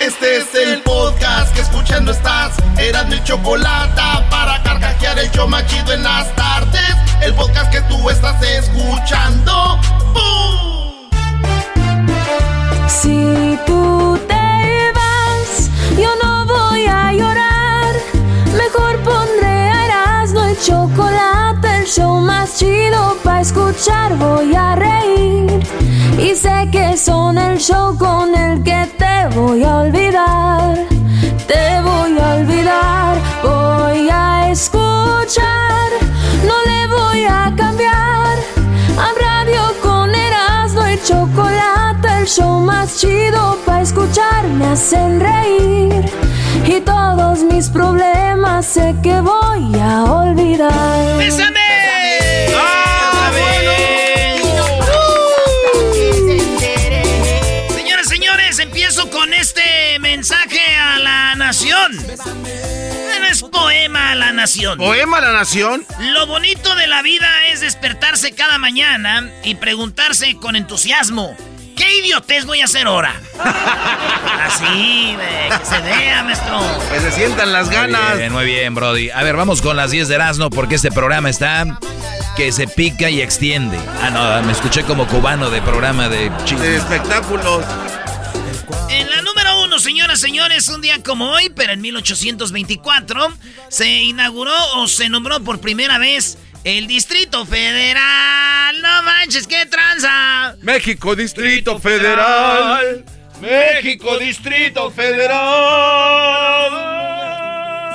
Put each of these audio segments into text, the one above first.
Este es el podcast que escuchando estás. Eran mi chocolate para carcajear el yo machido en las tardes. El podcast que tú estás escuchando. Si tú te vas, yo no voy a llorar. Mejor pondré a Erasmo el chocolate, el show más chido para escuchar. Voy a reír y sé que son el show con el que te voy a olvidar. Te voy a olvidar, voy a escuchar. No le voy a cambiar. A radio con Erasmo y chocolate, el show más chido para escuchar. Me hacen reír y todos mis problemas sé que voy a olvidar. Es poema a la nación. ¿Poema a la nación? Lo bonito de la vida es despertarse cada mañana y preguntarse con entusiasmo. ¿Qué idiotez voy a hacer ahora? Así, ve, que se vea, maestro. Que se sientan las ganas. Muy bien, muy bien, Brody. A ver, vamos con las 10 de Erasmo porque este programa está que se pica y extiende. Ah, no, me escuché como cubano de programa de chismes. De espectáculos. En la uno, señoras, señores, un día como hoy, pero en 1824, se inauguró o se nombró por primera vez el Distrito Federal. No manches, qué tranza. México Distrito Federal. México Distrito Federal.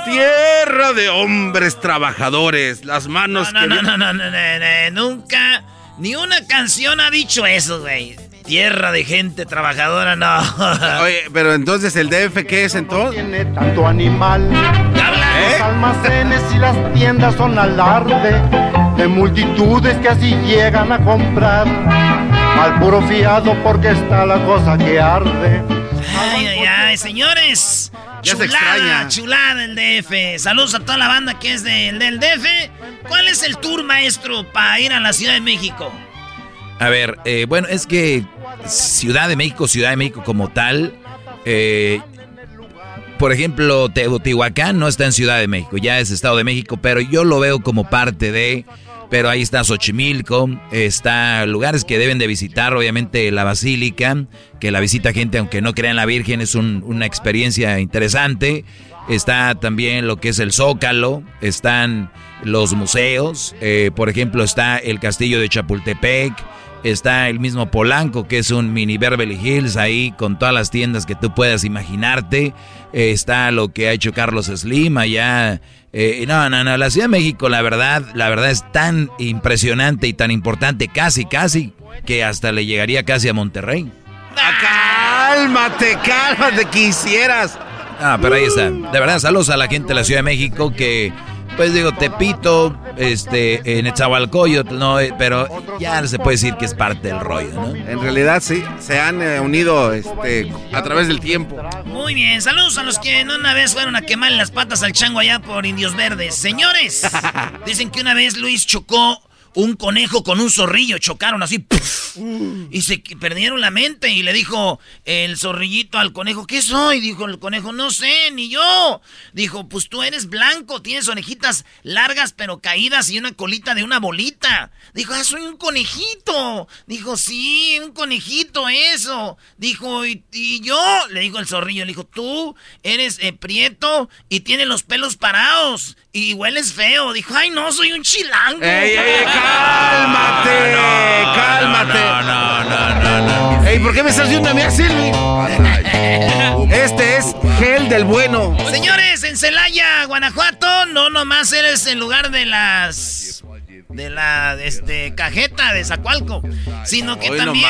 Tierra de hombres trabajadores. Las manos No, que... no, no, no, no, no, no, nunca, ni una canción ha dicho eso, güey. Tierra de gente trabajadora, no. Oye, pero entonces el DF, ¿qué es entonces? Tiene tanto animal. Los almacenes y las tiendas son alarde de multitudes que así llegan a comprar. Al puro fiado porque está la cosa que arde. Ay, ay, ay, señores. Ya se chulada, extraña. chulada el DF. Saludos a toda la banda que es del, del DF. ¿Cuál es el tour, maestro, para ir a la Ciudad de México? A ver, eh, bueno, es que Ciudad de México, Ciudad de México como tal, eh, por ejemplo, Teotihuacán no está en Ciudad de México, ya es Estado de México, pero yo lo veo como parte de, pero ahí está Xochimilco, está lugares que deben de visitar, obviamente la Basílica, que la visita gente aunque no crea en la Virgen, es un- una experiencia interesante. Está también lo que es el Zócalo, están los museos, eh, por ejemplo está el Castillo de Chapultepec, está el mismo Polanco, que es un mini Beverly Hills ahí con todas las tiendas que tú puedas imaginarte. Eh, está lo que ha hecho Carlos Slim allá. Eh, no, no, no, la Ciudad de México, la verdad, la verdad es tan impresionante y tan importante, casi, casi, que hasta le llegaría casi a Monterrey. Cálmate, cálmate, quisieras. Ah, pero ahí está. De verdad, saludos a la gente de la Ciudad de México que, pues digo, Tepito, este, en Etzahualcoyotl, no, Eh, pero ya se puede decir que es parte del rollo, ¿no? En realidad sí, se han eh, unido este, a través del tiempo. Muy bien, saludos a los que no una vez fueron a quemar las patas al chango allá por Indios Verdes. Señores, dicen que una vez Luis chocó un conejo con un zorrillo, chocaron así, y se perdieron la mente. Y le dijo el zorrillito al conejo, ¿qué soy? Dijo el conejo, no sé, ni yo. Dijo, pues tú eres blanco, tienes orejitas largas pero caídas y una colita de una bolita. Dijo, ah, soy un conejito. Dijo, sí, un conejito, eso. Dijo, ¿y, yo? Le dijo el zorrillo, le dijo, tú eres eh, prieto y tienes los pelos parados y hueles feo. Dijo, ay, no, soy un chilango. ¡Ey, ey, cálmate! ¡Cálmate! No, no, no, no, ¡Ey, ¿por qué me estás viendo a mí, Silvi? Este es gel del bueno. Señores, en Celaya, Guanajuato, no nomás eres en lugar de las de la este, cajeta de Zacualco, sino que también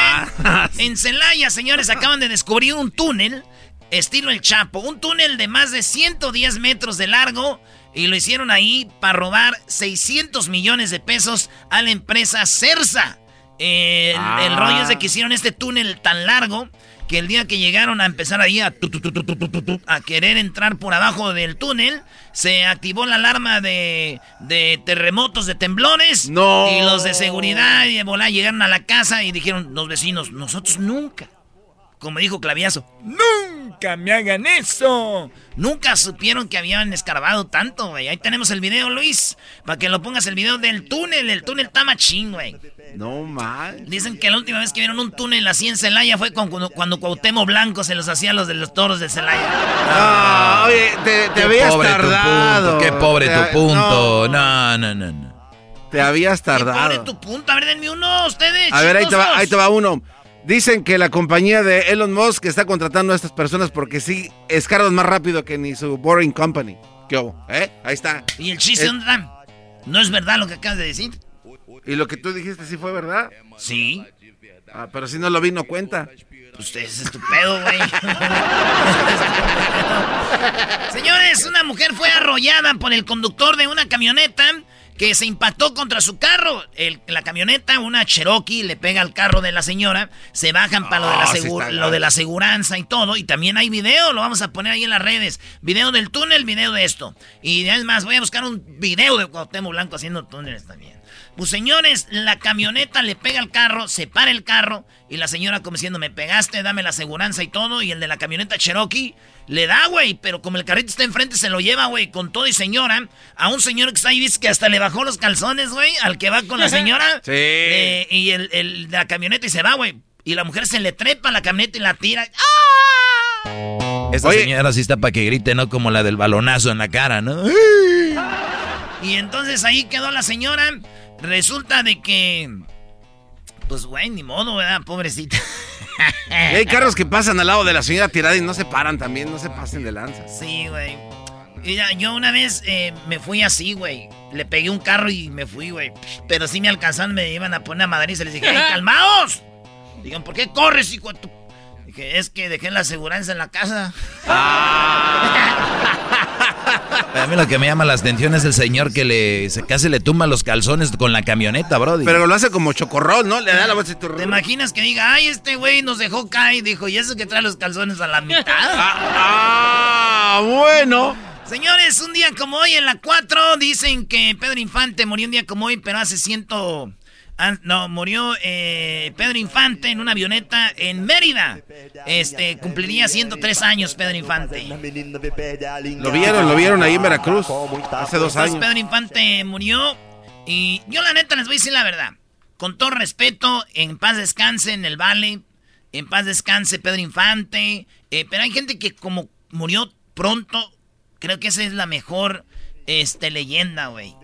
en Celaya, señores, acaban de descubrir un túnel estilo El Chapo, un túnel de más de 110 metros de largo y lo hicieron ahí para robar 600 millones de pesos a la empresa Cersa. el, el, rollo es de que hicieron este túnel tan largo que el día que llegaron a empezar ahí a, a querer entrar por abajo del túnel, se activó la alarma de, de terremotos, de temblores. No. Y los de seguridad y de volar llegaron a la casa y dijeron los vecinos, nosotros nunca, como dijo Claviazo, nunca me hagan eso. Nunca supieron que habían escarbado tanto, güey. Ahí tenemos el video, Luis, para que lo pongas el video del túnel. El túnel está machín, güey. No mal. Dicen que la última vez que vieron un túnel así en Celaya fue cuando, cuando Cuauhtémoc Blanco se los hacía a los de los toros de Celaya. Ah, oye, te, habías tardado. qué pobre tu punto. No. no, no, no, Te habías tardado. Qué pobre tu punto. A ver, denme uno, ustedes. A ver, ahí te, va, ahí te va uno. Dicen que la compañía de Elon Musk está contratando a estas personas porque sí escarban más rápido que ni su Boring Company. ¿Qué hubo? ¿Eh? Ahí está. ¿Y el chiste dónde ¿No es verdad lo que acabas de decir? ¿Y lo que tú dijiste sí fue verdad? Sí. Ah, pero si no lo vi, no cuenta. Usted es estupendo, güey. Señores, una mujer fue arrollada por el conductor de una camioneta que se impactó contra su carro. la camioneta, una Cherokee, le pega al carro de la señora. Se bajan para lo, de la, ah, lo de la aseguranza y todo. Y también hay video, lo vamos a poner ahí en las redes. Video del túnel, video de esto. Y además voy a buscar un video de Cuauhtémoc Blanco haciendo túneles también. Pues señores, la camioneta le pega al carro, se para el carro y la señora como diciendo, me pegaste, dame la aseguranza y todo. Y el de la camioneta Cherokee le da, güey, pero como el carrito está enfrente se lo lleva, güey, con todo y señora. A un señor que está ahí, dice que hasta le bajó los calzones, güey, al que va con la señora. sí. Eh, y el, de la camioneta y se va, güey. Y la mujer se le trepa a la camioneta y la tira. ¡Ah! Esta señora sí está para que grite, ¿no? Como la del balonazo en la cara, ¿no? Y entonces ahí quedó la señora. Resulta de que. Pues, güey, ni modo, ¿verdad? Pobrecita. hay carros que pasan al lado de la señora tirada y no se paran también, no se pasen de lanza. Sí, güey. Mira, yo una vez eh, me fui así, güey. Le pegué un carro y me fui, güey. Pero sí me alcanzaron, me iban a poner a Madrid y les dije, ¡Ey, calmaos! Digan, ¿por qué corres, hijo de tu que es que dejé la aseguranza en la casa. A mí lo que me llama la atención es el señor que le se casi le tumba los calzones con la camioneta, brody. Pero lo hace como chocorrón, ¿no? Le da la voz y ¿Te imaginas que diga, ay, este güey nos dejó caer? Dijo, ¿y eso que trae los calzones a la mitad? ah, ah bueno. Señores, un día como hoy en la 4 dicen que Pedro Infante murió un día como hoy, pero hace ciento... No, murió eh, Pedro Infante en una avioneta en Mérida. Este, cumpliría 103 años Pedro Infante. Lo vieron, lo vieron ahí en Veracruz hace dos años. Pedro Infante murió y yo la neta les voy a decir la verdad. Con todo respeto, en paz descanse en el Vale, en paz descanse Pedro Infante. Eh, pero hay gente que como murió pronto, creo que esa es la mejor este, leyenda, güey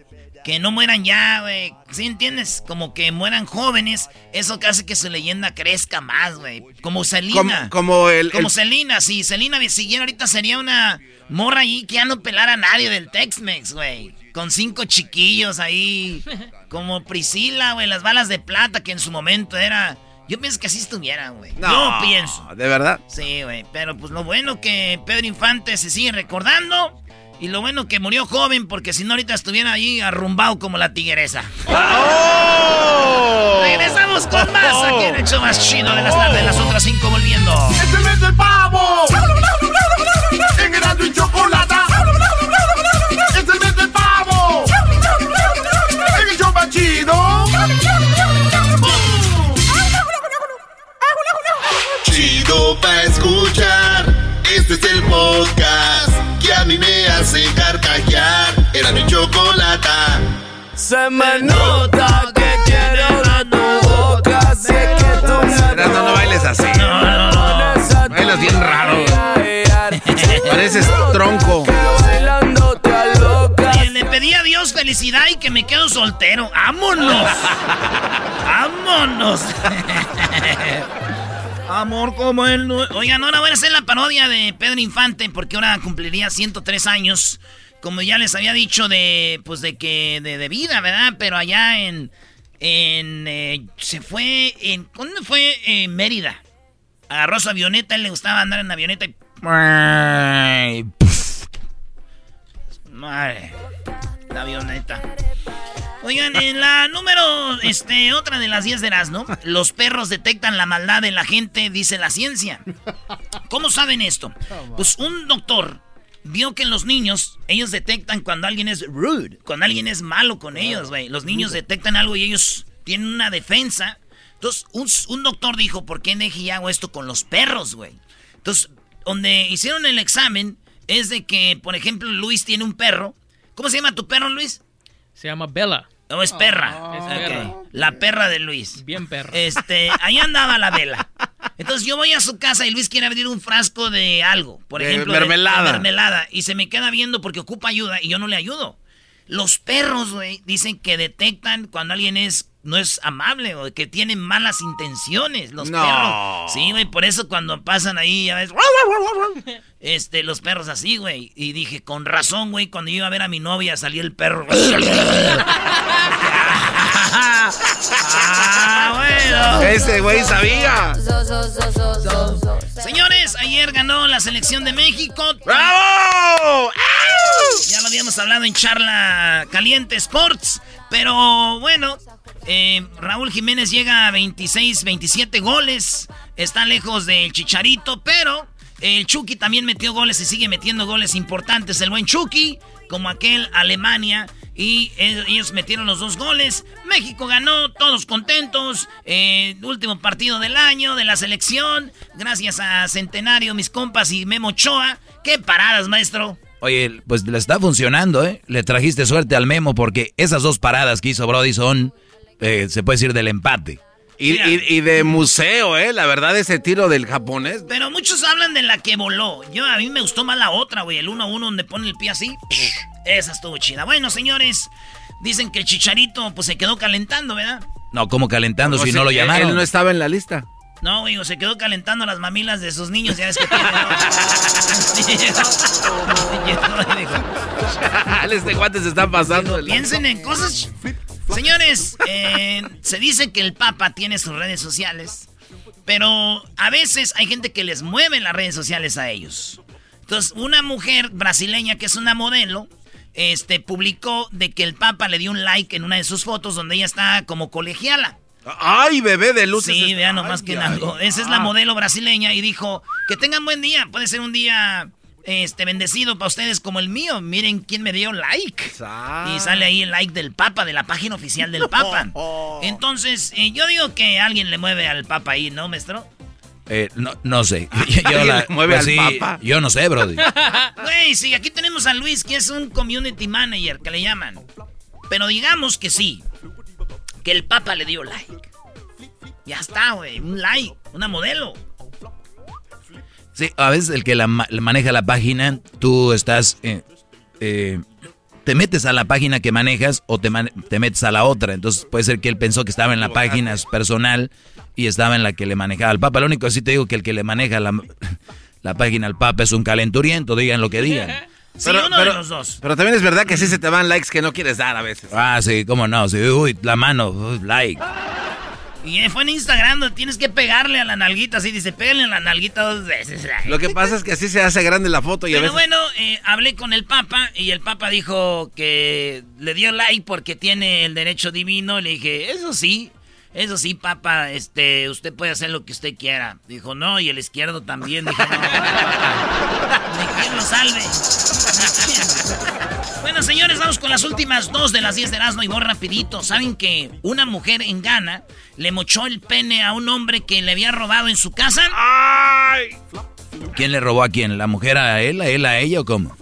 que no mueran ya, güey. ¿Sí entiendes? Como que mueran jóvenes, eso hace que su leyenda crezca más, güey. Como Selina. Como, el. Como Selina, sí. Selina siguiera ahorita sería una morra ahí que ya no pelara a nadie del Tex-Mex, güey. Con cinco chiquillos ahí. Como Priscila, güey. Las balas de plata que en su momento era. Yo pienso que así estuvieran, güey. No, Yo pienso. ¿De verdad? Sí, güey. Pero pues lo bueno que Pedro Infante se sigue recordando. Y lo bueno que murió joven, porque si no ahorita estuviera ahí arrumbado como la tigresa. ¡Oh! Regresamos con más aquí en ¡Oh! el hecho más chino de las tardes, las otras cinco volviendo. ¡Es el mes del pavo! ¡En grado y chocolate! ¡Es el mes del pavo! ¡En el show más chido! Chido pa' escuchar, este es el podcast que a mí me hace carcajear. Era mi chocolata. Se me nota que quiero tu boca. Sé que tú me no, no bailes así. No, no, no. Bailas bien raro. Pareces tronco. Le pedí a Dios felicidad y que me quedo soltero. ¡Vámonos! ¡Vámonos! Amor como él. Oigan, ahora voy a hacer la parodia de Pedro Infante porque ahora cumpliría 103 años. Como ya les había dicho de, pues de que, de, vida, ¿verdad? Pero allá en, en, eh, se fue, en, ¿dónde fue? En Mérida. Agarró su avioneta, él le gustaba andar en avioneta y... Madre, la avioneta. Oigan, en la número, este, otra de las 10 de ¿no? los perros detectan la maldad en la gente, dice la ciencia. ¿Cómo saben esto? Pues un doctor vio que en los niños, ellos detectan cuando alguien es rude, cuando alguien es malo con ellos, güey. Los niños detectan algo y ellos tienen una defensa. Entonces, un, doctor dijo, ¿por qué deje hago esto con los perros, güey? Entonces, donde hicieron el examen es de que, por ejemplo, Luis tiene un perro. ¿Cómo se llama tu perro, Luis? Se llama Bella. No, es perra. La perra de Luis. Bien perra. Este, ahí andaba la vela. Entonces yo voy a su casa y Luis quiere abrir un frasco de algo. Por ejemplo, mermelada. De, mermelada. Y se me queda viendo porque ocupa ayuda y yo no le ayudo. Los perros, güey, dicen que detectan cuando alguien es no es amable o que tiene malas intenciones. Los perros. Sí, güey, por eso cuando pasan ahí, ya ves. Este, los perros así, güey. Y dije, con razón, güey, cuando iba a ver a mi novia salía el perro. ah, bueno. Este güey sabía. Señores, ayer ganó la selección de México. ¡Bravo! Ya lo habíamos hablado en charla caliente Sports. Pero bueno, eh, Raúl Jiménez llega a 26, 27 goles. Está lejos del Chicharito, pero el Chucky también metió goles y sigue metiendo goles importantes. El buen Chucky, como aquel Alemania. Y ellos metieron los dos goles. México ganó, todos contentos. Eh, último partido del año de la selección. Gracias a Centenario, mis compas y Memo Choa. ¡Qué paradas, maestro! Oye, pues le está funcionando, ¿eh? Le trajiste suerte al Memo porque esas dos paradas que hizo Brody son, eh, se puede decir, del empate. Y, de museo, ¿eh? La verdad, ese tiro del japonés. Pero muchos hablan de la que voló. Yo, a mí me gustó más la otra, güey. El 1-1 donde pone el pie así. Esa estuvo chida. Bueno, señores, dicen que el chicharito, pues se quedó calentando, ¿verdad? No, ¿cómo calentando si, no lo llamaron? Él no estaba en la lista. No, güey, se quedó calentando las mamilas de sus niños, ya ves que tiene, ¿no? este guante se está pasando. piensen en cosas Señores, eh, se dice que el Papa tiene sus redes sociales, pero a veces hay gente que les mueve las redes sociales a ellos. Entonces, una mujer brasileña que es una modelo, este, publicó de que el Papa le dio un like en una de sus fotos donde ella está como colegiala. ¡Ay, bebé de luces! Sí, vean nomás que algo. Esa es la modelo brasileña y dijo, que tengan buen día, puede ser un día este, bendecido para ustedes como el mío. Miren quién me dio like. Y sale ahí el like del Papa, de la página oficial del Papa. Entonces, eh, yo digo que alguien le mueve al Papa ahí, ¿no, maestro? Eh, no, no sé. Yo, la, mueve pues al Papa? Yo no sé, Brody. Güey, sí, aquí tenemos a Luis, que es un community manager, que le llaman. Pero digamos que sí, que el Papa le dio like. Ya está, güey, un like, una modelo. Sí, a veces el que la, maneja la página, tú estás... Eh, eh, te metes a la página que manejas o te, te, metes a la otra. Entonces puede ser que él pensó que estaba en la página personal y estaba en la que le manejaba al Papa. Lo único que sí te digo que el que le maneja la, la página al Papa es un calenturiento, digan lo que digan. pero, uno de los dos. Pero también es verdad que sí se te van likes que no quieres dar a veces. Ah, sí, cómo no. Sí, uy, la mano, like. Y fue en Instagram, tienes que pegarle a la nalguita, así dice, pégale a la nalguita dos veces. Lo que pasa es que así se hace grande la foto y Pero a veces... bueno, eh, hablé con el Papa y el Papa dijo que le dio like porque tiene el derecho divino. Le dije, eso sí, Eso sí, papá, este, usted puede hacer lo que usted quiera. Dijo, no, y el izquierdo también. Dijo, no, papá. lo salve. Bueno, señores, vamos con las últimas dos de las 10 de Erasmo y voy rapidito. ¿Saben que una mujer en Ghana le mochó el pene a un hombre que le había robado en su casa? ¡Ay! ¿Quién le robó a quién? ¿La mujer a él, a él a ella o cómo?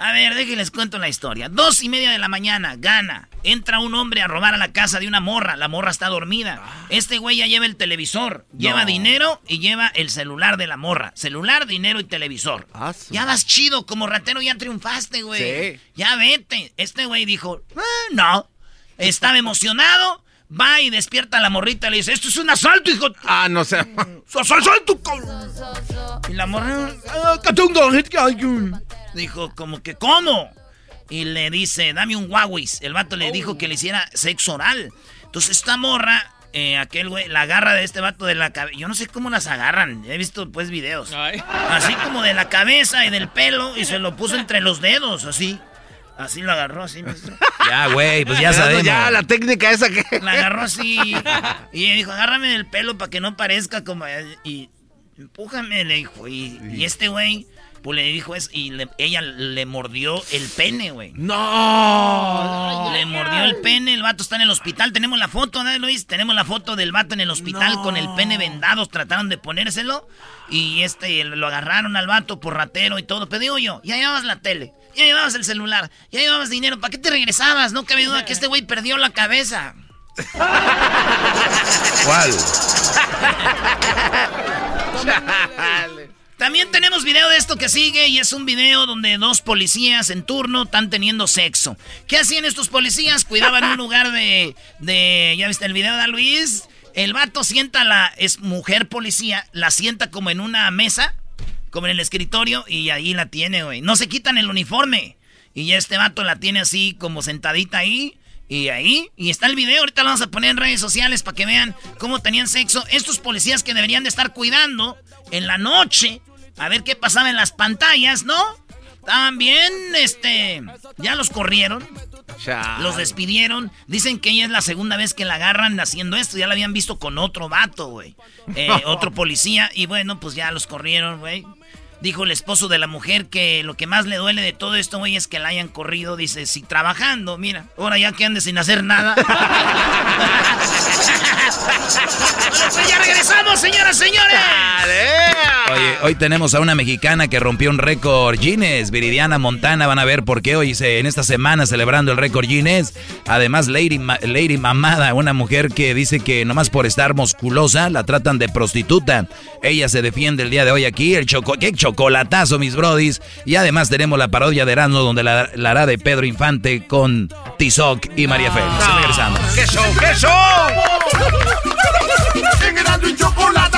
A ver, déjenles cuento la historia. Dos y media de la mañana, gana. Entra un hombre a robar a la casa de una morra. La morra está dormida. Este güey ya lleva el televisor, lleva dinero y lleva el celular de la morra. Celular, dinero y televisor. Ah, ya vas chido, como ratero ya triunfaste, güey. Ya vete. Este güey dijo, "Ah, no. Estaba emocionado. Va y despierta a la morrita y le dice, esto es un asalto, hijo. Ah, no sé. ¡Asalto! cabrón". Y la morra, Dijo, como que, ¿cómo? Y le dice, dame un Huawei. El vato le dijo que le hiciera sexo oral. Entonces esta morra, eh, aquel güey, la agarra de este vato de la cabeza. Yo no sé cómo las agarran. He visto pues videos. Así como de la cabeza y del pelo y se lo puso entre los dedos, así. Así lo agarró, así, maestro. Ya, güey, pues ya sabemos. ya, la técnica esa que. La agarró así. Y dijo, agárrame del pelo para que no parezca como... Y empújame, le dijo. Y, y este güey, pues le dijo eso. Y le- ella le mordió el pene, güey. ¡No! Le mordió el pene, el vato está en el hospital. Tenemos la foto, ¿no, Luis? Tenemos la foto del vato en el hospital con el pene vendado. Trataron de ponérselo. Y este, lo agarraron al vato por ratero y todo. Pero digo yo, ya llevabas la tele, ya llevabas el celular, ya llevabas dinero. ¿Para qué te regresabas? No cabe duda que este güey perdió la cabeza. ¿Cuál? También tenemos video de esto que sigue y es un video donde dos policías en turno están teniendo sexo. ¿Qué hacían estos policías? Cuidaban un lugar de, de... ¿Ya viste el video de Luis? El vato sienta a la... Es mujer policía, la sienta como en una mesa, como en el escritorio y ahí la tiene, güey. No se quitan el uniforme. Y ya este vato la tiene así como sentadita ahí. Y ahí, y está el video, ahorita lo vamos a poner en redes sociales para que vean cómo tenían sexo. Estos policías que deberían de estar cuidando en la noche, a ver qué pasaba en las pantallas, ¿no? Estaban bien, este, ya los corrieron, los despidieron. Dicen que ella es la segunda vez que la agarran haciendo esto, ya la habían visto con otro vato, güey. Eh, otro policía, y bueno, pues ya los corrieron, güey. Dijo el esposo de la mujer que lo que más le duele de todo esto, güey, es que la hayan corrido. Dice, si trabajando, mira, ahora ya que ande sin hacer nada. bueno, pues ya regresamos, señoras, señores. Oye, hoy tenemos a una mexicana que rompió un récord Guinness, Viridiana Montana, van a ver por qué hoy se, en esta semana celebrando el récord Guinness. Además, Lady, Lady Mamada, una mujer que dice que nomás por estar musculosa la tratan de prostituta. Ella se defiende el día de hoy aquí, el choco, qué chocolatazo, mis brodis. Y además tenemos la parodia de Erasmo donde la, la hará de Pedro Infante con Tizoc y María Félix. Regresamos. ¡Qué show, qué show! En Erasmo y Chocolata.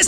es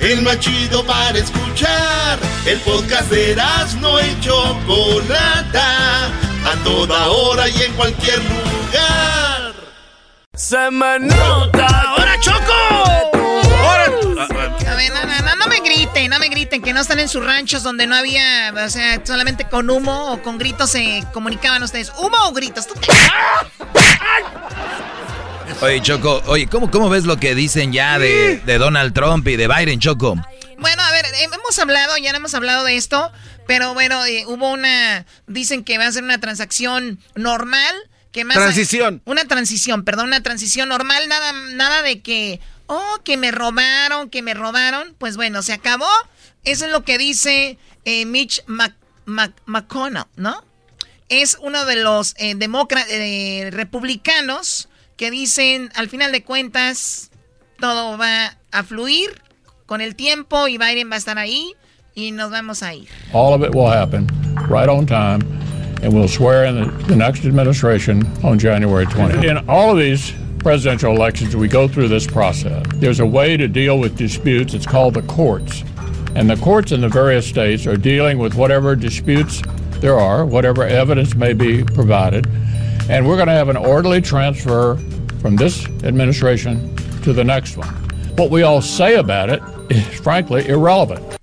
el más chido para escuchar. El podcast de no y Chocolata, a toda hora y en cualquier lugar. Se me nota. ¡Ahora Choco! A ver, no, no, no, me griten, no me griten, que no están en sus ranchos donde no había, o sea, solamente con humo o con gritos se comunicaban ustedes. ¿Humo o gritos? ¿Tú Oye, Choco, oye, ¿cómo, ¿cómo ves lo que dicen ya de, Donald Trump y de Biden, Choco? Bueno, a ver, eh, hemos hablado, ya no hemos hablado de esto, pero bueno, eh, hubo una, dicen que va a ser una transacción normal. Que más transición. una transición, perdón, una transición normal, nada, nada de que, oh, que me robaron, que me robaron. Pues bueno, se acabó. Eso es lo que dice eh, Mitch McConnell, ¿no? Es uno de los demócratas republicanos que dicen, al final de cuentas, todo va a fluir con el tiempo y Biden va a estar ahí y nos vamos a ir. All of it will happen right on time and we'll swear in the, the next administration on January 20th. In all of these presidential elections, we go through this process. There's a way to deal with disputes. It's called the courts. And the courts in the various states are dealing with whatever disputes there are, whatever evidence may be provided. And we're going to have an orderly transfer from this administration to the next one. What we all say about it is frankly irrelevant.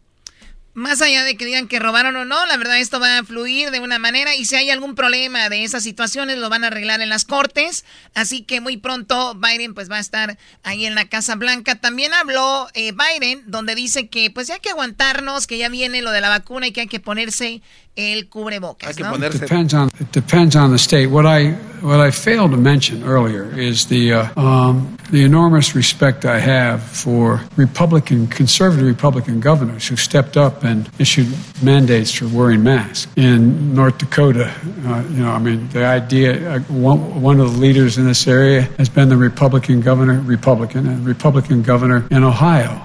Más allá de que digan que robaron o no, la verdad esto va a fluir de una manera y si hay algún problema de esas situaciones lo van a arreglar en las cortes, así que muy pronto Biden pues va a estar ahí en la Casa Blanca. También habló eh, Biden donde dice que pues ya hay que aguantarnos, que ya viene lo de la vacuna y que hay que ponerse el cubrebocas. Hay que ¿no? ponerse. Depends on, it depends on the state. What I what I failed to mention earlier is the uh, um, the enormous respect I have for Republican, conservative Republican governors who stepped up and issued mandates for wearing masks. In North Dakota, uh, you know, I mean, the idea. Uh, one, one of the leaders in this area has been the Republican governor, Republican, and Republican governor in Ohio.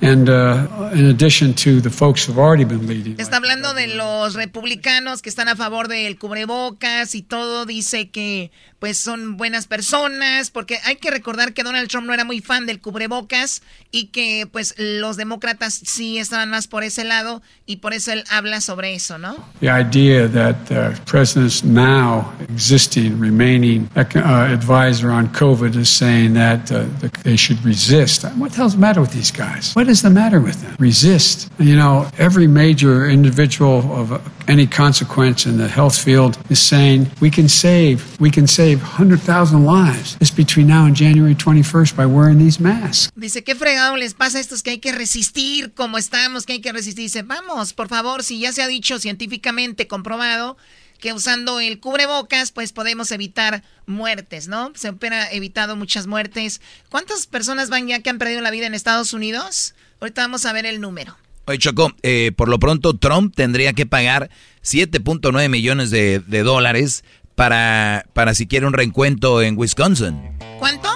And uh, in addition to the folks who've already been leading. Está hablando de los republicanos que están a favor del cubrebocas y todo. Dice que pues son buenas personas, porque hay que recordar que Donald Trump no era muy fan del cubrebocas y que pues los demócratas sí estaban más por ese lado y por eso él habla sobre eso, ¿no? The idea that the president's now existing, remaining uh, advisor on COVID is saying that uh, they should resist. What the hell's the matter with these guys? What is the matter with them? Resist. You know, every major individual of any consequence in the health field is saying we can save, we can save save 100,000 lives just between now and January 21st by wearing these masks. Dice, ¿qué fregado les pasa a estos que hay que resistir como estamos, que hay que resistir? Dice, vamos, por favor, si ya se ha dicho científicamente comprobado que usando el cubrebocas pues podemos evitar muertes, ¿no? Se han evitado muchas muertes. ¿Cuántas personas van ya que han perdido la vida en Estados Unidos? Ahorita vamos a ver el número. Oye, Choco, eh, por lo pronto Trump tendría que pagar 7.9 millones de, de, dólares para, para si quiere un reencuentro en Wisconsin. ¿Cuánto?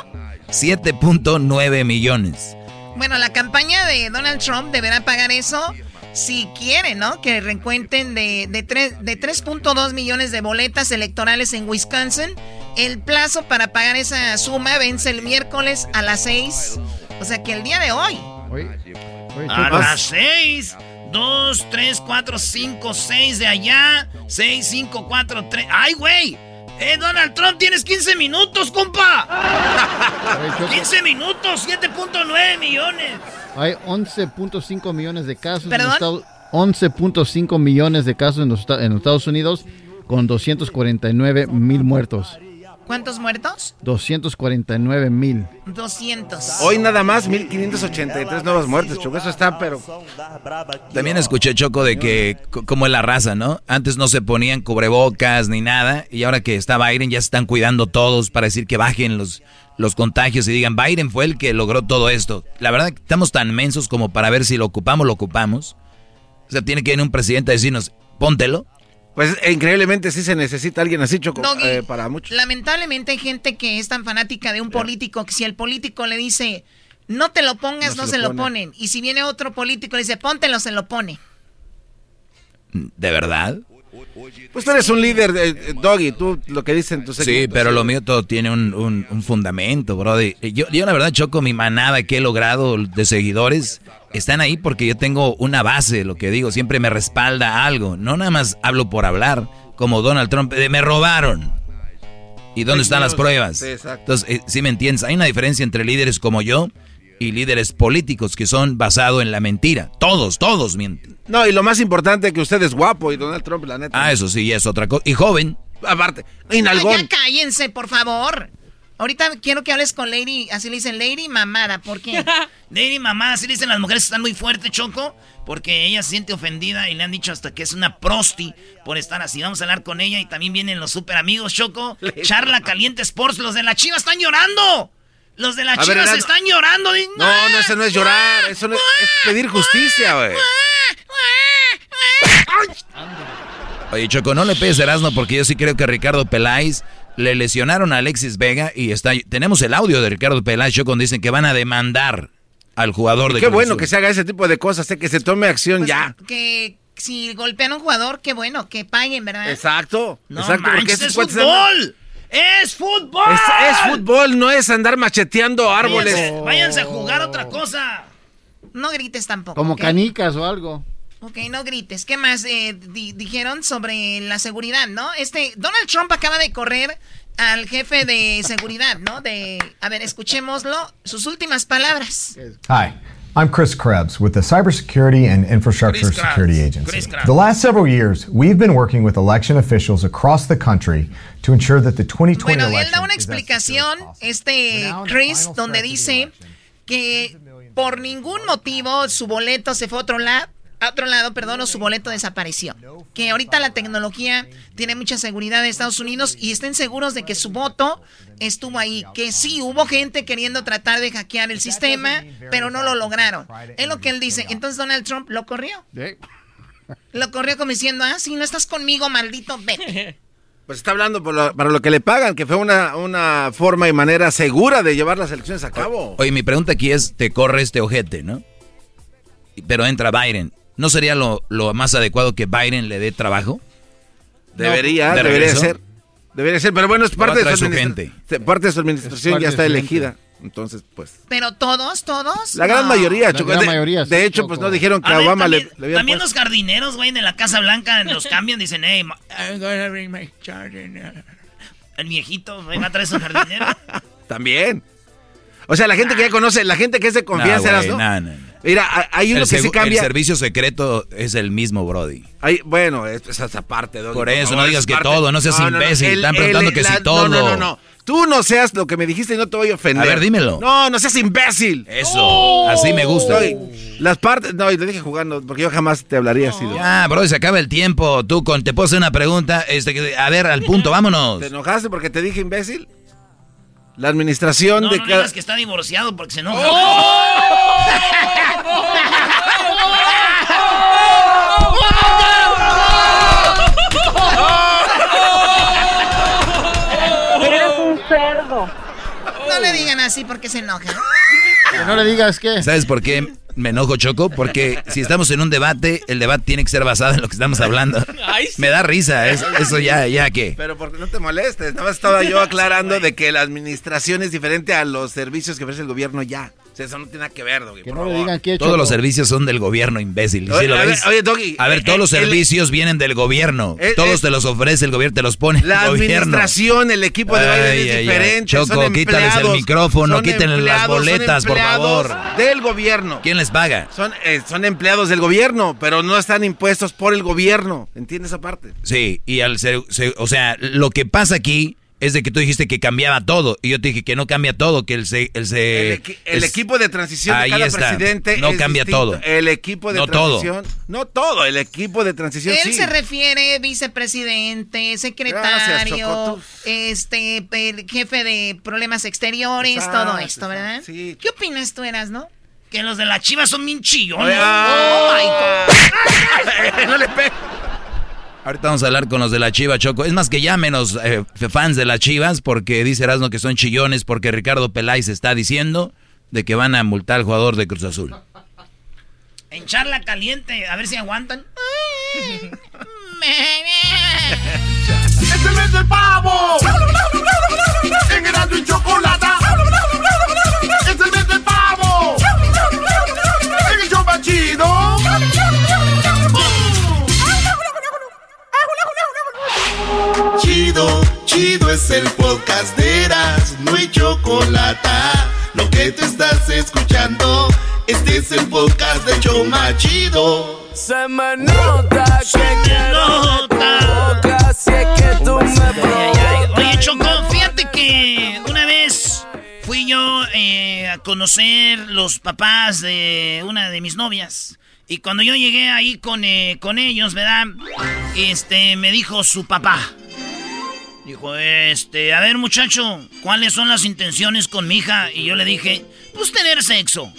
7.9 millones. Bueno, la campaña de Donald Trump deberá pagar eso si quiere, ¿no? Que reencuentren de, de, de 3.2 millones de boletas electorales en Wisconsin. El plazo para pagar esa suma vence el miércoles a las 6. O sea que el día de hoy. a las 6. 2, 3, 4, 5, 6 de allá. 6, 5, 4, 3. ¡Ay, güey! ¡Eh, Donald Trump, tienes 15 minutos, compa! 15 minutos, 7.9 millones. Hay 11.5 millones de casos. ¿Perdón? 11.5 millones de casos en los, en los Estados Unidos con 249 mil muertos. ¿Cuántos muertos? 249 mil. 200. Hoy nada más 1583 nuevas muertes, Choco. Eso está, pero. También escuché, Choco, de que, como es la raza, ¿no? Antes no se ponían cubrebocas ni nada. Y ahora que está Biden, ya se están cuidando todos para decir que bajen los, los contagios y digan, Biden fue el que logró todo esto. La verdad que estamos tan mensos como para ver si lo ocupamos, lo ocupamos. O sea, tiene que venir un presidente a decirnos, póntelo. Pues increíblemente sí se necesita alguien así, Choco, Doggy, eh, para muchos. Lamentablemente hay gente que es tan fanática de un político que si el político le dice no te lo pongas, no, se, lo, ponen. Y si viene otro político y le dice póntelo, se lo pone. ¿De verdad? Pues tú eres un líder, eh, Doggy, tú lo que dicen tus Sí, pero lo mío todo tiene un, un, un fundamento, brother. Yo, yo la verdad choco mi manada que he logrado de seguidores. Están ahí porque yo tengo una base, lo que digo, siempre me respalda algo. No nada más hablo por hablar, como Donald Trump, de me robaron. ¿Y dónde están las pruebas? Entonces, eh, si me entiendes, hay una diferencia entre líderes como yo y líderes políticos que son basados en la mentira. Todos, todos mienten. No, y lo más importante que usted es guapo y Donald Trump, la neta. Ah, eso sí, es otra cosa. Y joven. Aparte, y Ay, nalgón. ya cállense, por favor. Ahorita quiero que hables con Lady, así le dicen Lady Mamada, ¿por qué? Lady mamá, así le dicen las mujeres que están muy fuertes, Choco, porque ella se siente ofendida y le han dicho hasta que es una prosti por estar así. Vamos a hablar con ella y también vienen los super amigos, Choco. Charla Caliente Sports, los de la Chiva están llorando. Los de la A ver, Chivas Erasmo. están llorando. di- No, no, eso no es llorar, eso no es, es pedir justicia, güey. Oye, Choco, no le pegues Erasmo porque yo sí creo que Ricardo Peláez le lesionaron a Alexis Vega y está tenemos el audio de Ricardo Peláez, Choco, donde dicen que van a demandar al jugador de Qué Cruz bueno que se haga ese tipo de cosas, eh, que se tome acción ya. Que si golpean a un jugador, qué bueno, que paguen, ¿verdad? Exacto, No exacto. manches, porque es fútbol. ¡Es fútbol! Es, es fútbol, no es andar macheteando árboles. Váyanse, váyanse a jugar otra cosa. No grites tampoco. Como canicas o algo. Ok, no grites. ¿Qué más eh, di- dijeron sobre la seguridad, no? Este, Donald Trump acaba de correr al jefe de seguridad, ¿no? De, a ver, escuchémoslo, sus últimas palabras. Hi, I'm Chris Krebs with the Cybersecurity and Infrastructure Chris Krebs. Security Agency. The last several years, we've been working with election officials across the country to ensure that the 2020 Bueno, él election da una explicación, este Chris, donde dice que por ningún motivo su boleto se fue a otro lado. A otro lado, perdón, o su boleto desapareció. Que ahorita la tecnología tiene mucha seguridad en Estados Unidos y estén seguros de que su voto estuvo ahí. Que sí, hubo gente queriendo tratar de hackear el sistema, pero no lo lograron. Es lo que él dice. Entonces Donald Trump lo corrió. Lo corrió como diciendo, ah, si no estás conmigo, maldito, vete. Pues está hablando por lo- para lo que le pagan, que fue una, una forma y manera segura de llevar las elecciones a cabo. Oye, mi pregunta aquí es, te corre este ojete, ¿no? Pero entra Biden. ¿No sería lo, lo más adecuado que Biden le dé trabajo? Debería, ¿De debería regreso? ser. Debería ser, pero bueno, es parte de su, su administra- Parte de su administración ya está elegida. Entonces, pues. Pero todos, todos. La gran no. mayoría, Choco. de, de hecho, pues no dijeron que A a ver, Obama también, le, le también puesto- los jardineros, güey, de la Casa Blanca los cambian, dicen, hey, I'm gonna bring my jardiner". El viejito, güey, va a traer su jardinero. También. O sea, la gente que ya conoce, la gente que es de confianza, Eras, güey, ¿no? no, no, no. Mira, hay- uno el, que segu- cambia. el servicio secreto es el mismo, Brody. Hay- bueno, es, es esa parte. Doggy, Por eso, no digas que parte- todo, no seas imbécil, están preguntando que si todo. No, no, no, no. Tú no seas lo que me dijiste y no te voy a ofender. A ver, dímelo. No, no seas imbécil. Eso, así me gusta. Las partes, no, y lo dije jugando, porque yo jamás te hablaría así. Doggy. Ya, bro, se acaba el tiempo. Tú con, te puedo hacer una pregunta. Este, a ver, al punto, vámonos. ¿Te enojaste porque te dije imbécil? La administración No, de no cada... digas que está divorciado porque se enoja. Eres un cerdo. No le digan así porque se enoja. Que no le digas qué. ¿Sabes por qué me enojo, Choco? Porque si estamos en un debate, el debate tiene que ser basado en lo que estamos hablando. Me da risa, es- eso ya, ya que. Pero porque no te molestes, nada más estaba yo aclarando de que la administración es diferente a los servicios que ofrece el gobierno ya. O sea, eso no tiene nada que ver, Doggy, Que no le favor. digan qué Todos los servicios son del gobierno, imbécil. ¿Sí Oye, lo a ver, oye, Doggy, A ver, eh, todos los eh, el- servicios vienen del gobierno. Eh, Todos te los ofrece el gobierno, te los pone La el gobierno. administración, el equipo de Biden Ay, es diferente. Choco, son quítales el micrófono, quítenle las boletas, por favor. Del gobierno. ¿Quién les paga? Son, eh, son empleados del gobierno, pero no están impuestos por el gobierno. ¿Entiendes esa parte? Sí, y al ser, se- o sea, lo que pasa aquí es de que tú dijiste que cambiaba todo. Y yo te dije que no cambia todo, que el se, el, se, el, el es- equipo de transición de Ahí cada está. presidente No es cambia distinto. todo. El equipo de No todo. transición, no todo, el equipo de transición Él sí. se refiere vicepresidente, secretario, este, el jefe de problemas exteriores, Exacto, todo esto, ¿verdad? Sí. ¿Qué opinas tú, eras, no? Que los de la chivas son bien chillones. Oh, my God. no le pegues. Ahorita vamos a hablar con los de la Chiva, Choco. Es más que ya menos eh, fans de las Chivas, porque dice Erasmo que son chillones, porque Ricardo Peláez está diciendo de que van a multar al jugador de Cruz Azul. En charla caliente, a ver si aguantan. ¡Es el mes del pavo! Chido, chido es el podcast de Eras, no hay chocolate. Lo que te estás escuchando, este es el podcast de Choma Chido. Se me nota que quiero de tu boca, si es que tú me Oye, Choco, fíjate que una vez fui yo eh, a conocer los papás de una de mis novias. Y cuando yo llegué ahí con, eh, con ellos, ¿verdad? Este, me dijo su papá. Dijo, este, a ver muchacho, ¿cuáles son las intenciones con mi hija? Y yo le dije, pues tener sexo.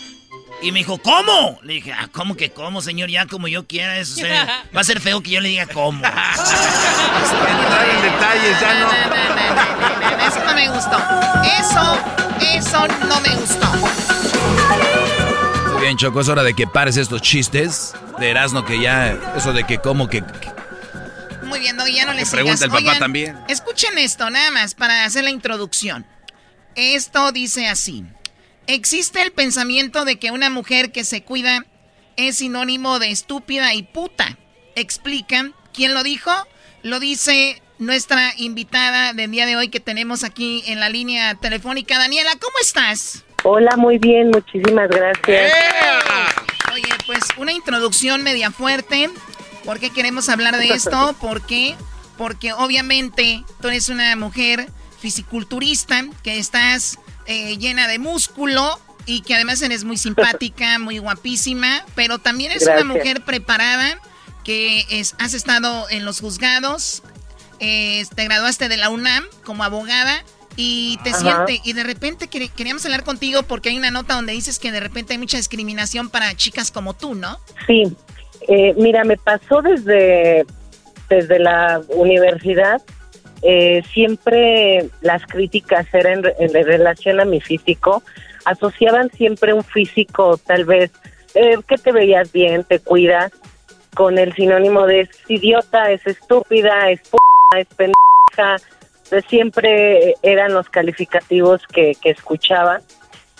Y me dijo, ¿cómo? Le dije, ah, ¿cómo que cómo, señor? Ya como yo quiera, eso se- va a ser feo que yo le diga cómo. Entrar en detalles, ya no. Eso no me gustó. Eso, eso no me gustó. Bien, Choco, es hora de que pares estos chistes de Erasmo que ya, eso de que como que... Muy bien, no, ya no les pregunta sigas. el papá Oigan, también. Escuchen esto, nada más, para hacer la introducción. Esto dice así. Existe el pensamiento de que una mujer que se cuida es sinónimo de estúpida y puta. Explica. ¿Quién lo dijo? Lo dice nuestra invitada del día de hoy que tenemos aquí en la línea telefónica. Daniela, ¿cómo estás? Hola, muy bien, muchísimas gracias. Oye, pues una introducción media fuerte. ¿Por qué queremos hablar de esto? ¿Por qué? Porque obviamente tú eres una mujer fisiculturista, que estás eh, llena de músculo y que además eres muy simpática, muy guapísima, pero también eres Gracias. una mujer preparada, que es, has estado en los juzgados, eh, te graduaste de la UNAM como abogada y te Ajá. siente y de repente quer- queríamos hablar contigo porque hay una nota donde dices que de repente hay mucha discriminación para chicas como tú, ¿no? Sí, eh, mira, me pasó desde, desde la universidad. eh, siempre las críticas eran en, en relación a mi físico. Asociaban siempre un físico, tal vez, eh, que te veías bien, te cuidas, con el sinónimo de es idiota, es estúpida, es p es pendeja. Siempre eran los calificativos que, que escuchaba.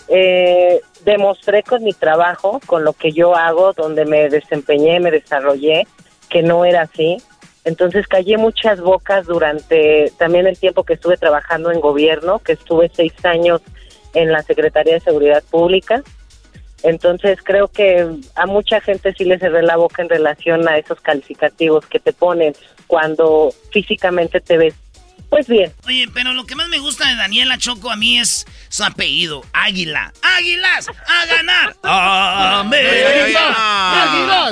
Eh, demostré con mi trabajo, con lo que yo hago, donde me desempeñé, me desarrollé, que no era así. Entonces callé muchas bocas durante también el tiempo que estuve trabajando en gobierno, que estuve seis años en la Secretaría de Seguridad Pública. Entonces creo que a mucha gente sí le cerré la boca en relación a esos calificativos que te ponen cuando físicamente te ves pues bien. Oye, pero lo que más me gusta de Daniela Choco a mí es su apellido, Águila. ¡Águilas! ¡A ganar! ¡América!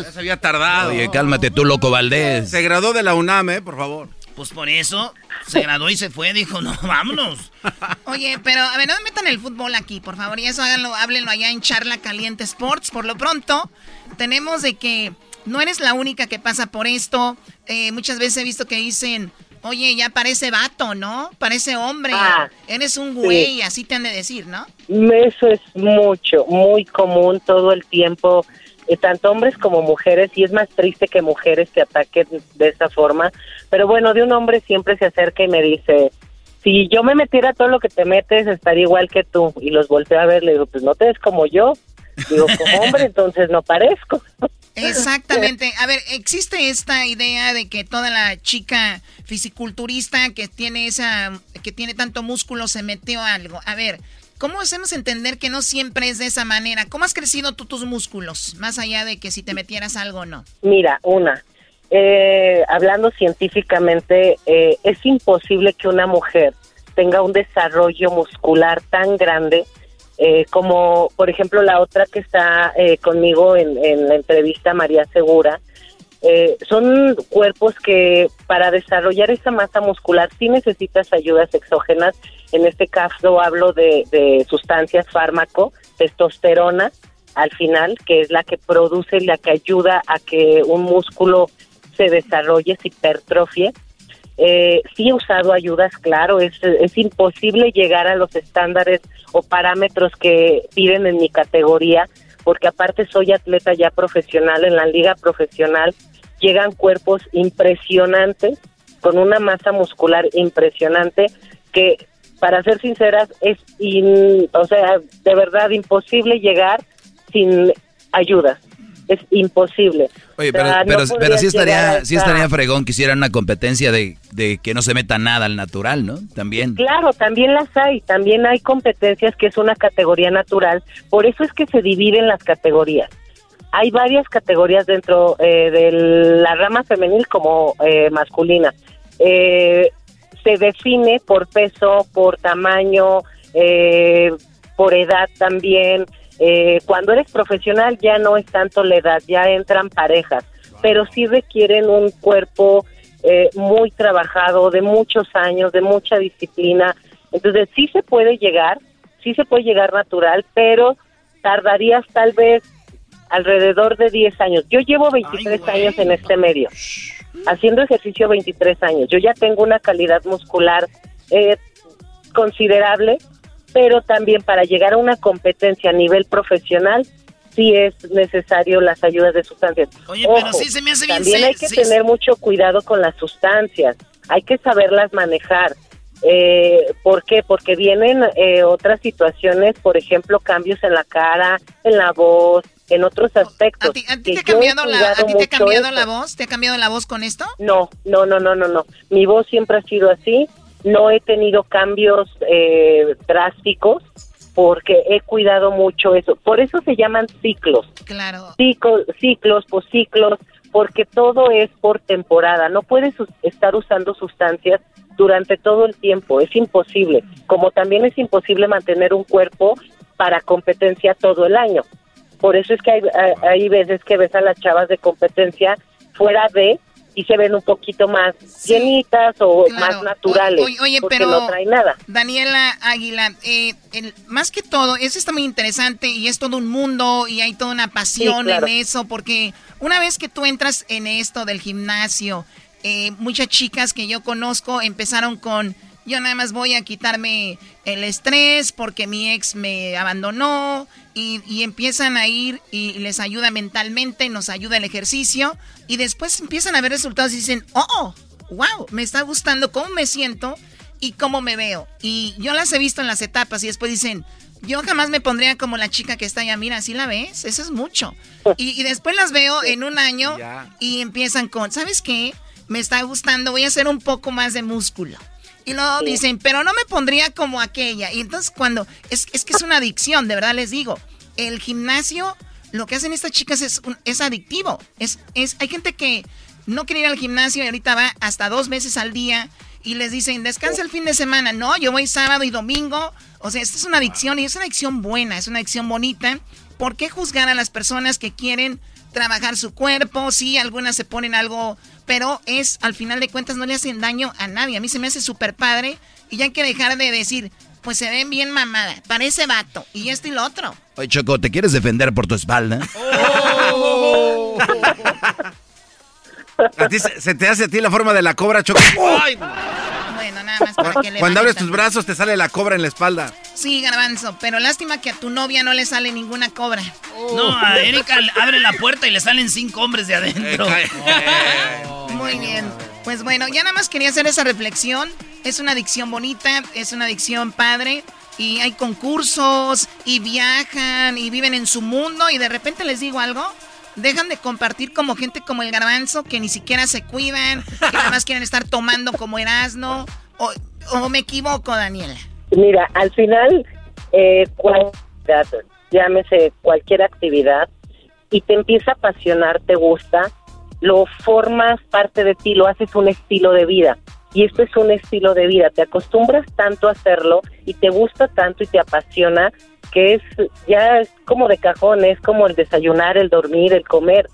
Ya se había tardado. Oye, cálmate tú, loco Valdés. Se graduó de la UNAM, eh, por favor. Pues por eso se graduó y se fue. Dijo, no, vámonos. Oye, pero a ver, no me metan el fútbol aquí, por favor, y eso háganlo, háblenlo allá en Charla Caliente Sports. Por lo pronto, tenemos de que no eres la única que pasa por esto. Eh, muchas veces he visto que dicen, oye, ya parece vato, ¿no? Parece hombre. Ah, Eres un sí. güey, así te han de decir, ¿no? Eso es mucho, muy común todo el tiempo, eh, tanto hombres como mujeres, y es más triste que mujeres te ataquen de esa forma. Pero bueno, de un hombre siempre se acerca y me dice, si yo me metiera todo lo que te metes, estaría igual que tú. Y los volteo a ver, le digo, pues no te ves como yo. Digo, como hombre, entonces no parezco. Exactamente. A ver, existe esta idea de que toda la chica fisiculturista que tiene esa, que tiene tanto músculo se metió a algo. A ver, ¿cómo hacemos entender que no siempre es de esa manera? ¿Cómo has crecido tú tus músculos? Más allá de que si te metieras algo o no. Mira, una, eh, hablando científicamente, eh, es imposible que una mujer tenga un desarrollo muscular tan grande eh, como, por ejemplo, la otra que está eh, conmigo en, la entrevista, María Segura. Eh, son cuerpos que para desarrollar esa masa muscular sí necesitas ayudas exógenas. En este caso hablo de, de sustancias fármaco, testosterona, al final, que es la que produce, la que ayuda a que un músculo se desarrolle, se hipertrofie. Eh, sí he usado ayudas, claro, es, es imposible llegar a los estándares o parámetros que piden en mi categoría, porque aparte soy atleta ya profesional, en la liga profesional llegan cuerpos impresionantes, con una masa muscular impresionante, que para ser sinceras es, in- o sea, de verdad imposible llegar sin ayudas. Es imposible. Oye, O pero, no pero, sí estaría, sí estaría fregón que hicieran una competencia de, de que no se meta nada al natural, ¿no? También. Claro, también las hay, también hay competencias que es una categoría natural, por eso es que se dividen las categorías. Hay varias categorías dentro eh, de la rama femenil como eh, masculina. Eh, se define por peso, por tamaño, eh, por edad también. Eh, cuando eres profesional ya no es tanto la edad, ya entran parejas, pero sí requieren un cuerpo eh, muy trabajado, de muchos años, de mucha disciplina. Entonces sí se puede llegar, sí se puede llegar natural, pero tardarías tal vez alrededor de 10 años. Yo llevo 23 años en este medio, haciendo ejercicio 23 años. Yo ya tengo una calidad muscular eh, considerable, pero también para llegar a una competencia a nivel profesional sí es necesario las ayudas de sustancias. Oye, pero sí se me hace bien También hay que sí- tener mucho cuidado con las sustancias, hay que saberlas manejar. Eh, ¿Por qué? Porque vienen eh, otras situaciones, por ejemplo, cambios en la cara, en la voz, en otros aspectos. ¿A ti, a ti te ha cambiado, la, ¿a ti te ha cambiado la voz? ¿Te ha cambiado la voz con esto? No, no, no, no, no, no. Mi voz siempre ha sido así. No he tenido cambios eh, drásticos porque he cuidado mucho eso. Por eso se llaman ciclos. Claro. Ciclos, ciclos, posciclos, porque todo es por temporada. No puedes estar usando sustancias durante todo el tiempo. Es imposible. Como también es imposible mantener un cuerpo para competencia todo el año. Por eso es que hay- hay veces que ves a las chavas de competencia fuera de y se ven un poquito más llenitas o más naturales. Oye, oye, porque pero no traen nada. Daniela Águila, eh, el- más que todo, eso está muy interesante y es todo un mundo y hay toda una pasión Sí, claro. en eso, porque una vez que tú entras en esto del gimnasio, eh, muchas chicas que yo conozco empezaron con, yo nada más voy a quitarme el estrés porque mi ex me abandonó y, y empiezan a ir y les ayuda mentalmente, nos ayuda el ejercicio y después empiezan a ver resultados y dicen, oh, wow, me está gustando cómo me siento y cómo me veo. Y yo las he visto en las etapas y después dicen, yo jamás me pondría como la chica que está allá, mira, ¿sí la ves? Eso es mucho. Y, y después las veo en un año y empiezan con, ¿sabes qué? Me está gustando, voy a hacer un poco más de músculo. Y luego Sí. dicen, pero no me pondría como aquella. Y entonces cuando, es, es que es una adicción, de verdad les digo. El gimnasio, lo que hacen estas chicas es, un- es adictivo. Es, es, hay gente que no quiere ir al gimnasio y ahorita va hasta dos veces al día y les dicen, descansa el fin de semana. No, yo voy sábado y domingo. O sea, esta es una adicción y es una adicción buena, es una adicción bonita. ¿Por qué juzgar a las personas que quieren trabajar su cuerpo? Sí, algunas se ponen algo, pero es, al final de cuentas, no le hacen daño a nadie. A mí se me hace súper padre y ya hay que dejar de decir, pues se ven bien mamada, parece vato y esto y lo otro. Oye, Choco, ¿te quieres defender por tu espalda? ¿A ti se, se te hace a ti la forma de la cobra, Choco? Bueno, nada más para que le Cuando abres tus brazos te sale la cobra en la espalda. Sí, garbanzo, pero lástima que a tu novia no le sale ninguna cobra. No, a Erika abre la puerta y le salen cinco hombres de adentro. Muy bien. Pues bueno, ya nada más quería hacer esa reflexión. Es una adicción bonita, es una adicción padre. Y hay concursos y viajan y viven en su mundo y de repente les digo algo. Dejan de compartir como gente como el garbanzo que ni siquiera se cuidan, que nada más quieren estar tomando como Erasmo. O, me equivoco, Daniela. Mira, al final, eh, cualquier, llámese cualquier actividad, y te empieza a apasionar, te gusta, lo formas parte de ti, lo haces un estilo de vida. Y esto es un estilo de vida, te acostumbras tanto a hacerlo y te gusta tanto y te apasiona que es ya es como de cajón, es como el desayunar, el dormir, el comer,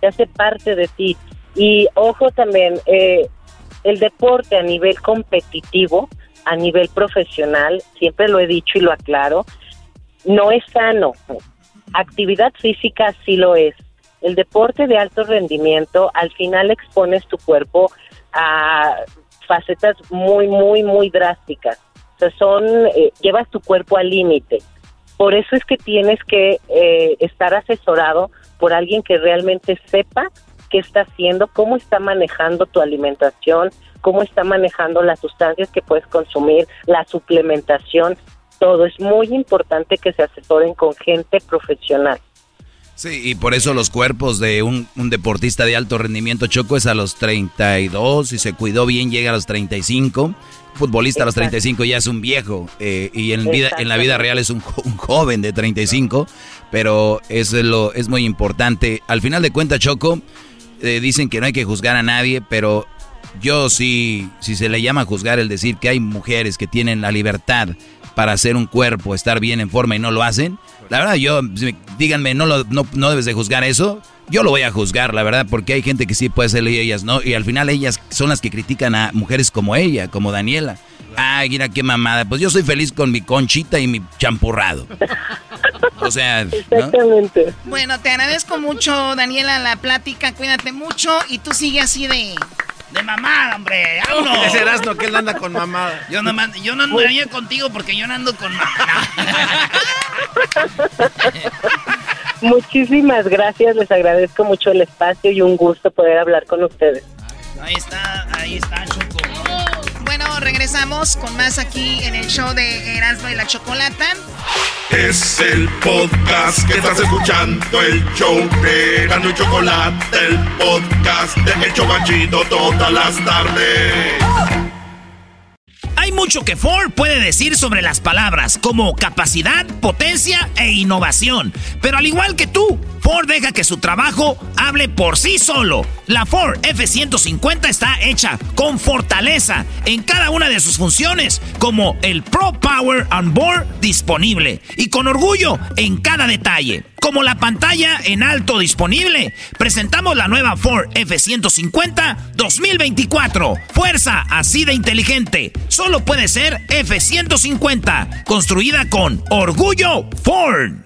se hace parte de ti. Y ojo también, eh, el deporte a nivel competitivo, a nivel profesional, siempre lo he dicho y lo aclaro, no es sano. Actividad física sí lo es. El deporte de alto rendimiento, al final expones tu cuerpo a facetas muy, muy, muy drásticas. O sea, son, eh, llevas tu cuerpo al límite. Por eso es que tienes que eh, estar asesorado por alguien que realmente sepa qué está haciendo, cómo está manejando tu alimentación, cómo está manejando las sustancias que puedes consumir, la suplementación, todo. Es muy importante que se asesoren con gente profesional. Sí, y por eso los cuerpos de un, deportista de alto rendimiento choco es a los 32, si se cuidó bien llega a los 35. Futbolista a los 35 ya es un viejo eh, y en, vida, en la vida real es un, joven de 35, pero eso es, lo, es muy importante. Al final de cuentas, Choco, eh, dicen que no hay que juzgar a nadie, pero yo sí, si se le llama juzgar el decir que hay mujeres que tienen la libertad para hacer un cuerpo, estar bien en forma y no lo hacen, la verdad yo, díganme, no, lo, no, no debes de juzgar eso, yo lo voy a juzgar, la verdad, porque hay gente que sí puede ser y ellas no, y al final ellas son las que critican a mujeres como ella, como Daniela. Ay, mira qué mamada. Pues yo soy feliz con mi conchita y mi champurrado. O sea, Exactamente. Bueno, te agradezco mucho, Daniela, la plática. Cuídate mucho y tú sigue así de de mamada, hombre. ¡Vámonos! Ese Erasmo que él anda con mamada. Yo no, yo no andaría contigo porque yo no ando con mamada. Muchísimas gracias, les agradezco mucho el espacio y un gusto poder hablar con ustedes. Ahí está, ahí está, regresamos con más aquí en el show de Erasmo y la Chocolata. Es el podcast que estás escuchando, el show de Erasmo y Chocolata, el podcast de Hecho Banchito todas las tardes. Hay mucho que Ford puede decir sobre las palabras, como capacidad, potencia e innovación. Pero al igual que tú, Ford deja que su trabajo hable por sí solo. La Ford F-150 está hecha con fortaleza en cada una de sus funciones, como el Pro Power on Board disponible y con orgullo en cada detalle, como la pantalla en alto disponible. Presentamos la nueva Ford F-150 2024. Fuerza así de inteligente. Solo puede ser F-150, construida con orgullo Ford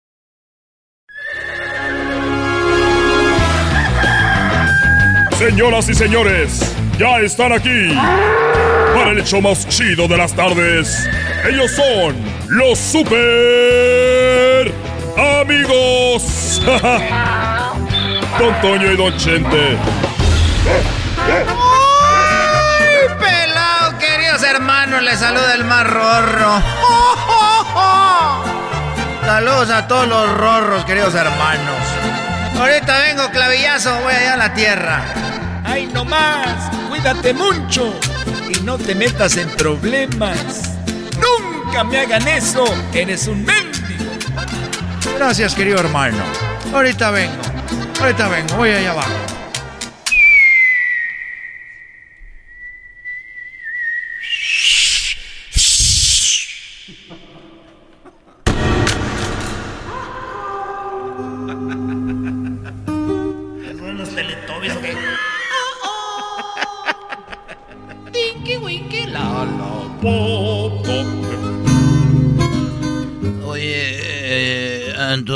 Señoras y señores, ya están aquí para el hecho más chido de las tardes. Ellos son los super amigos. Don Toño y Don Chente. ¡Ay, pelado, queridos hermanos! Les saluda el más rorro. Saludos a todos los rorros, queridos hermanos. Ahorita vengo, clavillazo, voy allá a la tierra. ¡Ay, no más! Cuídate mucho y no te metas en problemas. ¡Nunca me hagan eso! ¡Eres un mendigo! Gracias, querido hermano. Ahorita vengo. Ahorita vengo, voy allá abajo.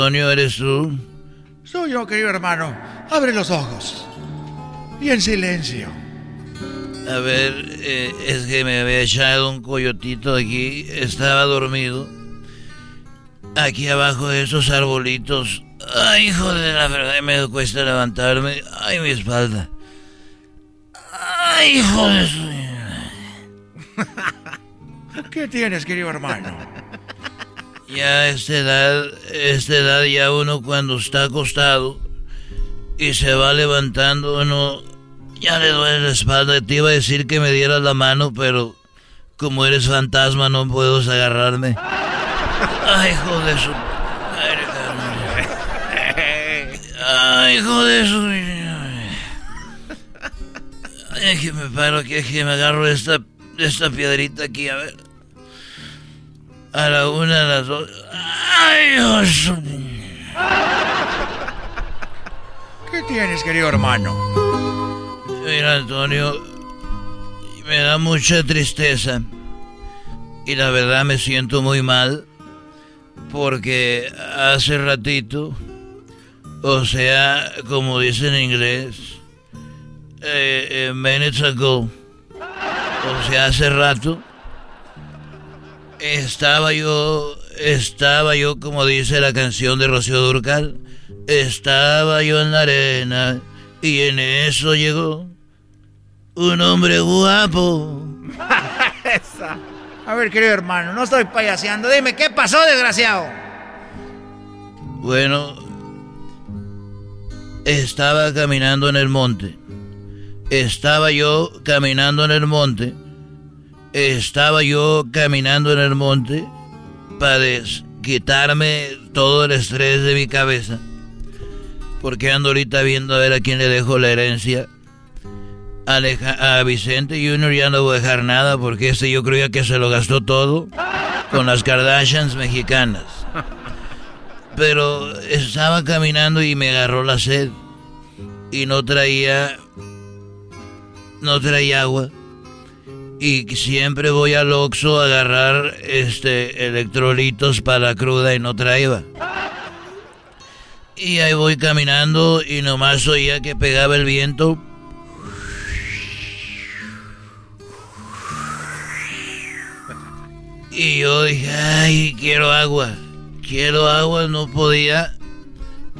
Antonio, ¿eres tú? Soy yo, querido hermano. Abre los ojos. Y en silencio. A ver, eh, es que me había echado un coyotito aquí. Estaba dormido. Aquí abajo de esos arbolitos. Ay, hijo de la verdad, me cuesta levantarme. Ay, mi espalda. Ay, hijo de su... ¿Qué tienes, querido hermano? Ya a esta edad, esta edad ya uno cuando está acostado y se va levantando, uno ya le duele la espalda. Te iba a decir que me dieras la mano, pero como eres fantasma no puedo agarrarme. Ay, hijo de su... Ay, hijo de su... Ay, que me paro aquí, que me agarro esta, esta piedrita aquí, a ver. A la una, a las dos. ¡Ay, Dios! ¿Qué tienes, querido hermano? Mira, Antonio, me da mucha tristeza. Y la verdad me siento muy mal. Porque hace ratito, o sea, como dicen en inglés, eh, eh, minutes ago, o sea, hace rato, estaba yo, estaba yo, como dice la canción de Rocío Durcal, estaba yo en la arena y en eso llegó un hombre guapo. A ver, querido hermano, no estoy payaseando. Dime, ¿qué pasó, desgraciado? Bueno, estaba caminando en el monte. Estaba yo caminando en el monte estaba yo caminando en el monte para quitarme todo el estrés de mi cabeza. Porque ando ahorita viendo a ver a quién le dejo la herencia. a Vicente Junior ya no voy a dejar nada porque este yo creía que se lo gastó todo con las Kardashians mexicanas. Pero estaba caminando y me agarró la sed. Y no traía... No traía agua y siempre voy al Oxxo a agarrar este electrolitos para cruda y no traía. Y ahí voy caminando y nomás oía que pegaba el viento. Y yo dije, ay, quiero agua. Quiero agua, no podía.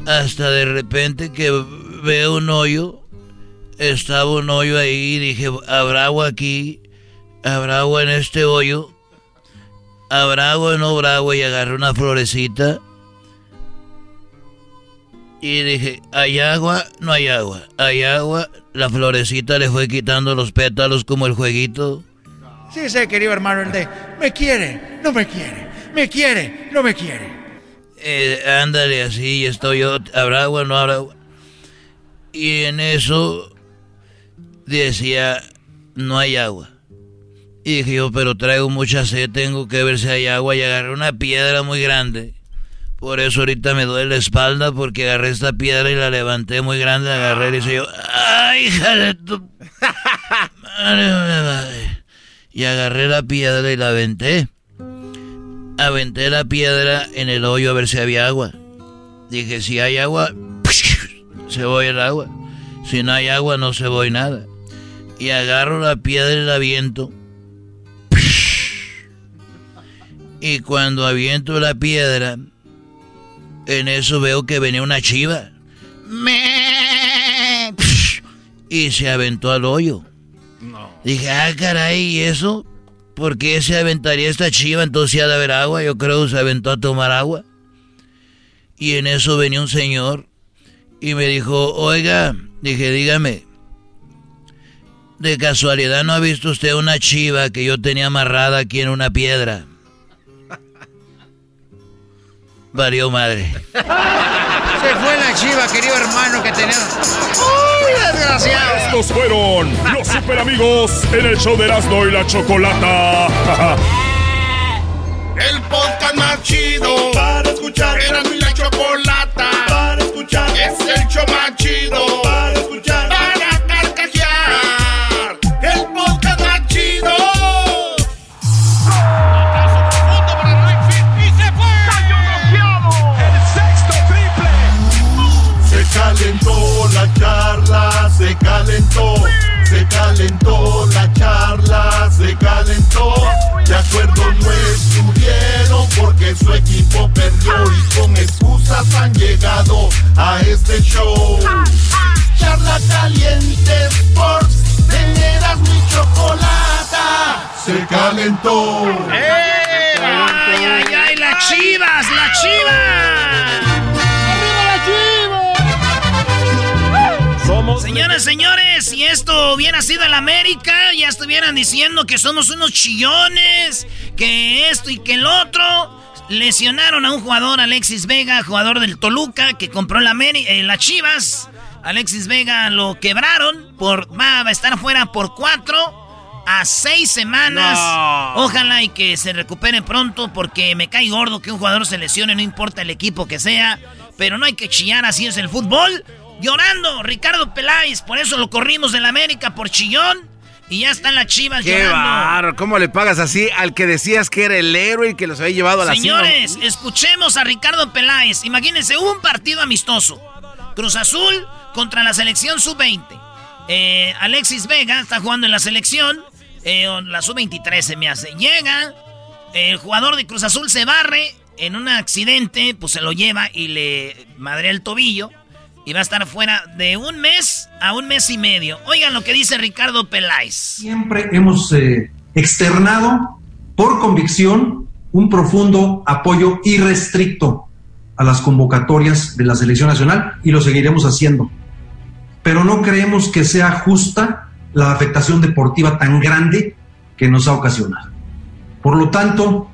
Hasta de repente que veo un hoyo. Estaba un hoyo ahí y dije, ¿habrá agua aquí? ¿Habrá agua en este hoyo? ¿Habrá agua o no habrá agua? Y agarré una florecita. Y dije, ¿hay agua? No hay agua. ¿Hay agua? La florecita le fue quitando los pétalos como el jueguito. Sí, sé, querido hermano, el de me quiere, no me quiere, me quiere, no me quiere. Eh, ándale así, estoy yo. ¿Habrá agua no habrá agua? Y en eso decía, no hay agua. Y dije yo, pero traigo mucha sed, tengo que ver si hay agua. Y agarré una piedra muy grande. Por eso ahorita me duele la espalda, porque agarré esta piedra y la levanté muy grande, agarré y dije yo, ¡ay, hija de tu... Y agarré la piedra y la aventé. Aventé la piedra en el hoyo a ver si había agua. Dije, si hay agua, se voy el agua. Si no hay agua, no se voy nada. Y agarro la piedra y la viento Y cuando aviento la piedra, en eso veo que venía una chiva. Y se aventó al hoyo. Dije, ah, caray, ¿y eso? ¿Por qué se aventaría esta chiva? Entonces ha de haber agua. Yo creo que se aventó a tomar agua. Y en eso venía un señor y me dijo, oiga, dije, dígame, de casualidad no ha visto usted una chiva que yo tenía amarrada aquí en una piedra. Valió madre. Se fue la chiva, querido hermano, que tenemos. ¡Uy, desgraciado! Estos fueron los super amigos en el show de Erasmo y la Chocolata. el podcast más chido para escuchar. Erasmo y la Chocolata para escuchar. Es el show más chido para escuchar. calentó, la charla se calentó. De acuerdo no estuvieron porque su equipo perdió y con excusas han llegado a este show. Charla caliente Sports, teneras mi chocolata, se calentó. ¡Ay, ay, ay! ¡Las chivas! ¡Las chivas! Señoras, señores, si esto hubiera sido el América, ya estuvieran diciendo que somos unos chillones, que esto y que el otro. Lesionaron a un jugador, Alexis Vega, jugador del Toluca, que compró la eh, las Chivas. Alexis Vega lo quebraron, por, va a estar fuera por cuatro a seis semanas. No. Ojalá y que se recupere pronto, porque me cae gordo que un jugador se lesione, no importa el equipo que sea. Pero no hay que chillar, así es el fútbol. Llorando, Ricardo Peláez, por eso lo corrimos del América por chillón. Y ya están las chivas Qué llorando. barro, ¿cómo le pagas así al que decías que era el héroe y que los había llevado a la Señores, escuchemos a Ricardo Peláez. Imagínense un partido amistoso. Cruz Azul contra la selección sub-20. Eh, Alexis Vega está jugando en la selección. eh, la sub-23 se me hace. Llega, el jugador de Cruz Azul se barre. En un accidente, pues se lo lleva y le madrea el tobillo. Y va a estar fuera de un mes a un mes y medio. Oigan lo que dice Ricardo Peláez. Siempre hemos eh, externado por convicción un profundo apoyo irrestricto a las convocatorias de la selección nacional y lo seguiremos haciendo. Pero no creemos que sea justa la afectación deportiva tan grande que nos ha ocasionado. Por lo tanto,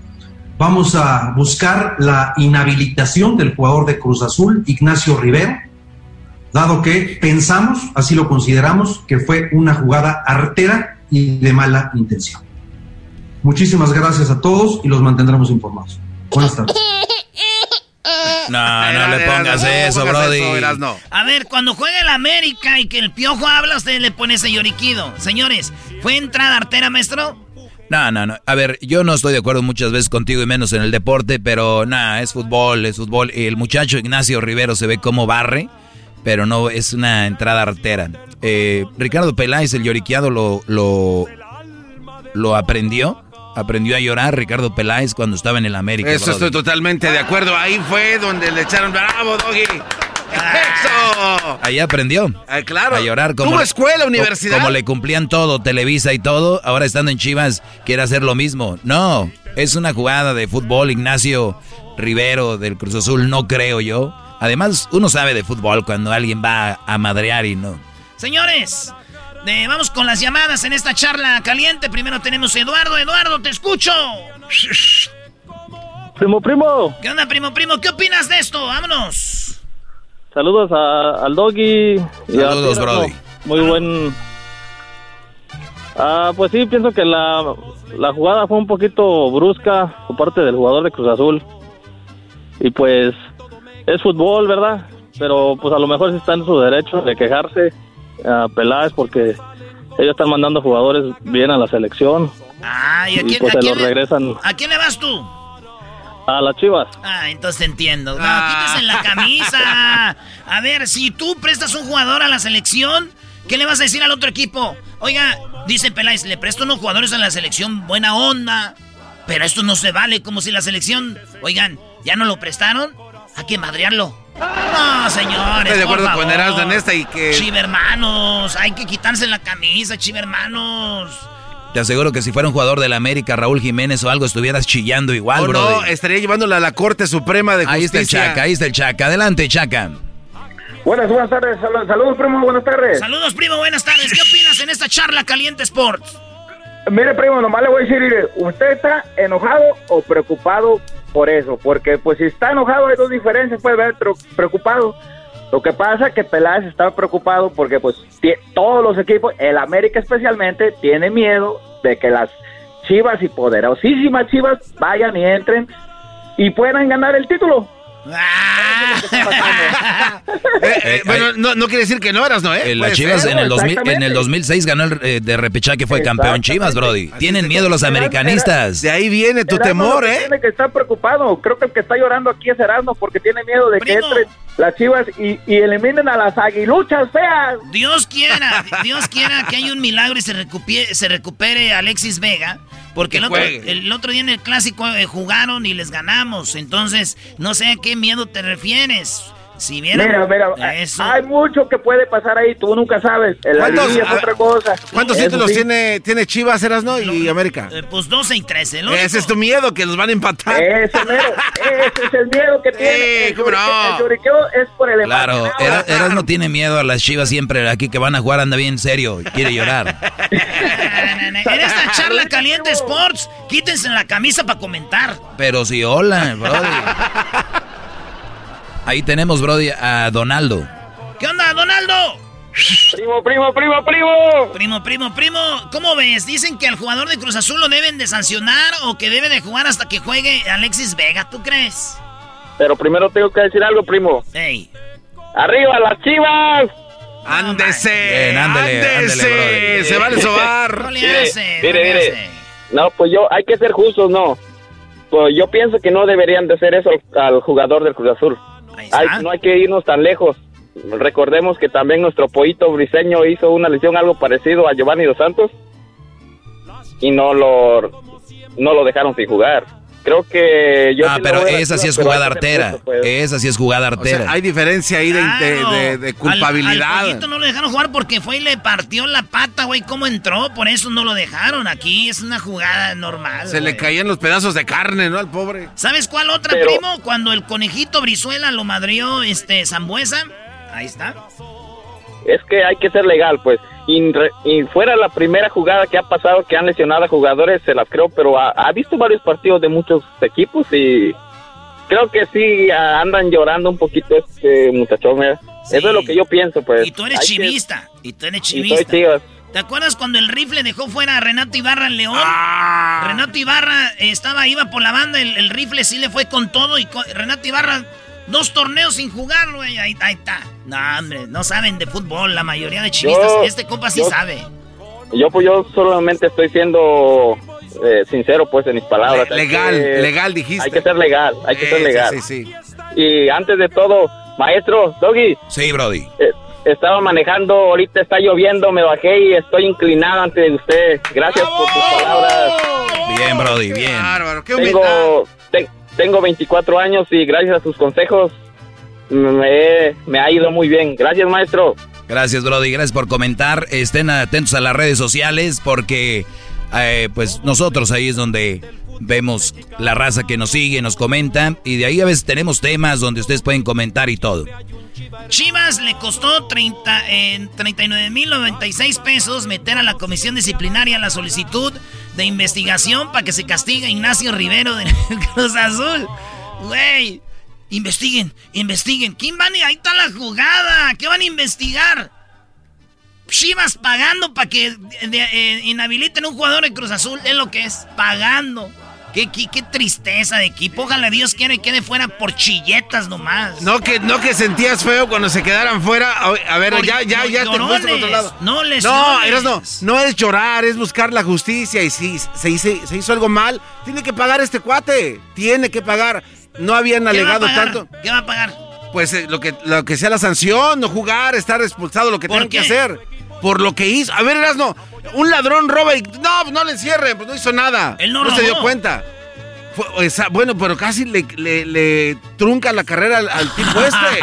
vamos a buscar la inhabilitación del jugador de Cruz Azul, Ignacio Rivero, dado que pensamos, así lo consideramos, que fue una jugada artera y de mala intención. Muchísimas gracias a todos y los mantendremos informados. Buenas tardes. No, no le pongas eso, Brody. A ver, cuando juega el América y que el piojo habla, usted le pone ese lloriquido. Señores, ¿fue entrada artera, maestro? No, no, no. A ver, yo no estoy de acuerdo muchas veces contigo y menos en el deporte, pero nada, es fútbol, es fútbol. El muchacho Ignacio Rivero se ve como barre, pero no es una entrada artera. Eh, Ricardo Peláez, el lloriqueado, lo, lo, lo aprendió. Aprendió a llorar Ricardo Peláez cuando estaba en el América. Eso brody. estoy totalmente de acuerdo. Ahí fue donde le echaron bravo, Doggy. ¡Eso! Ahí aprendió. Ah, claro. A llorar como Tuvo escuela, universidad. Como le cumplían todo, Televisa y todo, ahora estando en Chivas quiere hacer lo mismo. No, es una jugada de fútbol, Ignacio Rivero del Cruz Azul, no creo yo. Además, uno sabe de fútbol cuando alguien va a madrear y no. Señores, eh, vamos con las llamadas en esta charla caliente. Primero tenemos a Eduardo. Eduardo, te escucho. Primo, primo. ¿Qué onda, primo, primo? ¿Qué opinas de esto? Vámonos. Saludos a- al Doggy. y a Saludos. Brody. Muy buen. Ah, pues sí, pienso que la, la jugada fue un poquito brusca por parte del jugador de Cruz Azul. Y pues es fútbol, ¿verdad? Pero pues a lo mejor sí está en su derecho de quejarse a Peláez porque ellos están mandando jugadores bien a la selección. Ah, ¿y a y quién, pues a se quién los le- regresan ¿A quién le vas tú? a las chivas. Ah, entonces te entiendo. No, quítese la camisa. A ver, si tú prestas un jugador a la selección, ¿qué le vas a decir al otro equipo? Oiga, dice Peláez, le presto unos jugadores a la selección, buena onda. Pero esto no se vale, como si la selección, oigan, ¿ya no lo prestaron? Hay que madrearlo. No, señores. Estoy de por acuerdo con. Erasmo en esta y que- Chivermanos, hay que quitarse la camisa, chivermanos. Te aseguro que si fuera un jugador del América, Raúl Jiménez o algo, estuvieras chillando igual, Oh, Brody. no, estaría llevándola a la Corte Suprema de Justicia. Ahí está el Chaca, ahí está el Chaca. Adelante, Chaca. Buenas, buenas tardes. Sal- Saludos, primo. Buenas tardes. Saludos, primo, buenas tardes. ¿Qué opinas en esta charla caliente Sports? Mire, primo, nomás le voy a decir, ¿usted está enojado o preocupado por eso? Porque, pues, si está enojado hay dos diferencias, puede ver preocupado. Lo que pasa es que Peláez está preocupado porque, pues, todos los equipos, el América especialmente, tiene miedo de que las chivas y poderosísimas chivas vayan y entren y puedan ganar el título. Eh, bueno, no, no quiere decir que no eras, ¿no? ¿eh? Eh, las Puede Chivas ser. en el, 2000, en el 2006 ganó el eh, de repechaje, fue campeón Chivas, Brody. Tienen miedo los americanistas. De ahí viene tu temor, ¿eh? Tiene que estar preocupado. Creo que el que está llorando aquí es Erasmo porque tiene miedo de que entren las chivas y, y eliminen a las aguiluchas feas. Dios quiera, Dios quiera que haya un milagro y se recupere, se recupere Alexis Vega. Porque el otro, el otro día en el clásico eh, jugaron y les ganamos. Entonces, no sé a qué miedo te refieres. Si vieron Mira, mira, eso. hay mucho que puede pasar ahí, tú nunca sabes. El ¿Cuántos- es otra cosa. ¿Cuántos Eso títulos sí. tiene, tiene Chivas, Erasno y América? Eh, pues 12 y 13. el único- Ese es tu miedo, que los van a empatar. Ese mero, ese es el miedo que tiene. El, ¿cómo no? lloriqueo, el lloriqueo es por el Claro. Eras, Eras no tiene miedo a las chivas siempre aquí que van a jugar, anda bien serio y quiere llorar. En esta charla caliente Sports, quítense la camisa para comentar. Pero sí, hola, Brody. Ahí tenemos, Brody, a Donaldo. ¿Qué onda, Donaldo? Primo, primo, primo, primo. Primo, primo, primo. ¿Cómo ves? Dicen que al jugador de Cruz Azul lo deben de sancionar o que debe de jugar hasta que juegue Alexis Vega. ¿Tú crees? Pero primero tengo que decir algo, primo. Ey. ¡Arriba las chivas! ¡Ándese! ¡Ándese! ¡Se vale sobar! No le Mire, no mire, le mire. hace. No, pues yo, hay que ser justos, ¿no? Pues yo pienso que no deberían de hacer eso al, al jugador del Cruz Azul. Ahí está. Hay- no hay que irnos tan lejos. Recordemos que también nuestro pollito briseño hizo una lesión algo parecido a Giovanni Dos Santos y no lo, no lo dejaron sin jugar. Creo que yo... Ah, sí pero esa sí es jugada artera. pues. Esa sí es jugada O artera. sea, hay diferencia ahí de, de- Claro. de- de Al- culpabilidad. Al, pollito no lo dejaron jugar porque fue y le partió la pata, güey. ¿Cómo entró? Por eso no lo dejaron. Aquí es una jugada normal. Se le caían los pedazos de carne, ¿no? Al pobre. ¿Sabes cuál otra, Pero- primo? Cuando el conejito Brizuela lo madrió este Zambuesa. Ahí está. es que hay que ser legal, pues. Y, re- y fuera la primera jugada que ha pasado que han lesionado a jugadores, se las creo, pero ha, ha visto varios partidos de muchos equipos y creo que sí andan llorando un poquito este muchachón. Sí. Eso es lo que yo pienso, pues. Y tú eres Hay que- chivista. Y tú eres y soy chivista. ¿Te acuerdas cuando el rifle dejó fuera a Renato Ibarra en León? Ah. Renato Ibarra estaba, iba por la banda, el, el rifle sí le fue con todo y co- Renato Ibarra, dos torneos sin jugar, güey. Ahí, ahí está. No, hombre, no saben de fútbol, la mayoría de chivistas. Yo- este compa sí yo- sabe. Yo, pues, yo solamente estoy siendo eh, sincero, pues, en mis palabras. Le- legal, que- legal dijiste. Hay que ser legal, hay que ser Eh, legal. Sí, sí, sí. Y antes de todo, maestro, Doggy, Sí, Brody. eh, estaba manejando, ahorita está lloviendo, me bajé y estoy inclinado ante usted. Gracias por sus palabras. Bien, Brody, bien. Bárbaro, qué humildad. Tengo, te- tengo 24 años y gracias a sus consejos me, me ha ido muy bien. Gracias, maestro. Gracias, Brody. Gracias por comentar. Estén atentos a las redes sociales porque, eh, pues, nosotros ahí es donde vemos la raza que nos sigue, nos comenta. Y de ahí a veces tenemos temas donde ustedes pueden comentar y todo. Chivas le costó 30, en 39.096 pesos meter a la comisión disciplinaria la solicitud de investigación para que se castigue a Ignacio Rivero de Cruz Azul. Güey, investiguen, investiguen. ¿Quién van. Ahí está la jugada. ¿Qué van a investigar? Chivas pagando para que de- eh, inhabiliten un jugador de Cruz Azul. Es lo que es, pagando. Qué, qué, qué tristeza de equipo. Ojalá Dios quiera que quede fuera por chilletas nomás. No que, no que sentías feo cuando se quedaran fuera. A, ver, Por- ya, ya, ya te llorones, a otro lado. no No, lesiones. eras no. No es llorar, es buscar la justicia. Y si se hizo, se hizo algo mal, tiene que pagar este cuate. Tiene que pagar. No habían ¿Qué va a alegado tanto. ¿Qué va a pagar? Pues eh, lo, que, lo que sea la sanción, no jugar, estar expulsado, lo que ¿Por tengan que hacer. Por lo que hizo. A ver, Erasno, un ladrón roba y. No, no le encierren, pues no hizo nada. Él no se dio cuenta. Fue- bueno, pero casi le, le- le trunca la carrera al, al tipo este.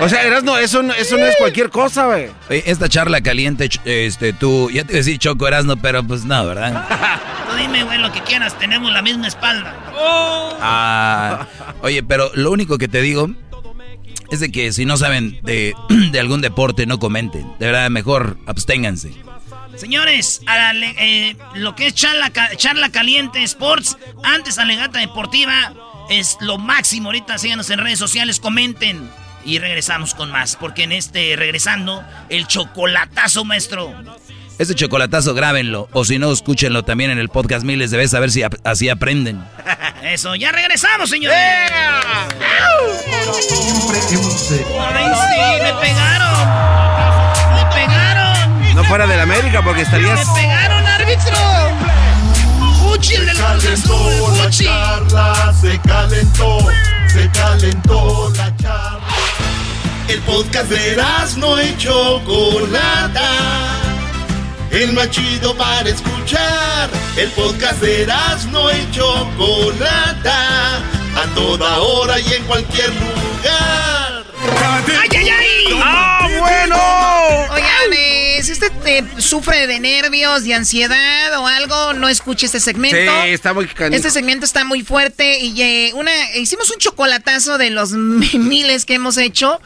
O sea, Erasno, eso, no- eso no es cualquier cosa, güey. Oye, esta charla caliente, este, tú, ya te iba a decir Choco Erasno, pero pues no, ¿verdad? Tú dime, güey, lo que quieras. Tenemos la misma espalda. Ah, oye, pero lo único que te digo es de que si no saben de, algún deporte, no comenten. De verdad, mejor absténganse. Señores, eh, lo que es charla, charla caliente sports, antes alegata deportiva, es lo máximo. Ahorita síganos en redes sociales, comenten. Y regresamos con más, porque en este, regresando, el chocolatazo, maestro. Este chocolatazo grábenlo, o si no, escúchenlo también en el podcast miles de veces a ver si ap- así aprenden. Eso, ya regresamos, señores. Ay, sí, me pegaron. Me pegaron. No fuera del América, porque estarías. Me pegaron, árbitro. Fuchi, el de la Cruz Azul, Fuchi. charla, se calentó, se calentó la charla. El podcast de no y Chocolata. El más chido para escuchar. El podcast de no y Chocolata. A toda hora y en cualquier lugar. ¡Ay, ay, ay! ¡Ah, bueno! Oigan, eh, si usted eh, sufre de nervios, de ansiedad o algo, no escuche este segmento. Sí, está muy canijo. Este segmento está muy fuerte y eh, una hicimos un chocolatazo de los miles que hemos hecho.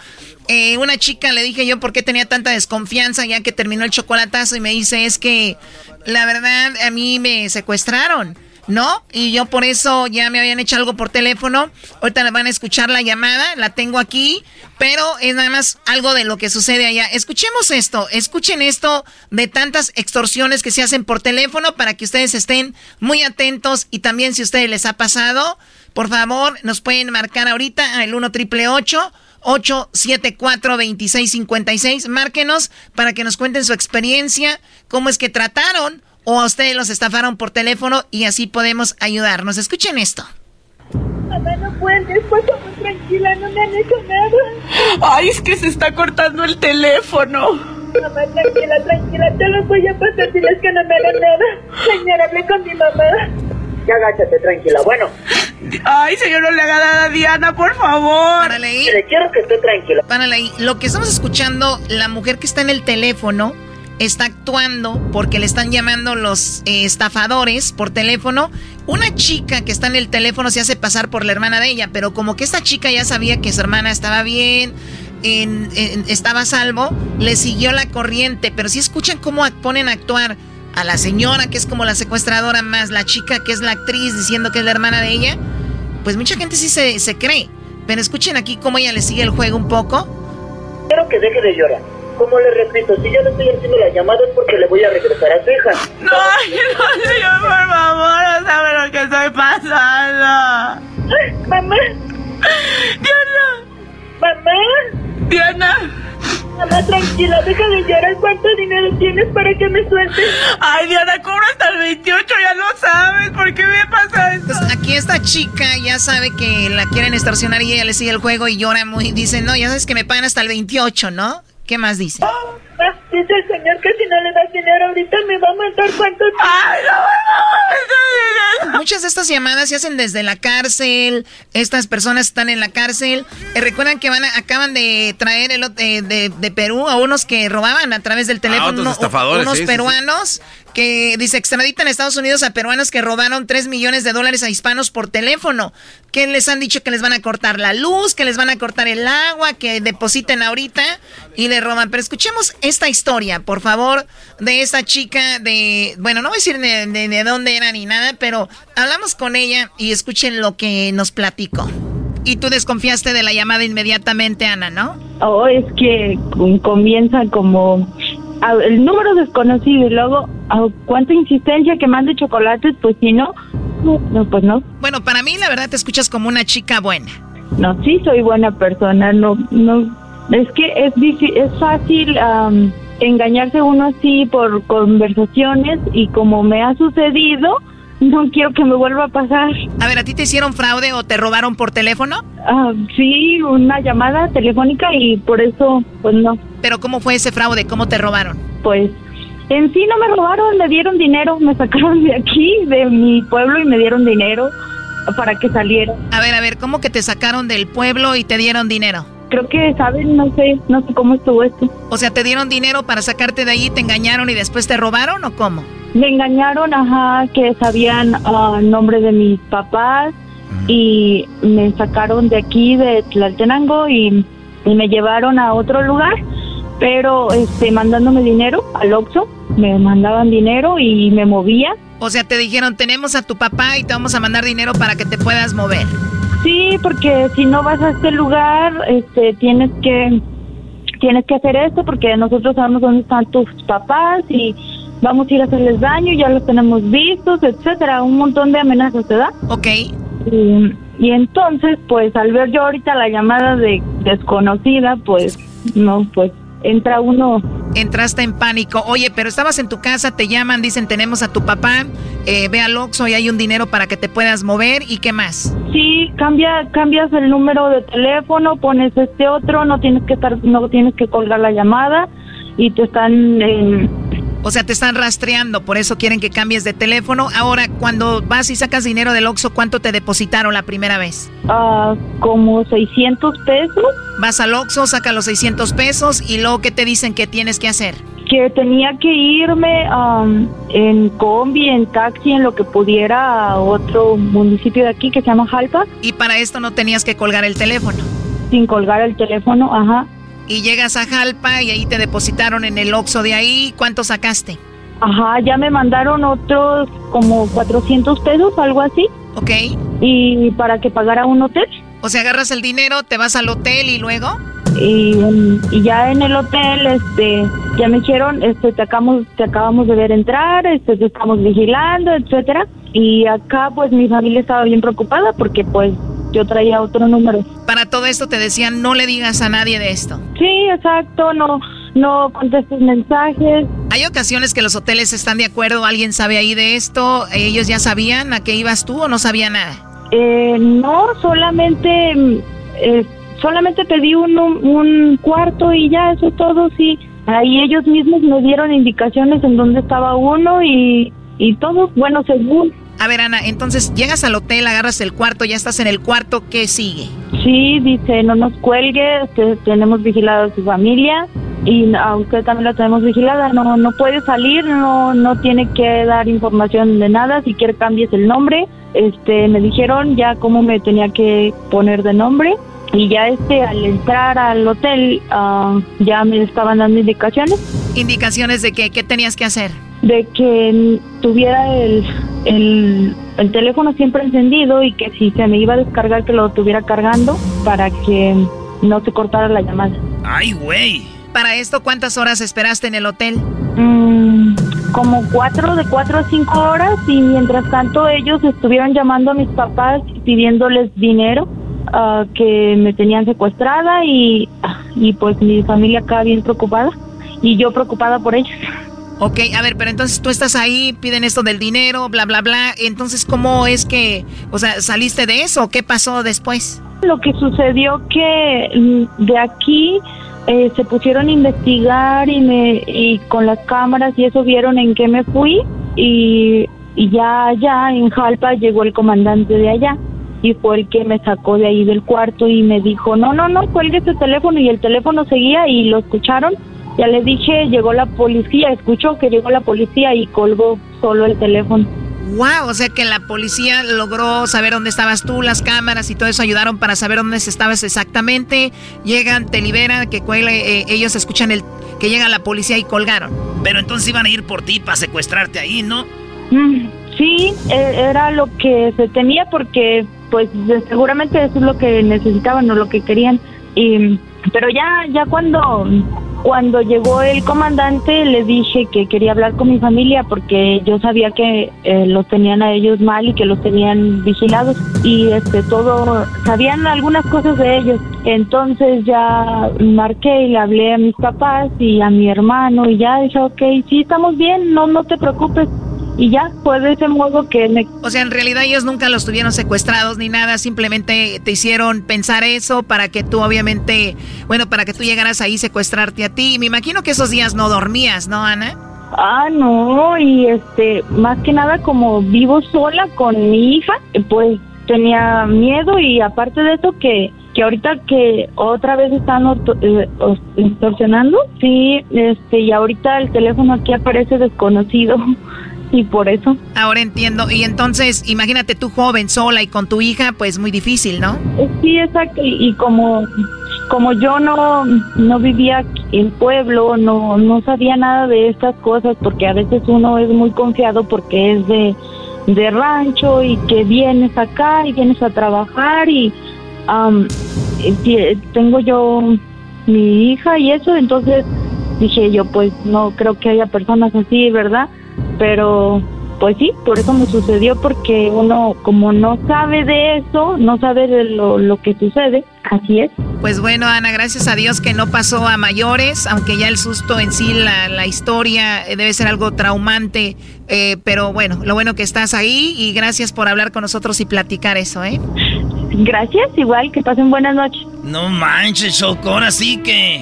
Eh, una chica le dije yo por qué tenía tanta desconfianza ya que terminó el chocolatazo y me dice es que la verdad a mí me secuestraron. ¿no? Y yo por eso ya me habían hecho algo por teléfono. Ahorita van a escuchar la llamada, la tengo aquí, pero es nada más algo de lo que sucede allá. Escuchemos esto, escuchen esto de tantas extorsiones que se hacen por teléfono para que ustedes estén muy atentos y también si a ustedes les ha pasado, por favor, nos pueden marcar ahorita al 1 triple 874 2656 Márquenos para que nos cuenten su experiencia, cómo es que trataron o a ustedes los estafaron por teléfono y así podemos ayudarnos. Escuchen esto. Mamá, no puedes, pues muy tranquila, no me han hecho nada. Ay, es que se está cortando el teléfono. Mamá, tranquila, tranquila, te lo voy a pasar, diles que no me hagan nada. Señora, hablé con mi mamá. Ya agáchate, tranquila, bueno. Ay, señor, no le haga nada a Diana, por favor. Párale ahí. Le quiero que esté tranquila. Párale ahí. Lo que estamos escuchando, la mujer que está en el teléfono está actuando porque le están llamando los eh, estafadores por teléfono. Una chica que está en el teléfono se hace pasar por la hermana de ella, pero como que esta chica ya sabía que su hermana estaba bien, en, en- estaba a salvo, le siguió la corriente. Pero si escuchan cómo ponen a actuar a la señora que es como la secuestradora más la chica que es la actriz diciendo que es la hermana de ella, pues mucha gente sí se, se cree. Pero escuchen aquí cómo ella le sigue el juego un poco. Quiero que deje de llorar. Como le repito, si yo le estoy haciendo la llamada es porque le voy a regresar a su hija. No, no, señor, por favor, no sabe lo que estoy pasando. Mamá. Diana. Mamá. Diana. Mamá, tranquila, deja de llorar. ¿Cuánto dinero tienes para que me sueltes? Ay, Diana, cobro hasta el 28, ya lo sabes. ¿Por qué me pasa esto? Pues aquí esta chica ya sabe que la quieren extorsionar y ella le sigue el juego y llora muy. Dice, no, ya sabes que me pagan hasta el 28, ¿no? ¿Qué más dice? Ah, dice el señor que si no le das dinero ahorita me va a matar. ¿Cuánto Ay, no, Muchas de estas llamadas se hacen desde la cárcel. Estas personas están en la cárcel. Eh, Recuerdan que van a- acaban de traer el, eh, de, de Perú a unos que robaban a través del teléfono. otros uno- estafadores, unos sí, sí, sí. Que dice extraditan a Estados Unidos a peruanos que robaron 3 millones de dólares a hispanos por teléfono. Que les han dicho que les van a cortar la luz, que les van a cortar el agua, que depositen ahorita y le roban. Pero escuchemos esta historia, por favor, de esta chica de, bueno, no voy a decir de, de- de dónde era ni nada, pero hablamos con ella y escuchen lo que nos platicó. Y tú desconfiaste de la llamada inmediatamente, Ana, ¿no? Oh, es que com- comienza como el número desconocido y luego cuánta insistencia que mande chocolates, pues si no, no, no, pues no. Bueno, para mí la verdad te escuchas como una chica buena. No, sí soy buena persona, no, no, es que es difí- es fácil am, engañarse uno así por conversaciones y como me ha sucedido, no quiero que me vuelva a pasar. A ver, ¿a ti te hicieron fraude o te robaron por teléfono? Ah, sí, una llamada telefónica y por eso, pues no. Pero ¿cómo fue ese fraude? ¿Cómo te robaron? Pues en sí no me robaron, me dieron dinero, me sacaron de aquí, de mi pueblo y me dieron dinero para que saliera. A ver, a ver, ¿cómo que te sacaron del pueblo y te dieron dinero? Creo que, ¿saben? No sé, no sé cómo estuvo esto. O sea, ¿te dieron dinero para sacarte de ahí, te engañaron y después te robaron o cómo? Me engañaron, ajá, que sabían el nombre de mis papás y me sacaron de aquí, de Tlaltenango y, y me llevaron a otro lugar, pero este mandándome dinero al Oxxo, me mandaban dinero y me movía. O sea, te dijeron, tenemos a tu papá y te vamos a mandar dinero para que te puedas mover. Sí, porque si no vas a este lugar, este, tienes que tienes que hacer esto porque nosotros sabemos dónde están tus papás y vamos a ir a hacerles daño, ya los tenemos vistos, etcétera, un montón de amenazas, ¿verdad? Ok. Y, y entonces, pues al ver yo ahorita la llamada de desconocida, pues no, pues entra uno Entraste en pánico. Oye, pero estabas en tu casa, te llaman, dicen, tenemos a tu papá, eh, ve al Oxxo y hay un dinero para que te puedas mover y qué más. Sí, cambia, cambias el número de teléfono, pones este otro, no tienes que estar, no tienes que colgar la llamada y te están, eh, O sea, te están rastreando, por eso quieren que cambies de teléfono. Ahora, cuando vas y sacas dinero del Oxxo, ¿cuánto te depositaron la primera vez? Ah, como 600 pesos. Vas al Oxxo, saca los 600 pesos y luego, ¿qué te dicen que tienes que hacer? Que tenía que irme am, en combi, en taxi, en lo que pudiera a otro municipio de aquí que se llama Jalpa, Y para esto no tenías que colgar el teléfono. sin colgar el teléfono, ajá. Y llegas a Jalpa y ahí te depositaron en el Oxxo de ahí. ¿Cuánto sacaste? Ajá, ya me mandaron otros como 400 pesos, algo así. Ok. Y para que pagara un hotel. O sea, agarras el dinero, te vas al hotel y luego... Y, y ya en el hotel, este, ya me dijeron, este, te acabamos, te acabamos de ver entrar, este, te estamos vigilando, etcétera. Y acá, pues, mi familia estaba bien preocupada porque, pues, yo traía otro número. Para todo esto te decían, no le digas a nadie de esto. Sí, exacto, no, no contestes mensajes. Hay ocasiones que los hoteles están de acuerdo, alguien sabe ahí de esto, ellos ya sabían a qué ibas tú o no sabía nada. Eh, no, solamente, mm, eh, solamente pedí un, un cuarto y ya, eso es todo, sí. Ahí ellos mismos me dieron indicaciones en dónde estaba uno y, y todo, bueno, según. A ver, Ana, entonces llegas al hotel, agarras el cuarto, ya estás en el cuarto, ¿qué sigue? Sí, dice, no nos cuelgue, tenemos vigilada a su familia y a usted también la tenemos vigilada, no no puede salir, no no tiene que dar información de nada, si quiere cambies el nombre. Este, me dijeron ya cómo me tenía que poner de nombre y ya este al entrar al hotel ah, ya me estaban dando indicaciones Indicaciones de que, qué tenías que hacer. De que tuviera el, el, el teléfono siempre encendido y que si se me iba a descargar que lo tuviera cargando para que no se cortara la llamada. Ay, güey. Para esto, ¿cuántas horas esperaste en el hotel? Mm, como cuatro, de cuatro a cinco horas y mientras tanto ellos estuvieron llamando a mis papás pidiéndoles dinero ah, que me tenían secuestrada y, y pues mi familia acá bien preocupada y yo preocupada por ellos. Ok, a ver, pero entonces tú estás ahí, piden esto del dinero, bla, bla, bla. Entonces, ¿cómo es que, o sea, saliste de eso? ¿Qué pasó después? Lo que sucedió que mm, de aquí eh, se pusieron a investigar y me y con las cámaras y eso vieron en qué me fui y, y ya allá en Jalpa llegó el comandante de allá y fue el que me sacó de ahí del cuarto y me dijo no no no cuelgue ese teléfono y el teléfono seguía y lo escucharon ya le dije llegó la policía escuchó que llegó la policía y colgó solo el teléfono Wow, o sea que la policía logró saber dónde estabas tú, las cámaras y todo eso ayudaron para saber dónde estabas exactamente. Llegan, te liberan, que cuele, eh, ellos escuchan el que llega la policía y colgaron. Pero entonces iban a ir por ti para secuestrarte ahí, ¿no? Mm, Sí, e- era lo que se temía porque pues seguramente eso es lo que necesitaban o lo que querían. Y, pero ya ya cuando cuando llegó el comandante le dije que quería hablar con mi familia porque yo sabía que eh, los tenían a ellos mal y que los tenían vigilados y este todo sabían algunas cosas de ellos. Entonces ya marqué y le hablé a mis papás y a mi hermano y ya dije, ok, sí estamos bien, no no te preocupes. Y ya fue de ese modo que me O sea, en realidad ellos nunca los tuvieron secuestrados ni nada, simplemente te hicieron pensar eso para que tú obviamente, bueno, para que tú llegaras ahí secuestrarte a ti. Me imagino que esos días no dormías, ¿no, Ana? Ah, no, y este, más que nada como vivo sola con mi hija, pues tenía miedo y aparte de eso que que ahorita que otra vez están eh, extorsionando, sí, este, y ahorita el teléfono aquí aparece desconocido y por eso. Ahora entiendo. Y entonces, imagínate tú joven, sola y con tu hija, pues muy difícil, ¿no? Eh, Sí, exacto, y, y como como yo no no vivía en pueblo, no no sabía nada de estas cosas porque a veces uno es muy confiado porque es de de rancho y que vienes acá y vienes a trabajar y ti- tengo yo mi hija y eso, entonces dije yo pues no creo que haya personas así, ¿verdad? Pero pues sí, por eso me sucedió porque uno como no sabe de eso, no sabe de lo, lo que sucede, así es. Pues bueno, Ana, gracias a Dios que no pasó a mayores, aunque ya el susto en sí, la, la historia eh, debe ser algo traumante, eh, pero bueno, lo bueno que estás ahí y gracias por hablar con nosotros y platicar eso, ¿eh? Gracias, igual que pasen buenas noches. No manches, Choco, ahora sí que.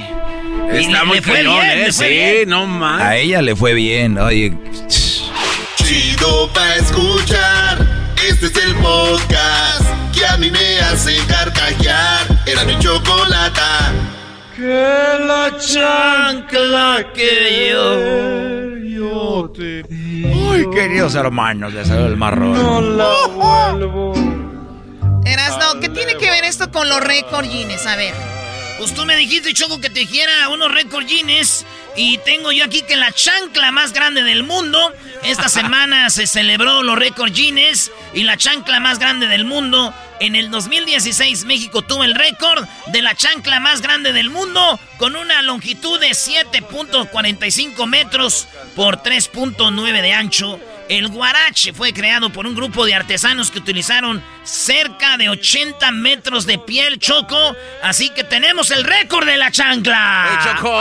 Está muy fue bien, ¿eh? Sí, bien. no más. A ella le fue bien, oye. Chido pa' escuchar. Este es el podcast que a mí me hace carcajear. Era mi chocolata. Que la chancla que yo, yo te Ay, queridos hermanos, le salió el marrón. no la vuelvo. Erasno, ¿qué tiene que ver esto con los récord Guinness? A ver. Pues tú me dijiste, Choco, que te dijera unos récord Guinness. Y tengo yo aquí que la chancla más grande del mundo. Esta semana se celebró los récord Guinness. Y la chancla más grande del mundo. En el 2016 México tuvo el récord de la chancla más grande del mundo. Con una longitud de 7.45 metros por 3.9 de ancho. El guarache fue creado por un grupo de artesanos que utilizaron cerca de 80 metros de piel choco. Así que tenemos el récord de la chancla. ¡Eh, Choco!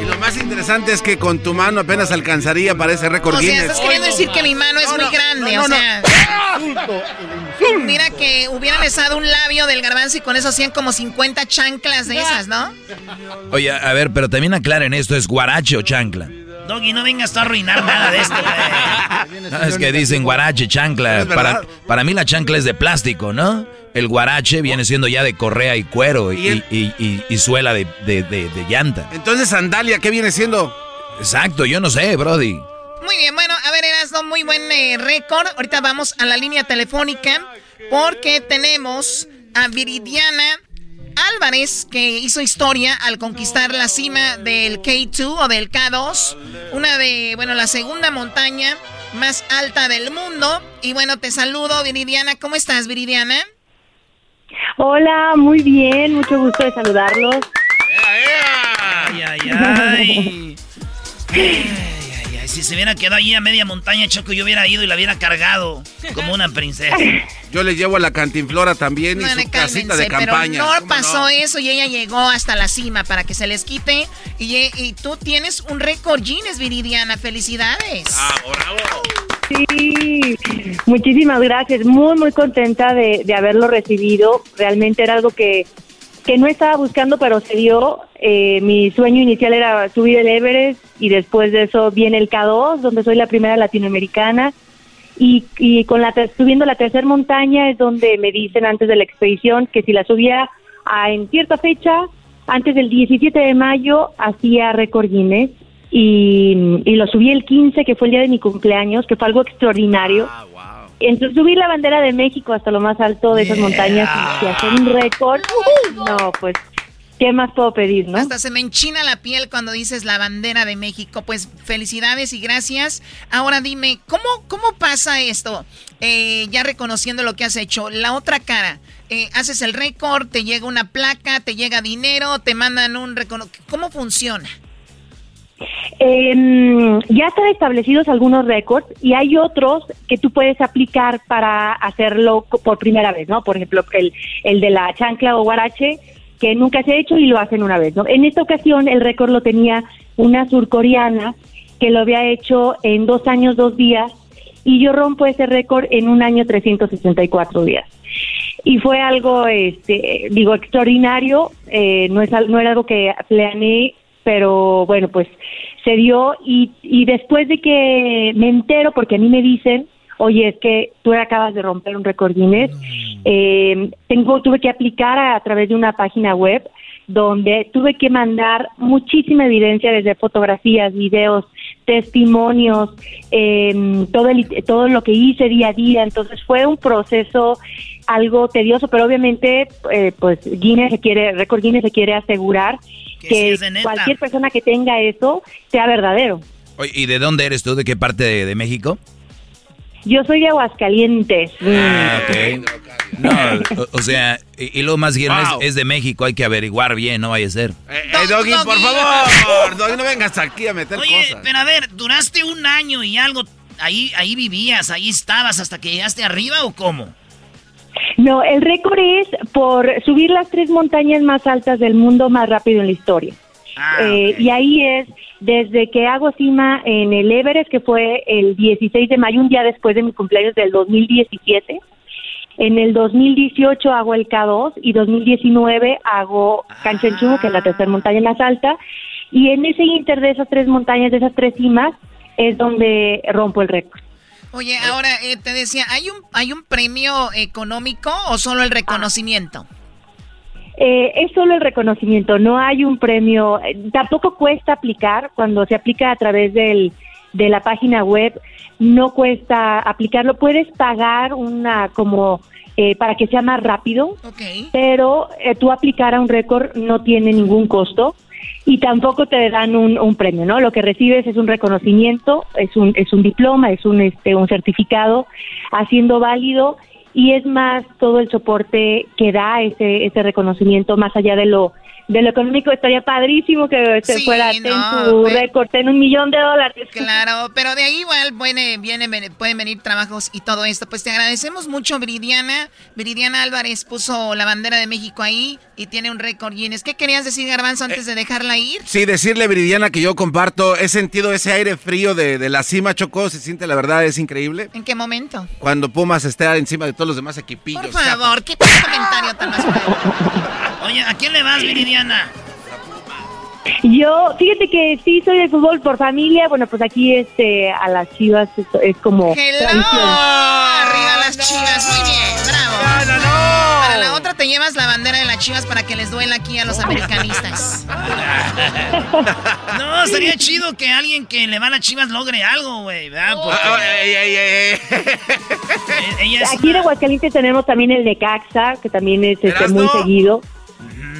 Y lo más interesante es que con tu mano apenas alcanzaría para ese récord O sea, estás queriendo decir que mi mano es muy grande, no, o no. sea... Mira que hubieran besado un labio del garbanzo y con eso hacían como 50 chanclas de esas, ¿no? Oye, a ver, pero también aclaren esto, ¿es guarache o chancla? Doggy, no vengas tú a arruinar nada de esto, güey. No, es que dicen guarache, chancla. Para, para mí la chancla es de plástico, ¿no? El guarache viene siendo ya de correa y cuero y, y- y- y suela de, de- de- de llanta. Entonces, sandalia, ¿qué viene siendo? Exacto, yo no sé, Brody. Muy bien, bueno, a ver, Erasno, muy buen eh, récord. Ahorita vamos a la línea telefónica porque tenemos a Viridiana Álvarez que hizo historia al conquistar la cima del K2 o del K2, una de, bueno, la segunda montaña más alta del mundo. Y bueno, te saludo, Viridiana. ¿Cómo estás, Viridiana? Hola, muy bien, mucho gusto de saludarlos. Ay, ay, ay. Ay, ay, ay. Si se hubiera quedado allí a media montaña, Choco, yo hubiera ido y la hubiera cargado como una princesa. Yo le llevo a la cantinflora también y su casita de campaña. Pero no ¿Cómo pasó eso y ella llegó hasta la cima para que se les quite. Y, y tú tienes un récord Guinness, Viridiana. ¡Felicidades! Sí, muchísimas gracias. Muy, muy contenta de, de haberlo recibido. Realmente era algo que, que no estaba buscando, pero se dio. Eh, mi sueño inicial era subir el Everest y después de eso viene el K2, donde soy la primera latinoamericana. Y, y con la subiendo la tercera montaña es donde me dicen antes de la expedición que si la subía a, en cierta fecha, antes del 17 de mayo, hacía récord Guinness. Y, y lo subí el 15, que fue el día de mi cumpleaños, que fue algo extraordinario. Entonces subí la bandera de México hasta lo más alto de esas montañas y, hacer un récord. No, pues, ¿qué más puedo pedir, no? Hasta se me enchina la piel cuando dices la bandera de México. Pues felicidades y gracias. Ahora dime, ¿cómo, cómo pasa esto? Eh, ya reconociendo lo que has hecho. La otra cara, eh, haces el récord, te llega una placa, te llega dinero, te mandan un recono ¿Cómo funciona? Eh, ya están establecidos algunos récords y hay otros que tú puedes aplicar para hacerlo por primera vez, ¿no? Por ejemplo, el, el de la chancla o guarache, que nunca se ha hecho y lo hacen una vez, ¿no? En esta ocasión el récord lo tenía una surcoreana que lo había hecho en dos años, dos días, y yo rompo ese récord en un año 364 días. Y fue algo, este, digo, extraordinario, eh, no, es, no era algo que planeé, pero bueno, pues se dio y, y después de que me entero, porque a mí me dicen, oye, es que tú acabas de romper un récord Guinness, eh, tengo, tuve que aplicar a, a través de una página web donde tuve que mandar muchísima evidencia desde fotografías, videos, testimonios, eh, todo, el, todo lo que hice día a día. Entonces fue un proceso algo tedioso, pero obviamente, eh, pues Guinness se quiere, Record Guinness se quiere asegurar Que sí cualquier persona que tenga eso sea verdadero. Oye, ¿y de dónde eres tú? ¿De qué parte de, de México? Yo soy de Aguascalientes. Ah, ok. No, o, o sea, y, y lo más bien Wow. es, es de México, hay que averiguar bien, no vaya a ser. Eh, eh, Doggy, por favor, Doggy, no vengas aquí a meter Oye, cosas. pero a ver, ¿duraste un año y algo? Ahí, ahí vivías, ahí estabas hasta que llegaste arriba o cómo? No, el récord es por subir las tres montañas más altas del mundo más rápido en la historia. Eh, Y ahí es desde que hago cima en el Everest, que fue el 16 de mayo, un día después de mi cumpleaños del 2017. En el 2018 hago el K2 y 2019 hago Canchenchú, que es la tercera montaña más alta. Y en ese inter de esas tres montañas, de esas tres cimas, es donde rompo el récord. Oye, ahora eh, te decía, ¿hay un, ¿hay un premio económico o solo el reconocimiento? Eh, es solo el reconocimiento, no hay un premio, eh, tampoco cuesta aplicar cuando se aplica a través del, de la página web, no cuesta aplicarlo, puedes pagar una como eh, para que sea más rápido, pero tú aplicar a un récord no tiene ningún costo y tampoco te dan un, un, premio, ¿no? Lo que recibes es un reconocimiento, es un, es un diploma, es un, este, un certificado haciendo válido y es más todo el soporte que da ese, ese reconocimiento más allá de lo de lo económico estaría padrísimo que se fuera en tu récord en un millón de dólares. Claro, pero de ahí igual viene, viene, pueden venir trabajos y todo esto. Pues te agradecemos mucho, Viridiana. Viridiana Álvarez puso la bandera de México ahí y tiene un récord Guinness. ¿Qué querías decir, Garbanzo, antes de dejarla ir? Sí, decirle, Viridiana, que yo comparto, he sentido ese aire frío de, de la cima, Chocó, se siente, la verdad, es increíble. ¿En qué momento? Cuando Pumas está encima de todos los demás equipillos. Por favor, ¿qué comentario tan más Oye, ¿a quién le vas, Viridiana? Yo, fíjate que sí soy de fútbol por familia. Bueno, pues aquí este a las Chivas es, es como Hello. Arriba las Chivas, muy bien, bravo. No, no, no. Para la otra te llevas la bandera de las Chivas para que les duela aquí a los americanistas. no, sería chido que alguien que le va a las Chivas logre algo, güey, ¿verdad? Porque... ay, ay, ay, Aquí en Aguascalientes tenemos también el de Caxa, que también es este, muy seguido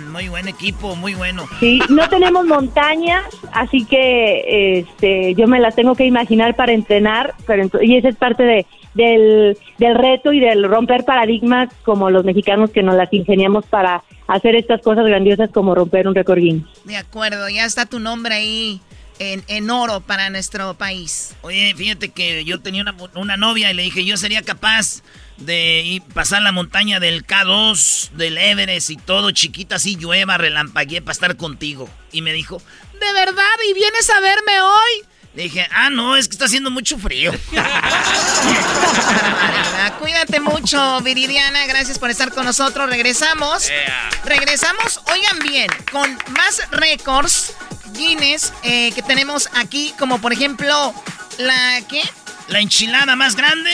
muy buen equipo, muy bueno. Sí, no tenemos montañas, así que este, yo me las tengo que imaginar para entrenar, pero y esa es parte de, del, del reto y del romper paradigmas como los mexicanos que nos las ingeniamos para hacer estas cosas grandiosas como romper un récord Guinness. De acuerdo, ya está tu nombre ahí. En, en, oro para nuestro país. Oye, fíjate que yo tenía una, una novia y le dije, yo sería capaz de ir, pasar la montaña del K2, del Everest y todo, chiquita, así llueva, relampagué para estar contigo. Y me dijo, ¿de verdad? ¿Y vienes a verme hoy? Le dije, ah, no, es que está haciendo mucho frío. Cuídate mucho, Viridiana. Gracias por estar con nosotros. Regresamos. Regresamos, oigan bien, con más récords Guinness eh, que tenemos aquí, como por ejemplo, la, ¿qué? La enchilada más grande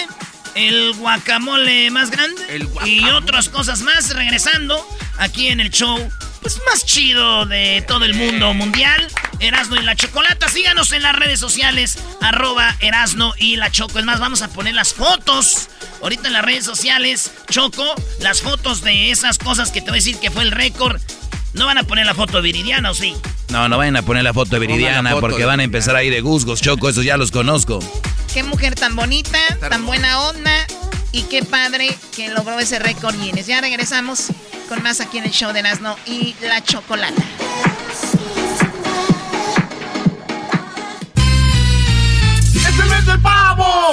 el guacamole más grande y otras cosas más regresando aquí en el show pues más chido de todo el mundo mundial. Erasno y la Chocolata. Síganos en las redes sociales, arroba Erasno y la Choco. Es más, vamos a poner las fotos. Ahorita en las redes sociales, Choco, las fotos de esas cosas que te voy a decir que fue el récord. ¿No van a poner la foto de Viridiana o sí? No, no vayan a poner la foto de Viridiana porque van a empezar ahí de gusgos, Choco. Esos ya los conozco. Qué mujer tan bonita, tan buena onda y qué padre que logró ese récord Guinness. Ya regresamos con más aquí en el show de Nazno y la chocolata. ¡Es el mes del pavo!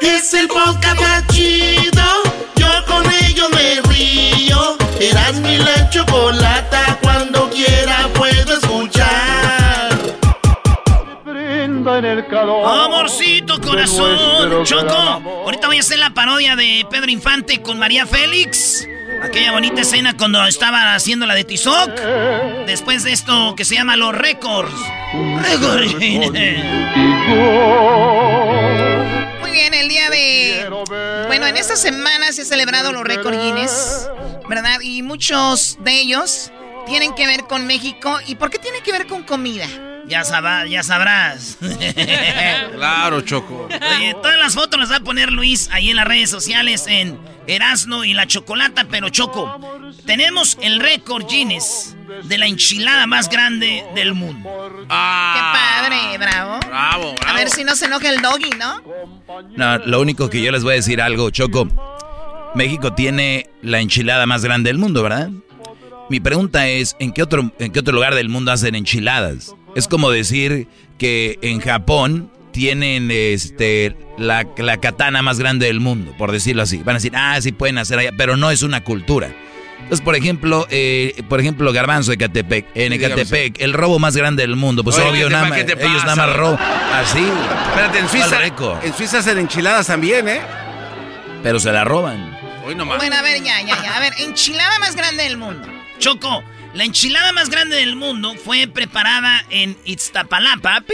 Es el podcast más chido. Yo con ello me río. Eras mi la chocolata. Cuando quiera puedo escuchar. Amorcito corazón, Choco. Ahorita voy a hacer la parodia de Pedro Infante con María Félix. Aquella bonita escena cuando estaba haciendo la de Tizoc. Después de esto que se llama Los Récords. Récords. Muy bien, el día de... Bueno, en esta semana se ha celebrado los récords Guinness, ¿verdad? Y muchos de ellos tienen que ver con México. ¿Y por qué tienen que ver con comida? Ya, ya sabrás. claro, Choco. Oye, todas las fotos las va a poner Luis ahí en las redes sociales en Erasno y la Chocolata, pero Choco. tenemos el récord Guinness de la enchilada más grande del mundo. Qué padre, bravo. Bravo, A ver si no se enoja el doggy, ¿no? No, lo único que yo les voy a decir algo, Choco. México tiene la enchilada más grande del mundo, ¿verdad? Mi pregunta es, ¿en qué otro, en qué otro lugar del mundo hacen enchiladas? Es como decir que en Japón tienen este la, la katana más grande del mundo, por decirlo así. Van a decir, ah, sí pueden hacer allá, pero no es una cultura. Entonces, por ejemplo, eh, por ejemplo, Garbanzo de Ecatepec. En Sí, Ecatepec, el robo más grande del mundo. Pues Oye, obvio, ¿qué te nada más, ellos nada más roban. Así. Espérate, en Suiza, en Suiza hacen enchiladas también, ¿eh? Pero se la roban. Hoy nomás. Bueno, a ver, ya, ya, ya. A ver, enchilada más grande del mundo. Choco, la enchilada más grande del mundo fue preparada en Iztapalapa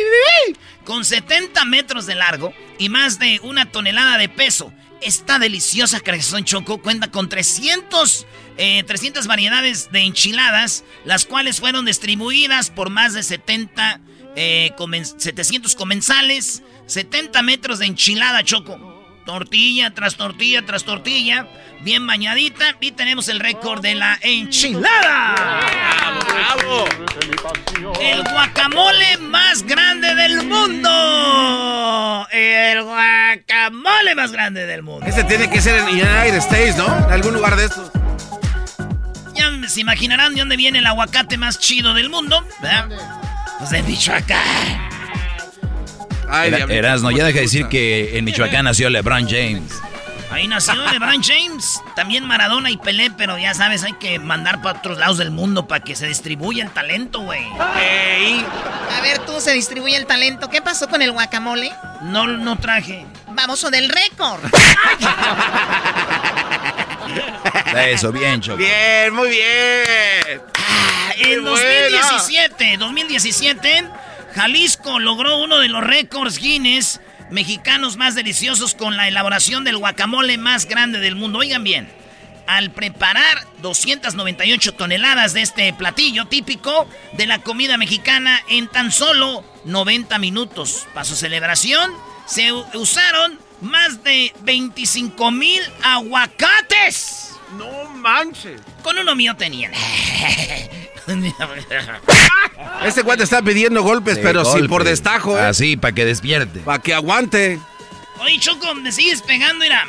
con 70 metros de largo y más de una tonelada de peso. Esta deliciosa creación Choco cuenta con 300, eh, 300 variedades de enchiladas, las cuales fueron distribuidas por más de 70, eh, comen- 700 comensales, 70 metros de enchilada Choco. Tortilla tras tortilla tras tortilla, bien bañadita y tenemos el récord de la enchilada. ¡Bravo, El guacamole más grande del mundo. El guacamole más grande del mundo. Ese tiene que ser en United States, ¿no? En algún lugar de estos. Ya se imaginarán de dónde viene el aguacate más chido del mundo, ¿verdad? Pues de Michoacán. Ay, Era- Erasno, ¿cómo ya deja de decir que en Michoacán nació LeBron James. Ahí nació LeBron James, también Maradona y Pelé, pero ya sabes, hay que mandar para otros lados del mundo para que se distribuya el talento, güey. A ver, tú se distribuye el talento. ¿Qué pasó con el guacamole? No, no traje. Vamos o del récord. Eso, bien, Choco. Bien, muy bien. En buena. 2017, 2017, Jalisco logró uno de los récords Guinness mexicanos más deliciosos con la elaboración del guacamole más grande del mundo. Oigan bien, al preparar 298 toneladas de este platillo típico de la comida mexicana en tan solo 90 minutos. Para su celebración se usaron más de 25 mil aguacates. No manches. Con uno mío tenían. Este cuate está pidiendo golpes, De pero sí golpe. por destajo, ¿eh? Así, para que despierte. Para que aguante. Oye, Choco, me sigues pegando, mira.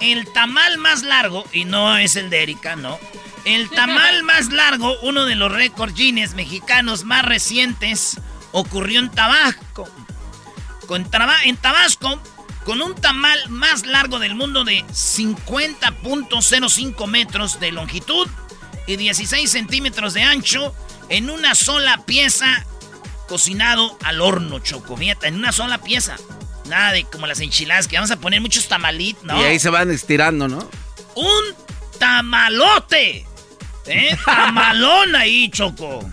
El tamal más largo, y no es el de Erika, no. El tamal más largo, uno de los récords Guinness mexicanos más recientes, ocurrió en Tabasco. Con traba- en Tabasco, con un tamal más largo del mundo de 50.05 metros de longitud y 16 centímetros de ancho, en una sola pieza, cocinado al horno, Choco. Fíjate, en una sola pieza. Nada de como las enchiladas, que vamos a poner muchos tamalitos, ¿no? Y ahí se van estirando, ¿no? Un tamalote. ¿Eh? Tamalón ahí, Choco.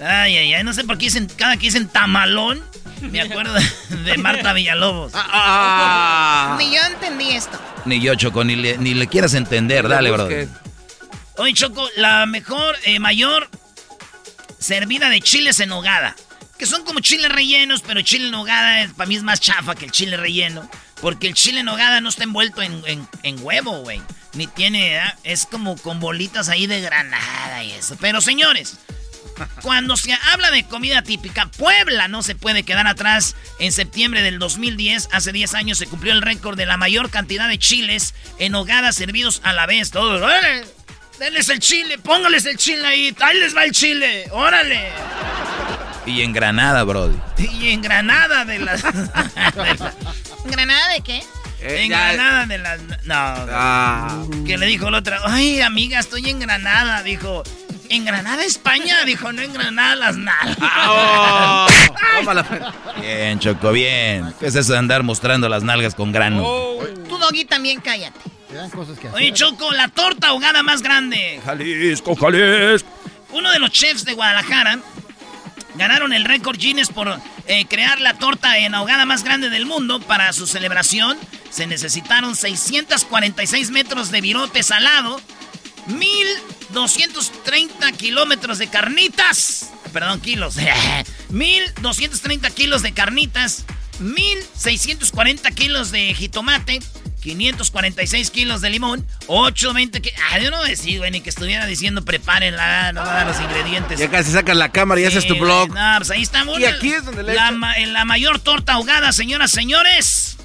Ay, ay, ay. No sé por qué dicen, cada que dicen tamalón, me acuerdo de Marta Villalobos. Ah. Ni yo entendí esto. Ni yo, Choco, ni le, ni le quieras entender. Dale, bro. Oye, Choco, la mejor, eh, mayor servida de chiles en nogada. Que son como chiles rellenos, pero chile en nogada es, para mí es más chafa que el chile relleno. Porque el chile en nogada no está envuelto en, en- huevo, güey. Ni tiene, es como con bolitas ahí de granada y eso. Pero señores, cuando se habla de comida típica, Puebla no se puede quedar atrás. En septiembre del 2010, hace 10 años, se cumplió el récord de la mayor cantidad de chiles en nogada servidos a la vez. Todos, ¡órale! Denles el chile, póngales el chile ahí, ahí les va el chile, órale. Y en Granada, bro. Y en Granada de las... ¿Granada de qué? en Granada de las... No, que le dijo la otra, ay amiga, estoy en Granada, dijo... ¿En Granada, España? Dijo, no en Granada las nalgas. Ah, Bien, Choco, bien. ¿Qué es eso de andar mostrando las nalgas con grano? Tú, Doggy, también cállate. Oye, Choco, la torta ahogada más grande. Jalisco, Jalisco. Uno de los chefs de Guadalajara ganaron el récord Guinness por eh, crear la torta en ahogada más grande del mundo. Para su celebración se necesitaron 646 metros de virote salado, 1230 kilómetros de carnitas. Perdón, kilos. 1230 kilos de carnitas, 1640 kilos de jitomate, 546 kilos de limón, 820 que Ah, yo no decía, güey, ni que estuviera diciendo prepárenla, no va a dar los ingredientes. Ya casi sacas la cámara y haces tu Sí, blog. güey, No, pues ahí estamos. Y aquí es donde le la, ma- en la mayor torta ahogada, señoras, señores.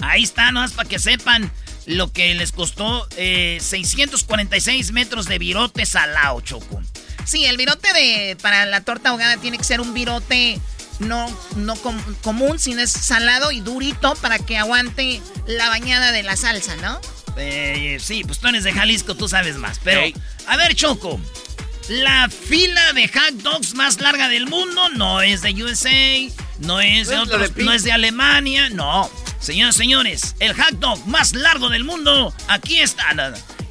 Ahí está, nomás para que sepan lo que les costó eh, 646 metros de virote salado, Choco. Sí, el virote de para la torta ahogada tiene que ser un virote no, no com- común, sino es salado y durito para que aguante la bañada de la salsa, ¿no? Eh, sí, pues tú eres de Jalisco, tú sabes más. Pero, a ver, Choco. La fila de hot dogs más larga del mundo no es de USA, no es de, ¿No es la otros- no es de Alemania, no. Señoras y señores, el hot dog más largo del mundo, aquí está.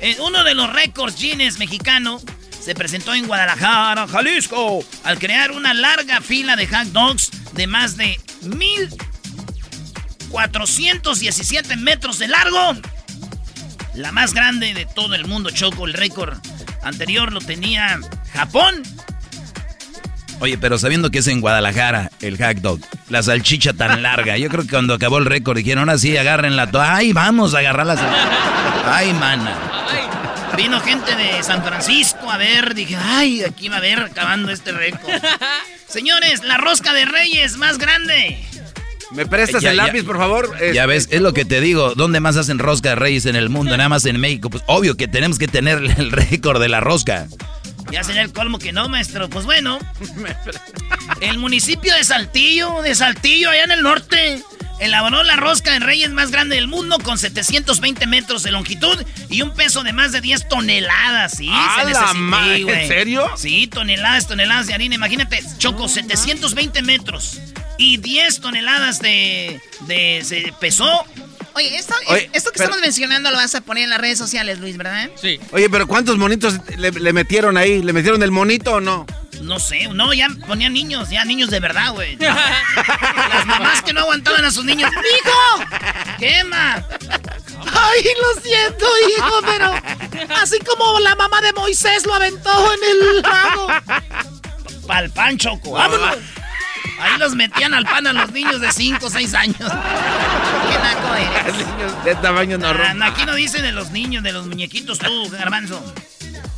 Eh, uno de los récords Guinness mexicano se presentó en Guadalajara, Jalisco, al crear una larga fila de hot dogs de más de 1417 metros de largo. La más grande de todo el mundo, Choco. El récord anterior lo tenía Japón. Oye, pero sabiendo que es en Guadalajara el hot dog, la salchicha tan larga, yo creo que cuando acabó el récord dijeron, ahora sí, agárrenla toda. Ay, vamos a agarrar la salchicha. Ay, mana. Vino gente de San Francisco a ver. Dije, ay, aquí va a ver acabando este récord. Señores, la rosca de reyes más grande. ¿Me prestas Ya, el ya. lápiz, por favor? Ya Este, ves, es lo que te digo. ¿Dónde más hacen rosca de reyes en el mundo? Nada más en México. Pues obvio que tenemos que tener el récord de la rosca. Ya sería el colmo que no, maestro. Pues bueno. El municipio de Saltillo, de Saltillo, allá en el norte, elaboró la rosca de reyes más grande del mundo con 720 metros de longitud y un peso de más de 10 toneladas. Sí, ¡A se ¿en serio? Sí, toneladas, toneladas de harina. Imagínate, Choco, 720 metros y 10 toneladas de, de se pesó. Oye, esto, Oye, esto que pero- estamos mencionando lo vas a poner en las redes sociales, Luis, ¿verdad? Sí. Oye, pero ¿cuántos monitos le, le metieron ahí? ¿Le metieron el monito o no? No sé, no, ya ponían niños, ya niños de verdad, güey. Las mamás que no aguantaban a sus niños. ¡Mijo! ¿Qué, ma? Ay, lo siento, hijo, pero así como la mamá de Moisés lo aventó en el lago. Pa'l pan, Choco. ¡Vámonos! Ahí los metían al pan a los niños de 5 o 6 años. De tamaño Ah, normal. aquí no dicen de los niños, de los muñequitos tú, garbanzo.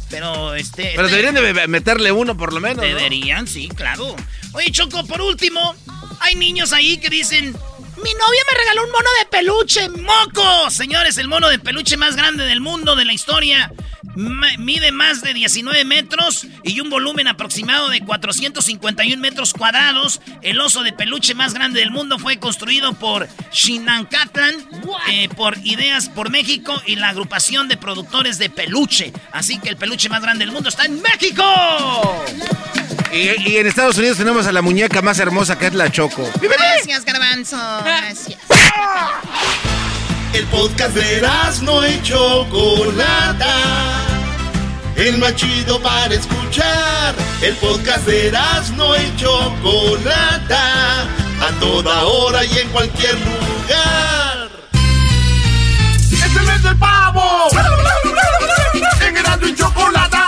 Pero este. Pero este- deberían de meterle uno por lo menos. ¿no? Deberían, sí, claro. Oye, Choco, por último, hay niños ahí que dicen. Mi novia me regaló un mono de peluche, moco. Señores, el mono de peluche más grande del mundo, de la historia. Mide más de 19 metros y un volumen aproximado de 451 metros cuadrados. El oso de peluche más grande del mundo fue construido por Shinancatlan, eh, por Ideas por México y la agrupación de productores de peluche. Así que el peluche más grande del mundo está en México. Y, y en Estados Unidos tenemos a la muñeca más hermosa que es la Choco. Gracias, Garbanzo. Gracias. El podcast de no y Chocolata. El más chido para escuchar. El podcast de no y Chocolata. A toda hora y en cualquier lugar. ¡Es el mes del pavo! En Erasmo y Chocolata.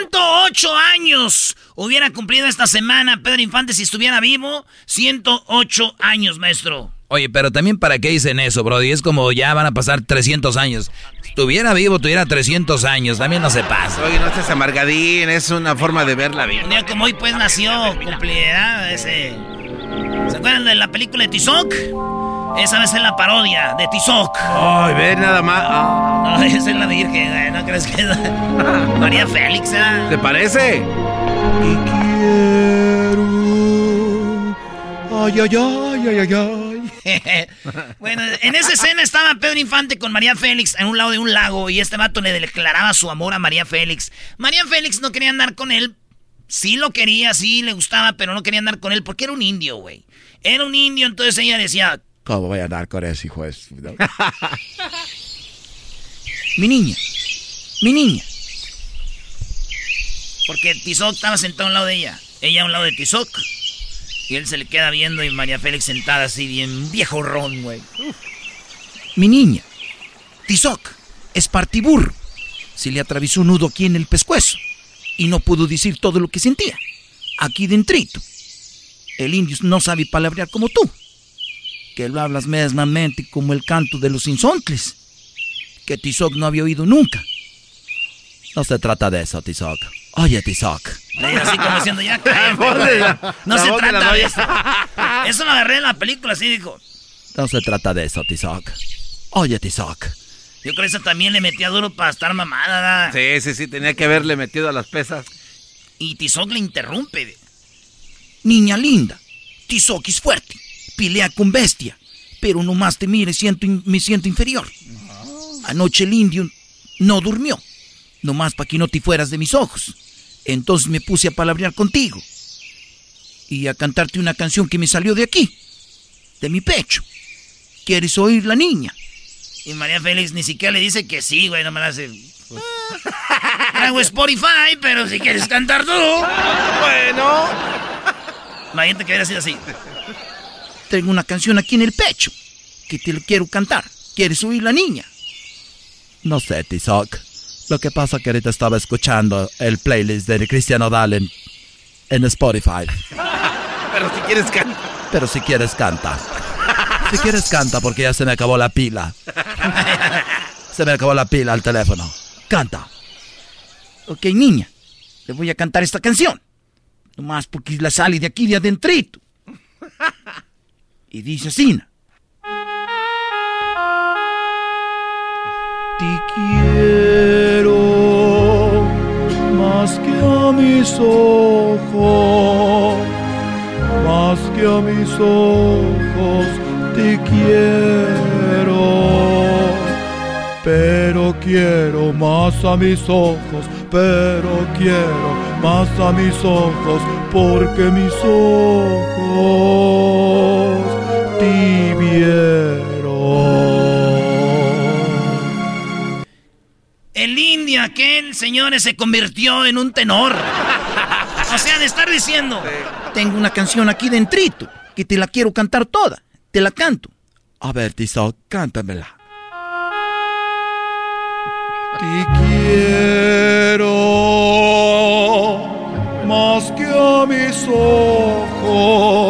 108 años hubiera cumplido esta semana Pedro Infante si estuviera vivo. 108 años, maestro. Oye, pero también para qué dicen eso, Brody. Es como ya van a pasar 300 años. Si estuviera vivo, tuviera 300 años. También no se pasa. Oye, no estés amargadín, es una forma de ver la vida. Un día como hoy, pues nació, cumplirá ese. ¿Se acuerdan de la película de Tizoc? Esa vez es la parodia de Tizoc. Ay, ve nada más. No, esa es la Virgen, güey, ¿no crees que es María Félix, ¿eh? ¿Te parece? Ay, ay, ay, ay, ay, ay. bueno, en esa escena estaba Pedro Infante con María Félix en un lado de un lago y este vato le declaraba su amor a María Félix. María Félix no quería andar con él. Sí lo quería, sí le gustaba, pero no quería andar con él porque era un indio, güey. Era un indio, entonces ella decía, ¿Cómo voy a andar con ese hijo de no? mi niña, mi niña. Porque Tizoc estaba sentado a un lado de ella, ella a un lado de Tizoc. Y él se le queda viendo y María Félix sentada así bien viejo ron, güey. Mi niña, Tizoc, es partibur. Si le atravesó un nudo aquí en el pescuezo. y no pudo decir todo lo que sentía. Aquí dentrito. El indio no sabe palabrear como tú. Que lo hablas mesmamente como el canto de los insontles. Que Tizoc no había oído nunca. No se trata de eso, Tizoc. Oye, Tizoc. Así como diciendo, ya cállate, No se trata de eso. Eso lo agarré en la película, así dijo. No se trata de eso, Tizoc. Oye, Tizoc. Yo creo que eso también le metía duro para estar mamada. Sí, sí, sí, tenía que haberle metido a las pesas. Y Tizoc le interrumpe. Niña linda, Tizoc es fuerte, pelea con bestia, pero nomás te mire siento me siento inferior. Anoche el indio no durmió, nomás para que no te fueras de mis ojos. Entonces me puse a palabrear contigo y a cantarte una canción que me salió de aquí, de mi pecho. ¿Quieres oír la niña? Y María Félix ni siquiera le dice que sí, güey, no me la hace. Hago Spotify, pero si quieres cantar tú. Bueno. Imagínate que hubiera sido así. Tengo una canción aquí en el pecho que te lo quiero cantar. ¿Quieres oír la niña? No sé, Tizoc. Lo que pasa es que ahorita estaba escuchando el playlist de Cristiano Dalen en Spotify. Pero si quieres cantar. Pero si quieres canta. Si quieres canta porque ya se me acabó la pila. Se me acabó la pila al teléfono. Canta. Ok, niña. Le voy a cantar esta canción. Nomás porque la sale de aquí de adentrito. Y dice así. Te quiero más que a mis ojos, más que a mis ojos te quiero, pero quiero más a mis ojos, pero quiero más a mis ojos, porque mis ojos El indio aquel, señores, se convirtió en un tenor. O sea, de estar diciendo. Tengo una canción aquí dentrito, que te la quiero cantar toda. Te la canto. A ver, Tizoc, cántamela. Te quiero más que a mis ojos,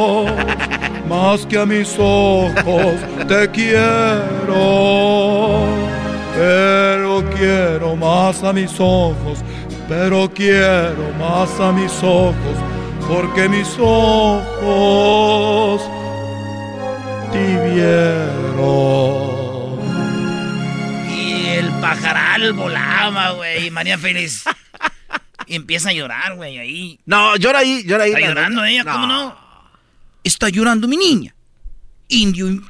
más que a mis ojos te quiero, pero quiero más a mis ojos, pero quiero más a mis ojos, porque mis ojos te vieron. Y el pajaral volaba, güey. Y María Félix. Y empieza a llorar, güey, ahí. No, llora ahí, llora ahí. Está llorando ella, ¿cómo no? Está llorando mi niña. Indio.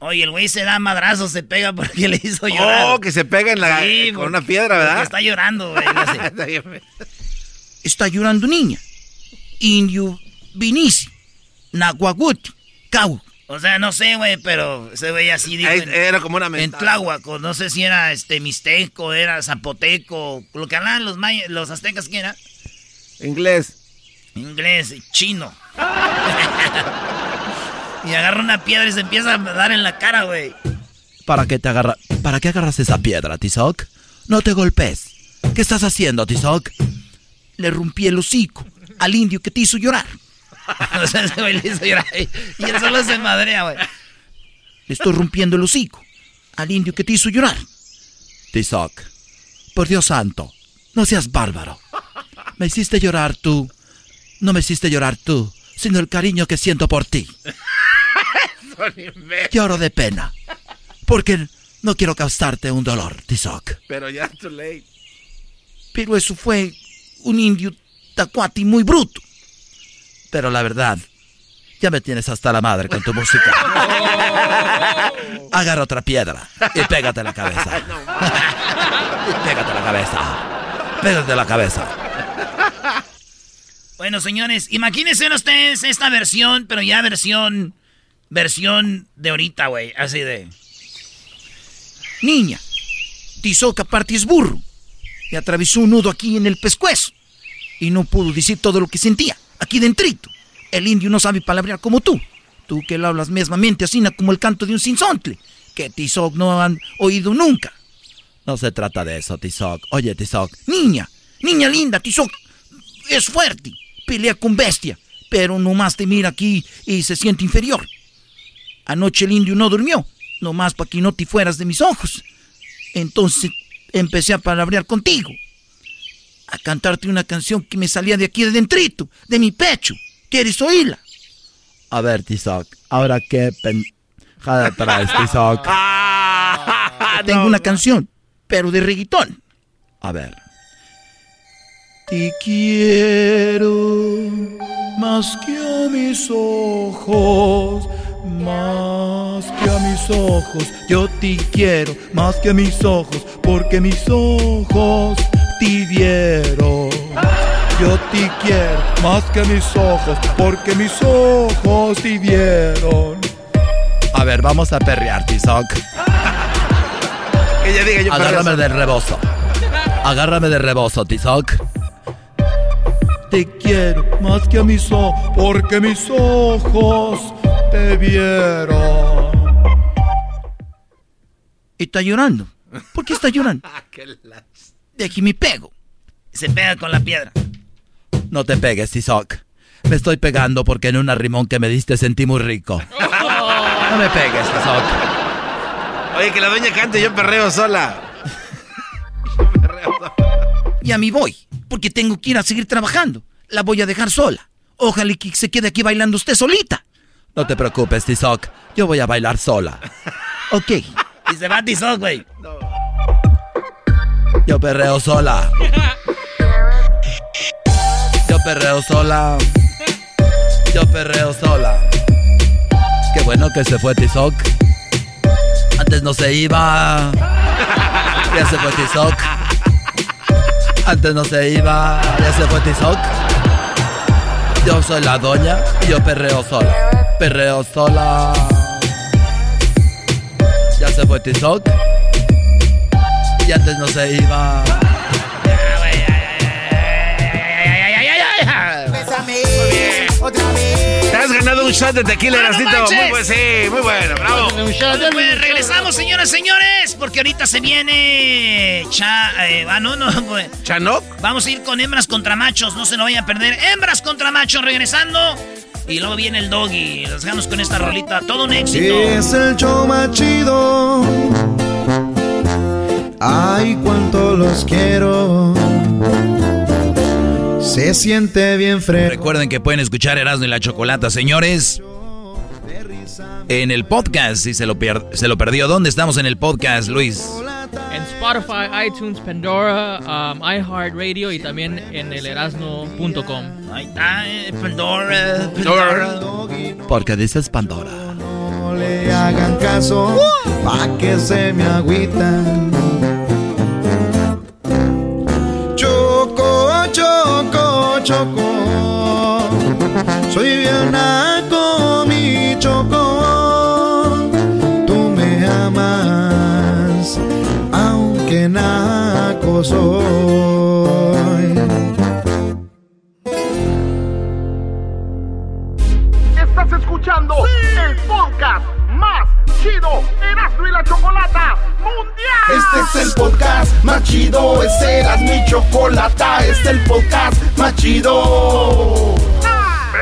Oye, el güey se da madrazos, se pega porque le hizo llorar. Oh, que se pega en la, Sí, con porque- una piedra, ¿verdad? Está llorando, güey. Está llorando niña. Indio Vinici. Nahuaguti. Cau. O sea, no sé, güey, pero se veía así. dijo, Ahí en- Era como una En mentada. Tláhuaco, no sé si era este mixteco, era zapoteco, lo que hablaban los mayas, los aztecas, ¿quién era? Inglés. Inglés, chino. y agarra una piedra y se empieza a dar en la cara, güey. ¿Para qué te agarra? ¿Para qué agarras esa piedra, Tizoc? No te golpes. ¿Qué estás haciendo, Tizoc? Le rompí el hocico al indio que te hizo llorar. o sea, ese güey le hizo llorar y y él solo se madrea, güey. Le estoy rompiendo el hocico al indio que te hizo llorar. Tizoc, por Dios santo, no seas bárbaro. Me hiciste llorar tú. No me hiciste llorar tú, sino el cariño que siento por ti. Lloro de pena. Porque no quiero causarte un dolor, Tizoc. Pero ya too late. Pero eso fue un indio tacuati muy bruto. Pero la verdad, ya me tienes hasta la madre con tu música. Agarra otra piedra y pégate la cabeza. Y pégate la cabeza. Pégate la cabeza. Bueno, señores, imagínense ustedes esta versión, pero ya versión. Versión de ahorita, güey. Así de. Niña, Tizoc aparte es burro. Y atravesó un nudo aquí en el pescuezo. Y no pudo decir todo lo que sentía. Aquí dentrito. El indio no sabe palabrear como tú. Tú que lo hablas mesmamente así como el canto de un sinsontle. Que Tizoc no han oído nunca. No se trata de eso, Tizoc. Oye, Tizoc. Niña, niña linda, Tizoc. es fuerte, pelea con bestia, pero nomás te mira aquí y se siente inferior. Anoche el indio no durmió, nomás para que no te fueras de mis ojos. Entonces empecé a palabrear contigo, a cantarte una canción que me salía de aquí de dentrito, de mi pecho. ¿Quieres oírla? A ver, Tizoc, ahora qué pendejada traes, Tizoc. Tengo una canción, pero de reggaetón. A ver. Te quiero más que a mis ojos, más que a mis ojos. Yo te quiero más que a mis ojos, porque mis ojos te vieron. Yo te quiero más que a mis ojos, porque mis ojos te vieron. A ver, vamos a perrear, Tizoc. Ella diga yo Agárrame de rebozo. Agárrame de rebozo, Tizoc. Te quiero más que a mis ojos, porque mis ojos te vieron. Y está llorando. ¿Por qué está llorando? De aquí me pego. Se pega con la piedra. No te pegues, Tizoc. Me estoy pegando porque en un arrimón que me diste sentí muy rico. No me pegues, Tizoc. Oye, que la doña cante, yo perreo sola. Y a mí voy, porque tengo que ir a seguir trabajando. La voy a dejar sola. Ojalá que se quede aquí bailando usted solita. No te preocupes, Tizoc. Yo voy a bailar sola. Ok. Y se va Tizoc, güey. Yo perreo sola. Yo perreo sola. Yo perreo sola. Qué bueno que se fue Tizoc. Antes no se iba. Ya se fue Tizoc. Antes no se iba. Ya se fue Tizoc. Yo soy la doña y yo perreo sola. Perreo sola. Ya se fue Tizoc. Y antes no se iba. Un shot de tequila, Erasito. muy bueno, sí, muy bueno, bravo. Pues regresamos, señoras y señores, porque ahorita se viene. Cha, eh, ah, no, no, güey. ¿Chanoc? Vamos a ir con hembras contra machos, no se lo vayan a perder. Hembras contra machos, regresando. Y luego viene el doggy. Los dejamos con esta rolita. Todo un éxito. Es el show más chido. Ay, cuánto los quiero. Se siente bien fresco. Recuerden que pueden escuchar Erasmo y la Chocolata, señores. En el podcast, si se lo, se lo perdió. ¿Dónde estamos en el podcast, Luis? En Spotify, iTunes, Pandora, um, iHeartRadio y también en el erasno.com. Eh, Pandora, Pandora. Porque dices Pandora. No le hagan caso, pa' que se me agüitan. Choco, choco. Soy bien naco, mi choco. Tú me amas, aunque naco soy. Estás escuchando el podcast más chido Erasmo y la Chocolata Este es el podcast más chido, es Eras mi chocolata, este es el podcast más chido.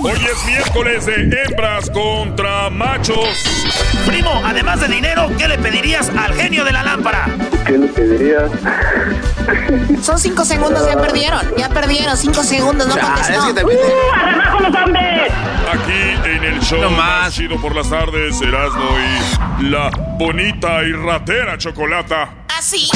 Hoy es miércoles de hembras contra machos. Primo, además de dinero, ¿qué le pedirías al genio de la lámpara? ¿Qué le pedirías? Son cinco segundos, ya perdieron. Ya perdieron, cinco segundos, no contestó. ¡Abajo los hombres! Aquí en el show más chido por las tardes, Erasmo y la bonita y ratera chocolata. Así.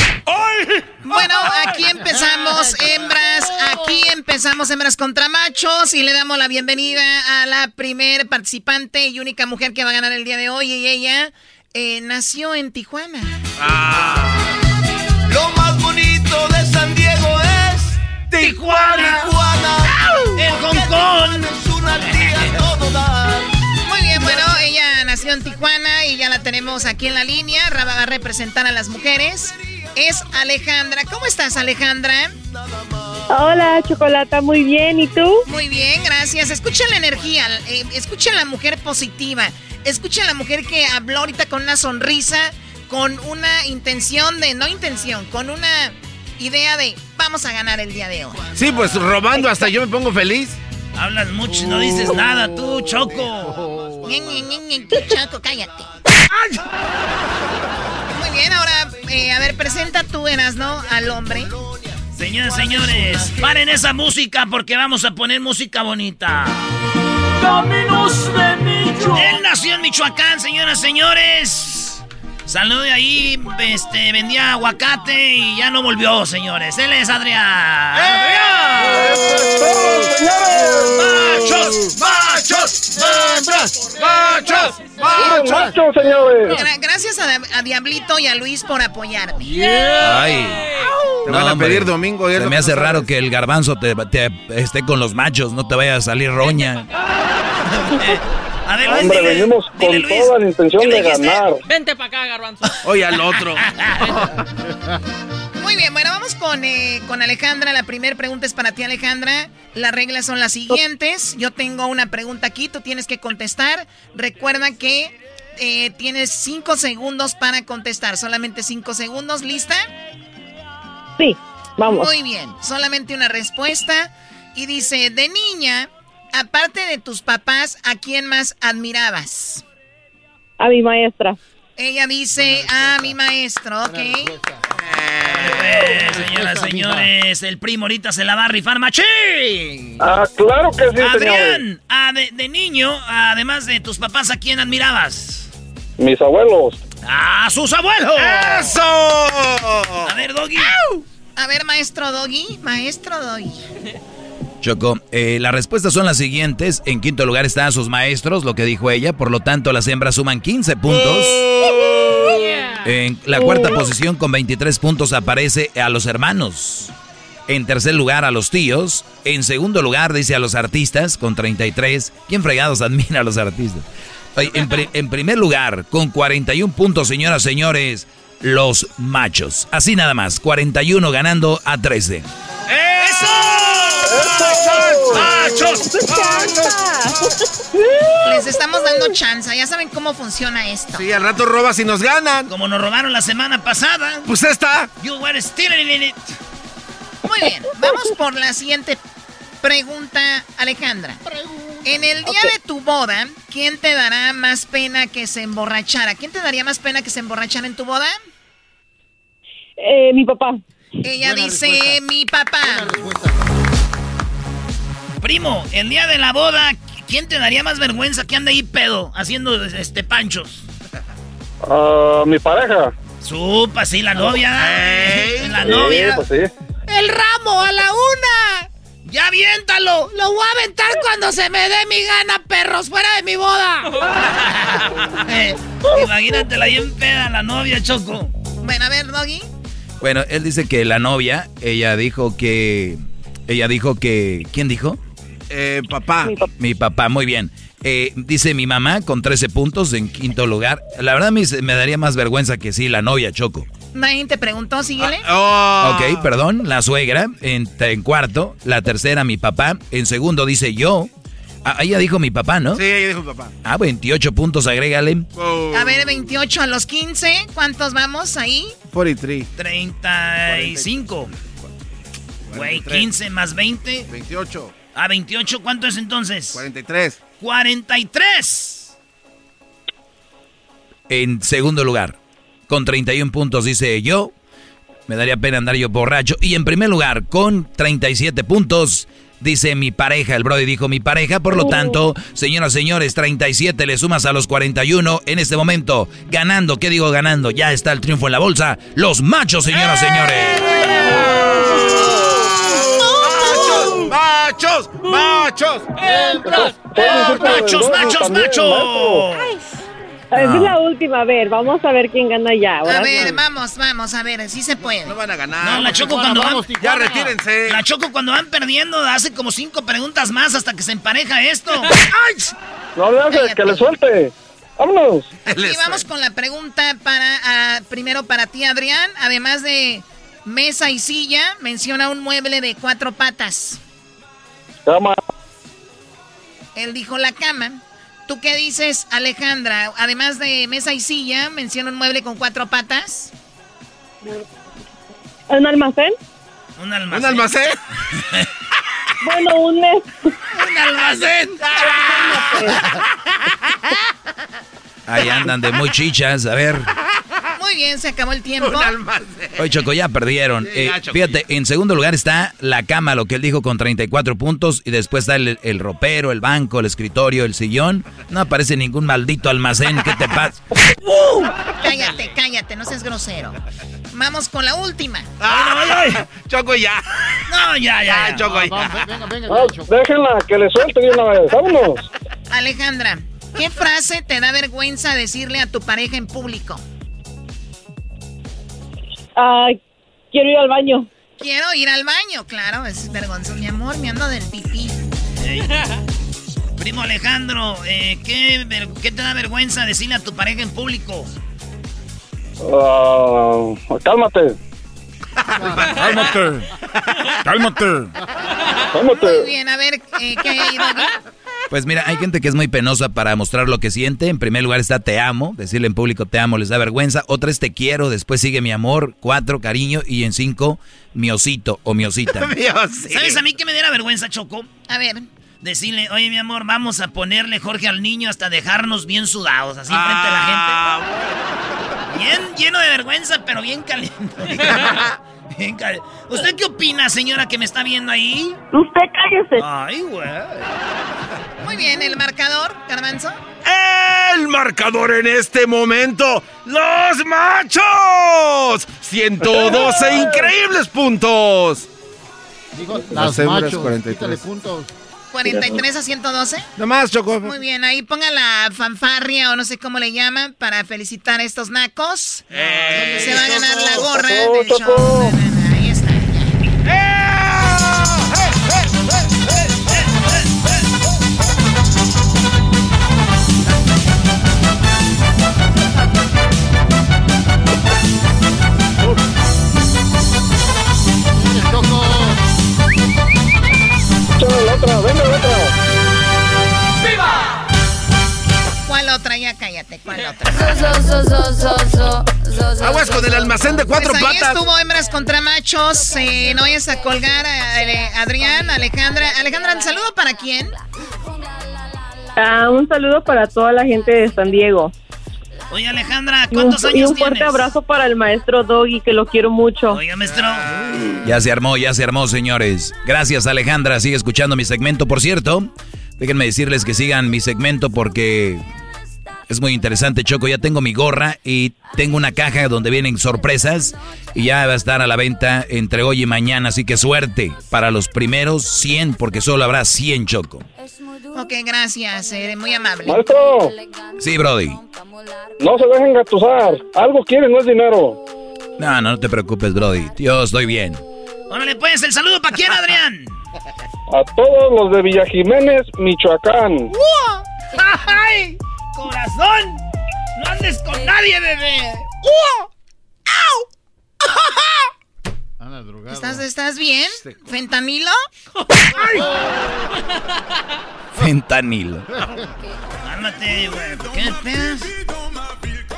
Bueno, aquí empezamos, hembras. Aquí empezamos, hembras contra machos. Y le damos la bienvenida a la primer participante y única mujer que va a ganar el día de hoy. Y ella eh, nació en Tijuana. Lo más bonito de San Diego es Tijuana. El Hong Kong. Ella nació en Tijuana y ya la tenemos aquí en la línea. Va a representar a las mujeres. Es Alejandra. ¿Cómo estás, Alejandra? Hola, Chocolata, muy bien. ¿Y tú? Muy bien, gracias. Escuchen la energía, eh, escuchen la mujer positiva. Escuchen la mujer que habló ahorita con una sonrisa, con una intención de, no intención, con una idea de vamos a ganar el día de hoy. Sí, pues robando hasta yo me pongo feliz. Hablas mucho y no dices nada, tú, Choco. Tú, Choco, cállate. Muy bien, ahora, eh, a ver, presenta tú, ¿no? al hombre. Señoras, señores, paren esa música porque vamos a poner música bonita. Caminos de Michoacán. Él nació en Michoacán, señoras, señores. Salió de ahí, este, vendía aguacate y ya no volvió, señores. Él es Adrián. ¡Adrián! ¡Machos! ¡Machos! ¡Machos! ¡Machos! ¡Machos, señores! Gracias a, Diablito y a Luis por apoyarme. Ay. Te van a pedir domingo. Se me hace raro que el garbanzo te, esté con los machos, no te vaya a salir roña. A ver, Hombre, venimos con toda la intención de ganar. Vente para acá, garbanzo. Oye, al otro. Muy bien, bueno, vamos con, eh, con Alejandra. La primera pregunta es para ti, Alejandra. Las reglas son las siguientes. Yo tengo una pregunta aquí, tú tienes que contestar. Recuerda que eh, tienes cinco segundos para contestar. Solamente cinco segundos, ¿lista? Sí, vamos. Muy bien, solamente una respuesta. Y dice, de niña, aparte de tus papás, ¿a quién más admirabas? A mi maestra. Ella dice a mi maestro, ok. Eh, señoras, señores, el primo ahorita se la va a rifar machín. Ah, claro que sí, Adrián, ah, de, niño, además de tus papás, ¿a quién admirabas? Mis abuelos. ¡Ah, sus abuelos! ¡Eso! A ver, Doggy. A ver, maestro Doggy, maestro Doggy. Choco, eh, las respuestas son las siguientes. En quinto lugar están sus maestros, lo que dijo ella. Por lo tanto, las hembras suman 15 puntos. En la cuarta posición, con 23 puntos, aparece a los hermanos. En tercer lugar, a los tíos. En segundo lugar, dice a los artistas, con 33. ¿Quién fregados admira a los artistas? En, en primer lugar, con 41 puntos, señoras y señores, los machos. Así nada más, 41 ganando a 13. ¡Eso! ¡Machos! ¡Machos! Les estamos dando chance. Ya saben cómo funciona esto. Sí, al rato robas y nos ganan. Como nos robaron la semana pasada. Pues esta. You were stealing it. Muy bien, vamos por la siguiente pregunta, Alejandra. En el día de tu boda, ¿quién te dará más pena que se emborrachara? ¿Quién te daría más pena que se emborrachara en tu boda? Eh, mi papá. Ella dice mi papá. Primo, el día de la boda, ¿quién te daría más vergüenza que ande ahí pedo haciendo este panchos? Uh, mi pareja. Supa, sí, la novia. la novia. Pues sí. El ramo a la una. ¡Ya aviéntalo! Lo voy a aventar cuando se me dé mi gana, perros, fuera de mi boda. eh, imagínatela bien peda, la novia, Choco. Bueno, a ver, Doggy. Bueno, él dice que la novia, ella dijo que... Ella dijo que... ¿Quién dijo? Eh, papá. Mi, papá, muy bien. Eh, dice mi mamá con 13 puntos en quinto lugar. La verdad me, me daría más vergüenza que sí, la novia, Choco. Nadie te preguntó, síguele. Ah, oh. Ok, perdón. La suegra en, en, cuarto. La tercera, mi papá. En segundo dice yo. Ah, ella dijo mi papá, ¿no? Sí, ella dijo mi papá. Ah, 28 puntos, agrégale. Oh. A ver, 28 a los 15. ¿Cuántos vamos ahí? 43. 35. Güey, 15 más 20. 28. A 28, ¿cuánto es entonces? 43. 43. En segundo lugar, con 31 puntos, dice yo. Me daría pena andar yo borracho. Y en primer lugar, con 37 puntos, dice mi pareja. El Brody dijo mi pareja. Por lo tanto, señoras y señores, 37 le sumas a los 41 en este momento. Ganando, ¿qué digo ganando? Ya está el triunfo en la bolsa. Los machos, señoras y señores. ¡Machos! ¡Machos! ¡Machos, machos, machos! Es la última, a ver, vamos a ver quién gana ya. A ver, vamos, vamos, a ver, sí se puede. No van a ganar. No, la Choco cuando van... Ya retírense. La Choco cuando van perdiendo hace como cinco preguntas más hasta que se empareja esto. ¡Ay! No le hace, que le suelte. Vámonos. Y vamos con la pregunta para, ah, primero para ti, Adrián. Además de mesa y silla, menciona un mueble de cuatro patas. Cama. Él dijo la cama. ¿Tú qué dices, Alejandra? Además de mesa y silla, menciona un mueble con cuatro patas. ¿Un almacén? Un almacén. ¿Un almacén? Bueno, un mes. ¡Un almacén! Ahí andan de muy chichas, a ver. Muy bien, se acabó el tiempo. Oye, Choco, ya perdieron. Eh, fíjate, en segundo lugar está la cama, lo que él dijo con 34 puntos. Y después está el, el ropero, el banco, el escritorio, el sillón. No aparece ningún maldito almacén. ¿Qué te pasa? Cállate, cállate, no seas grosero. Vamos con la última. Choco, ya. No, ya, ya. ya. Choco, ya. Ah, déjenla, que le suelte de una vez. Vámonos. Alejandra, ¿qué frase te da vergüenza decirle a tu pareja en público? Ah, quiero ir al baño. Quiero ir al baño, claro, es vergonzoso. Mi amor, me ando del pipí. Primo Alejandro, eh, ¿qué, te da vergüenza decirle a tu pareja en público? Ah, cálmate. Cálmate. Cálmate. Muy bien, a ver, eh, ¿qué hay ahí, Doggy? Pues mira, hay gente que es muy penosa para mostrar lo que siente. En primer lugar está te amo, decirle en público te amo les da vergüenza. Otra es te quiero, después sigue mi amor, cuatro cariño y en cinco mi osito o mi osita. ¿Sabes a mí qué me diera vergüenza, Choco? A ver. Decirle, oye, mi amor, vamos a ponerle Jorge al niño hasta dejarnos bien sudados, así frente a la gente. Bien lleno de vergüenza, pero bien caliente. ¿Usted qué opina, señora, que me está viendo ahí? Usted cállese. Ay, güey. Muy bien, el marcador, Garbanzo. El marcador en este momento, los machos. 112 increíbles puntos. Las machos, 43. quítale puntos. 43 a 112. Nomás, Choco. Muy bien, ahí ponga la fanfarria o no sé cómo le llaman para felicitar a estos nacos. Se va a ganar la gorra del show. Cállate, ¿cuál otra? Aguas con el almacén de cuatro Pues ahí patas. estuvo hembras contra machos. Eh, no vayas a colgar a, eh, Adrián, Alejandra. Alejandra, ¿un saludo para quién? Ah, un saludo para toda la gente de San Diego. Oye, Alejandra, Y un, ¿cuántos y años un fuerte tienes? abrazo para el maestro Doggy, que lo quiero mucho. Oiga, maestro. Ya se armó, ya se armó, señores. Gracias, Alejandra. Sigue escuchando mi segmento. Por cierto, déjenme decirles que sigan mi segmento porque es muy interesante, Choco. Ya tengo mi gorra y tengo una caja donde vienen sorpresas y ya va a estar a la venta entre hoy y mañana. Así que suerte para los primeros 100 porque solo habrá 100, Choco. Ok, gracias. Eres muy amable. Maestro, Sí, Brody. no se dejen gatusar. Algo quieren, no es dinero. No, no, no te preocupes, Brody. Yo estoy bien. Órale, pues, el saludo para quién, Adrián. A todos los de Villa Jiménez, Michoacán. ¡Ay! ¡Corazón! ¡No andes con nadie, bebé! ¡Uh! ¿Estás, ¿Estás bien? ¿Fentanilo? Fentanilo. Cálmate, güey. ¿Por qué me pegas?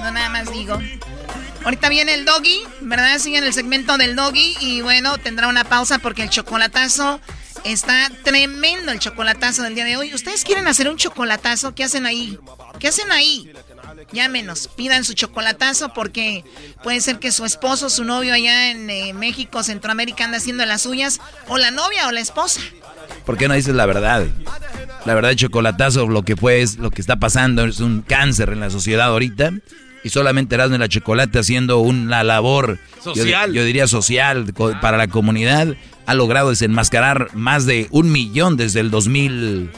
No, nada más digo. Ahorita viene el doggy, ¿verdad? Siguen el segmento del doggy y bueno, tendrá una pausa porque el chocolatazo está tremendo, el chocolatazo del día de hoy. ¿Ustedes quieren hacer un chocolatazo? ¿Qué hacen ahí? ¿Qué hacen ahí? Llámenos, pidan su chocolatazo porque puede ser que su esposo, su novio allá en eh, México, Centroamérica anda haciendo las suyas, o la novia o la esposa. ¿Por qué no dices la verdad? La verdad, chocolatazo, lo que fue es lo que está pasando, es un cáncer en la sociedad ahorita. Y solamente Erasmo y la Chocolate haciendo una labor Social. Yo, diría social para la comunidad. Ha logrado desenmascarar más de un millón desde el 2000,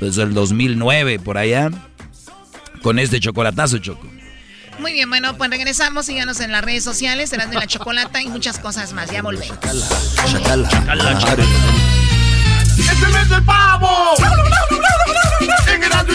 desde el 2009 por allá. Con este chocolatazo, Choco. Muy bien, bueno, pues regresamos, síganos en las redes sociales, serán de la chocolata y muchas cosas más. Ya volvemos. Chacala, chacala, chacala. ¡Es el mes del pavo! ¡En Erasmo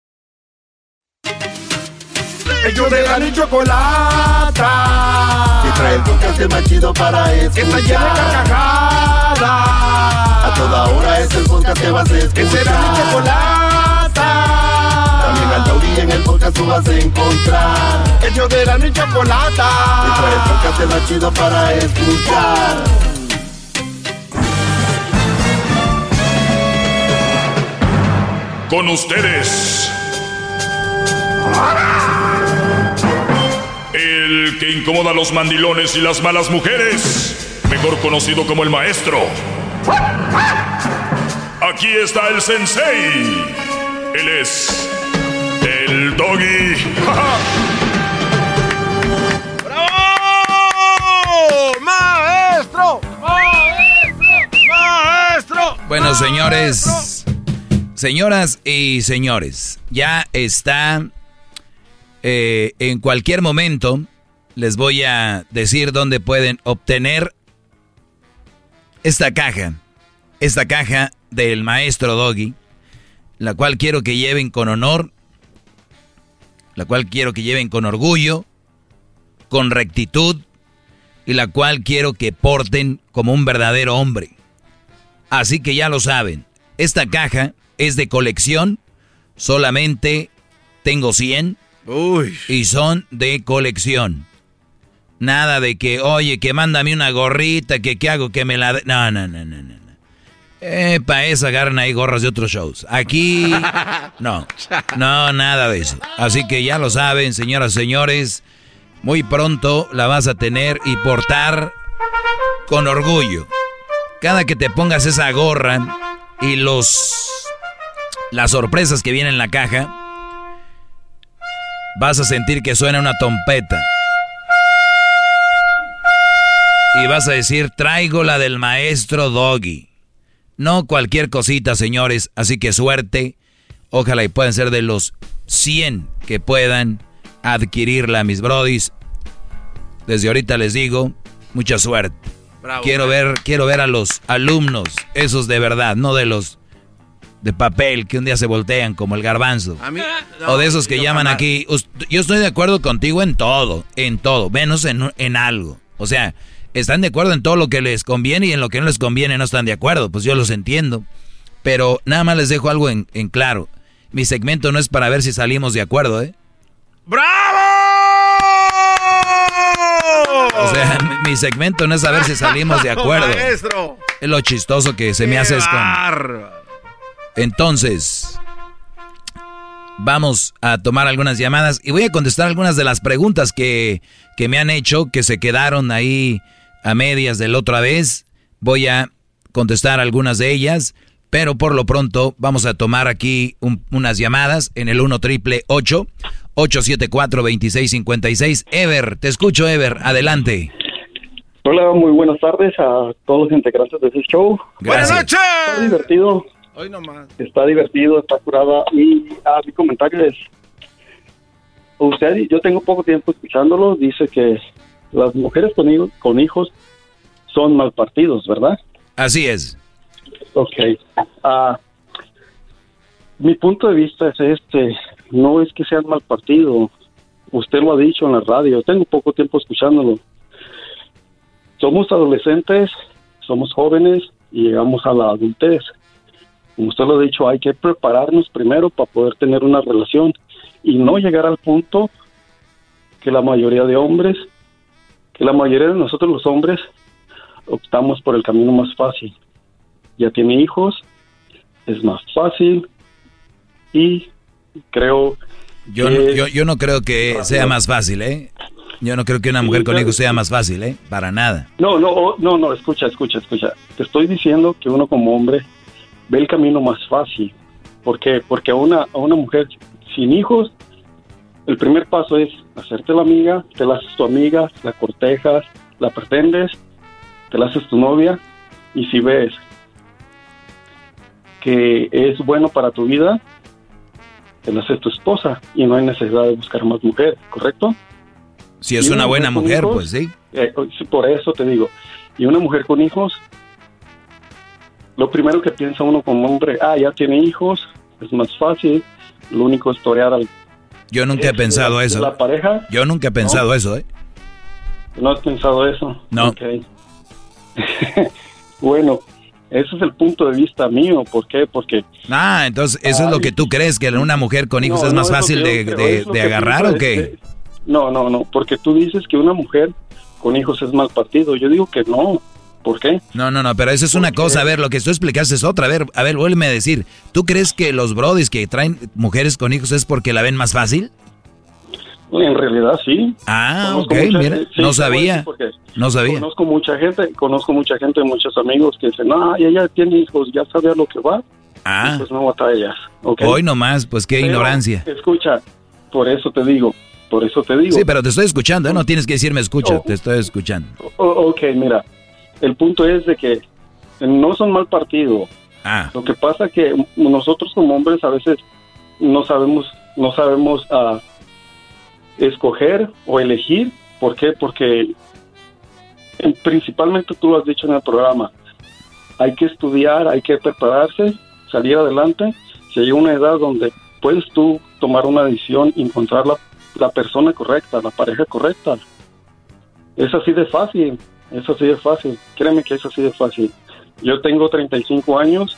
Ellos de la y chocolata. Y trae el podcast más chido para escuchar. Que está llena de carcajadas. A toda hora es el podcast que vas a escuchar. Que será mi chocolata. También al taurí en el podcast tú vas a encontrar. Ellos de la y chocolata. Y trae el podcast más chido para escuchar. Con ustedes. Que incomoda a los mandilones y las malas mujeres, mejor conocido como el maestro. Aquí está el sensei. Él es el doggy. ¡Bravo! ¡Maestro! ¡Maestro! ¡Maestro! Bueno, señores, señoras y señores, ya está eh, en cualquier momento les voy a decir dónde pueden obtener esta caja. Esta caja del maestro Doggy, la cual quiero que lleven con honor, la cual quiero que lleven con orgullo, con rectitud y la cual quiero que porten como un verdadero hombre. Así que ya lo saben, esta caja es de colección, solamente tengo 100 y son de colección. Nada de que, oye, que mándame una gorrita, que qué hago, que me la... De... No, no, no, no, no. Eh, para eso agarran ahí gorras de otros shows. Aquí, no, no, nada de eso. Así que ya lo saben, señoras y señores, muy pronto la vas a tener y portar con orgullo. Cada que te pongas esa gorra y los... las sorpresas que vienen en la caja, vas a sentir que suena una trompeta. Y vas a decir, traigo la del maestro Doggy. No cualquier cosita, señores, así que suerte. Ojalá y puedan ser de los 100 que puedan adquirirla, mis brodis. Desde ahorita les digo, mucha suerte. quiero ver, quiero ver a los alumnos, esos de verdad, no de los de papel que un día se voltean como el garbanzo. o de esos que llaman aquí. Yo estoy de acuerdo contigo en todo, en todo, menos en, en algo. O sea, están de acuerdo en todo lo que les conviene y en lo que no les conviene no están de acuerdo. Pues yo los entiendo. Pero nada más les dejo algo en, en claro. Mi segmento no es para ver si salimos de acuerdo, ¿eh? ¡Bravo! O sea, mi, mi segmento no es a ver si salimos de acuerdo. Maestro. Es lo chistoso que se me hace es con... Entonces, vamos a tomar algunas llamadas y voy a contestar algunas de las preguntas que, que me han hecho, que se quedaron ahí a medias de la otra vez. Voy a contestar algunas de ellas, pero por lo pronto vamos a tomar aquí un- unas llamadas en el 1 triple 874 2656 Ever, te escucho, Ever, adelante. Hola, muy buenas tardes a todos los integrantes de este show. Gracias. Buenas Está divertido. Hoy nomás. Está divertido, está curada. Y a mi comentario es, usted, yo tengo poco tiempo escuchándolo, dice que las mujeres con hijos, con hijos son mal partidos, ¿verdad? Así es. Ok. Ah, mi punto de vista es este, no es que sean mal partido. Usted lo ha dicho en la radio, tengo poco tiempo escuchándolo. Somos adolescentes, somos jóvenes y llegamos a la adultez. Como usted lo ha dicho, hay que prepararnos primero para poder tener una relación y no llegar al punto que la mayoría de hombres que la mayoría de nosotros los hombres optamos por el camino más fácil. Ya tiene hijos, es más fácil y creo Yo, que- no- yo, yo no creo que sea más fácil, ¿eh? Yo no creo que una mujer con hijos sea más fácil, ¿eh? Para nada. No, no, no, no, escucha, escucha, escucha. Te estoy diciendo que uno como hombre ve el camino más fácil. ¿Por qué? Porque a una, a una mujer sin hijos, el primer paso es hacerte la amiga, te la haces tu amiga, la cortejas, la pretendes, te la haces tu novia, y si ves que es bueno para tu vida, te la haces tu esposa y no hay necesidad de buscar más mujer, ¿correcto? Si es una buena mujer, hijos, pues sí. eh, sí, por eso te digo. Y una mujer con hijos, lo primero que piensa uno como hombre, ah, ya tiene hijos, es más fácil, lo único es torear al... Yo nunca he pensado la- eso. La pareja, Yo nunca he pensado eso, ¿eh? ¿no has pensado eso? No. Bueno, ese es el punto de vista mío. ¿Por qué? Porque Ah, entonces eso es lo que tú crees, que una mujer con hijos No, es más fácil de, creo, de- agarrar o qué? No, no, no, porque tú dices que una mujer con hijos es mal partido. Yo digo que no. ¿Por qué? No, no, no, pero eso es una cosa. A ver, lo que tú explicaste es otra. A ver, a ver, vuélveme a decir. ¿Tú crees que los brodis que traen mujeres con hijos es porque la ven más fácil? En realidad sí. Ah, Conozco ok, mucha mira, sí, no sabía. No sabía. Conozco mucha gente, conozco mucha gente, muchos amigos que dicen, no, ella tiene hijos, ya sabe a lo que va. Ah. Pues no batallas. ¿ok? Hoy nomás, pues qué Pero, ignorancia. Escucha, por eso te digo, por eso te digo. Sí, pero te estoy escuchando, ¿eh? No tienes que decirme escucha, te estoy escuchando. O- ok, mira, el punto es de que no son mal partido. Ah. Lo que pasa que nosotros como hombres a veces no sabemos, no sabemos ah, escoger o elegir. ¿Por qué? Porque principalmente tú lo has dicho en el programa, hay que estudiar, hay que prepararse, salir adelante. Si hay una edad donde puedes tú tomar una decisión y encontrar la, la persona correcta, la pareja correcta. Es así de fácil, es así de fácil. Créeme que es así de fácil. Yo tengo 35 años,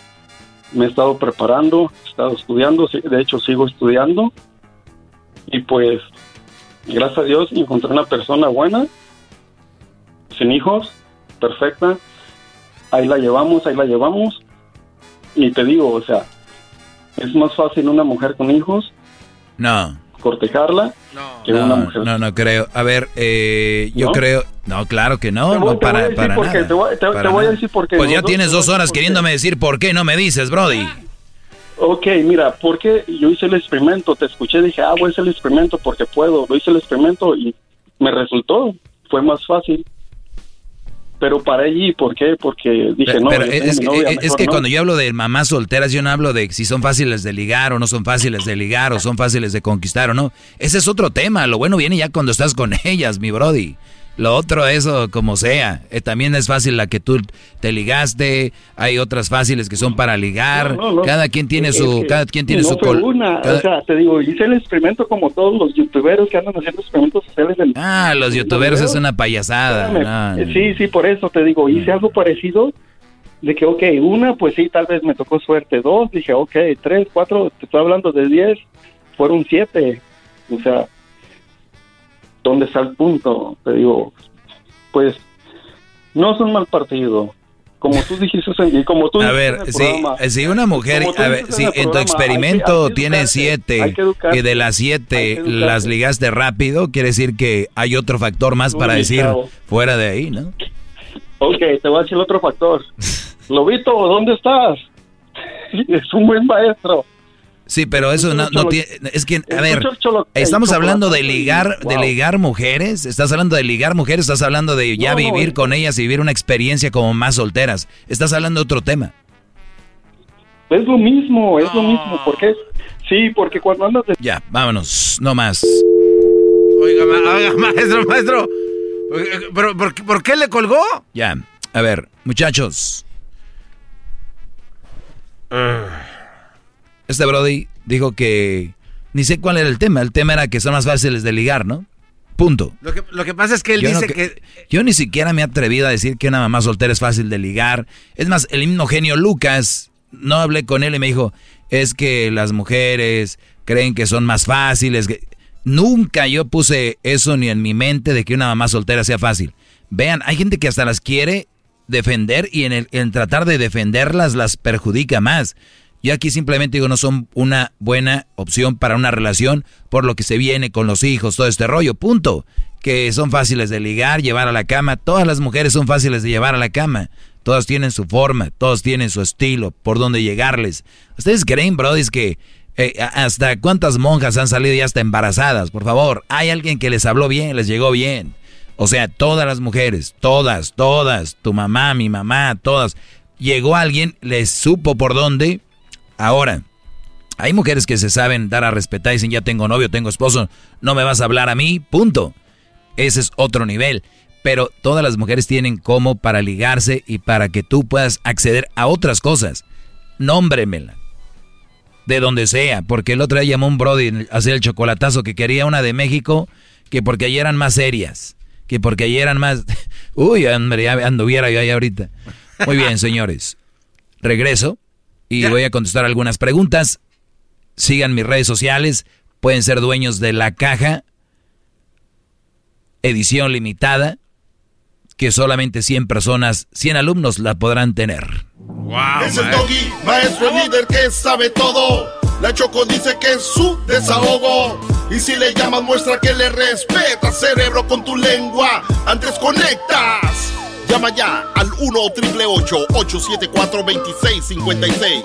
me he estado preparando, he estado estudiando, sí, de hecho sigo estudiando. Y pues, gracias a Dios, encontré una persona buena, sin hijos, perfecta. Ahí la llevamos, ahí la llevamos. Y te digo, o sea, es más fácil una mujer con hijos No. Cortejarla que una No, mujer. no, no creo. A ver, eh, yo ¿No? creo. No, claro que no, Te voy- no para, decir para por qué, nada. te voy- te- te para voy a decir por qué. Pues ya dos tienes dos horas queriéndome decir por qué, no me dices, Brody. Ok, mira, porque yo hice el experimento, te escuché, dije, ah, voy a hacer el experimento porque puedo. Lo hice el experimento y me resultó, fue más fácil. Pero para allí, ¿por qué? Porque dije, no, Pero es, que- novia, es- que no. cuando yo hablo de mamás solteras, yo no hablo de si son fáciles de ligar o no son fáciles de ligar o son fáciles de conquistar o no. Ese es otro tema. Lo bueno viene ya cuando estás con ellas, mi Brody. Lo otro, eso como sea. Eh, también es fácil la que tú te ligaste. Hay otras fáciles que son para ligar. No, no, no. Cada quien tiene Es su, cada quien tiene su fue una, cada- o sea, te digo, hice el experimento como todos los youtuberos que andan haciendo experimentos sociales. en- Ah, los youtuberos es una payasada. Espérame. Eh. Sí, sí, por eso te digo, hice algo parecido. De que, ok, una, pues sí, tal vez me tocó suerte. Dos, dije, ok, tres, cuatro, te estoy hablando de diez, fueron siete. O sea, ¿dónde está el punto? Te digo, pues, no son mal partido. Como tú dijiste, y como tú A ver, el si, programa, si una mujer, a ver, si en el tu programa, hay que- experimento hay que tiene siete y de las siete las ligaste rápido, quiere decir que hay otro factor más para decir fuera de ahí, ¿no? Ok, te voy a decir otro factor. Lobito, ¿dónde estás? es un buen maestro. Sí, pero eso no, no tiene, es que, a ver, estamos hablando de ligar, de ligar mujeres, estás hablando de ligar mujeres, estás hablando de ya vivir es- con ellas y vivir una experiencia como más solteras, estás hablando de otro tema. Es lo mismo, es lo mismo. porque es, Sí, porque cuando andas de... Ya, vámonos, no más. Oiga, ma- oiga, maestro, maestro. ¿Pero por, qué- por qué le colgó? Ya, a ver, muchachos. Este Brody dijo que ni sé cuál era el tema. El tema era que son más fáciles de ligar, ¿no? Punto. Lo que, lo que pasa es que él Yo no dice que- que... Yo ni siquiera me he atrevido a decir que una mamá soltera es fácil de ligar. Es más, el mismo genio Lucas, no hablé con él y me dijo, es que las mujeres creen que son más fáciles. que-". Nunca yo puse eso ni en mi mente de que una mamá soltera sea fácil. Vean, hay gente que hasta las quiere defender y en, el, en tratar de defenderlas las perjudica más. Yo aquí simplemente digo, no son una buena opción para una relación por lo que se viene con los hijos, todo este rollo, punto. Que son fáciles de ligar, llevar a la cama. Todas las mujeres son fáciles de llevar a la cama. Todas tienen su forma, todos tienen su estilo, por donde llegarles. ¿Ustedes creen, Brody, que eh, hasta cuántas monjas han salido ya hasta embarazadas? Por favor, hay alguien que les habló bien, les llegó bien. O sea, todas las mujeres, todas, todas, tu mamá, mi mamá, todas. Llegó alguien, les supo por dónde. Ahora, hay mujeres que se saben dar a respetar y dicen, ya tengo novio, tengo esposo, no me vas a hablar a mí, punto. Ese es otro nivel pero todas las mujeres tienen como para ligarse y para que tú puedas acceder a otras cosas. Nómbremela. De donde sea, porque el otro día llamó un Brody a hacer el chocolatazo que quería una de México, que porque allí eran más serias, que porque allí eran más... Uy, anduviera yo ahí ahorita. Muy bien, señores. Regreso y voy a contestar algunas preguntas. Sigan mis redes sociales, pueden ser dueños de la caja, edición limitada que solamente 100 personas, 100 alumnos la podrán tener. Wow, es el doggy, maestro líder que sabe todo. La Choco dice que es su desahogo. Y si le llamas, muestra que le respeta, cerebro, con tu lengua. Antes conectas. Llama ya al 1-888-874-2656.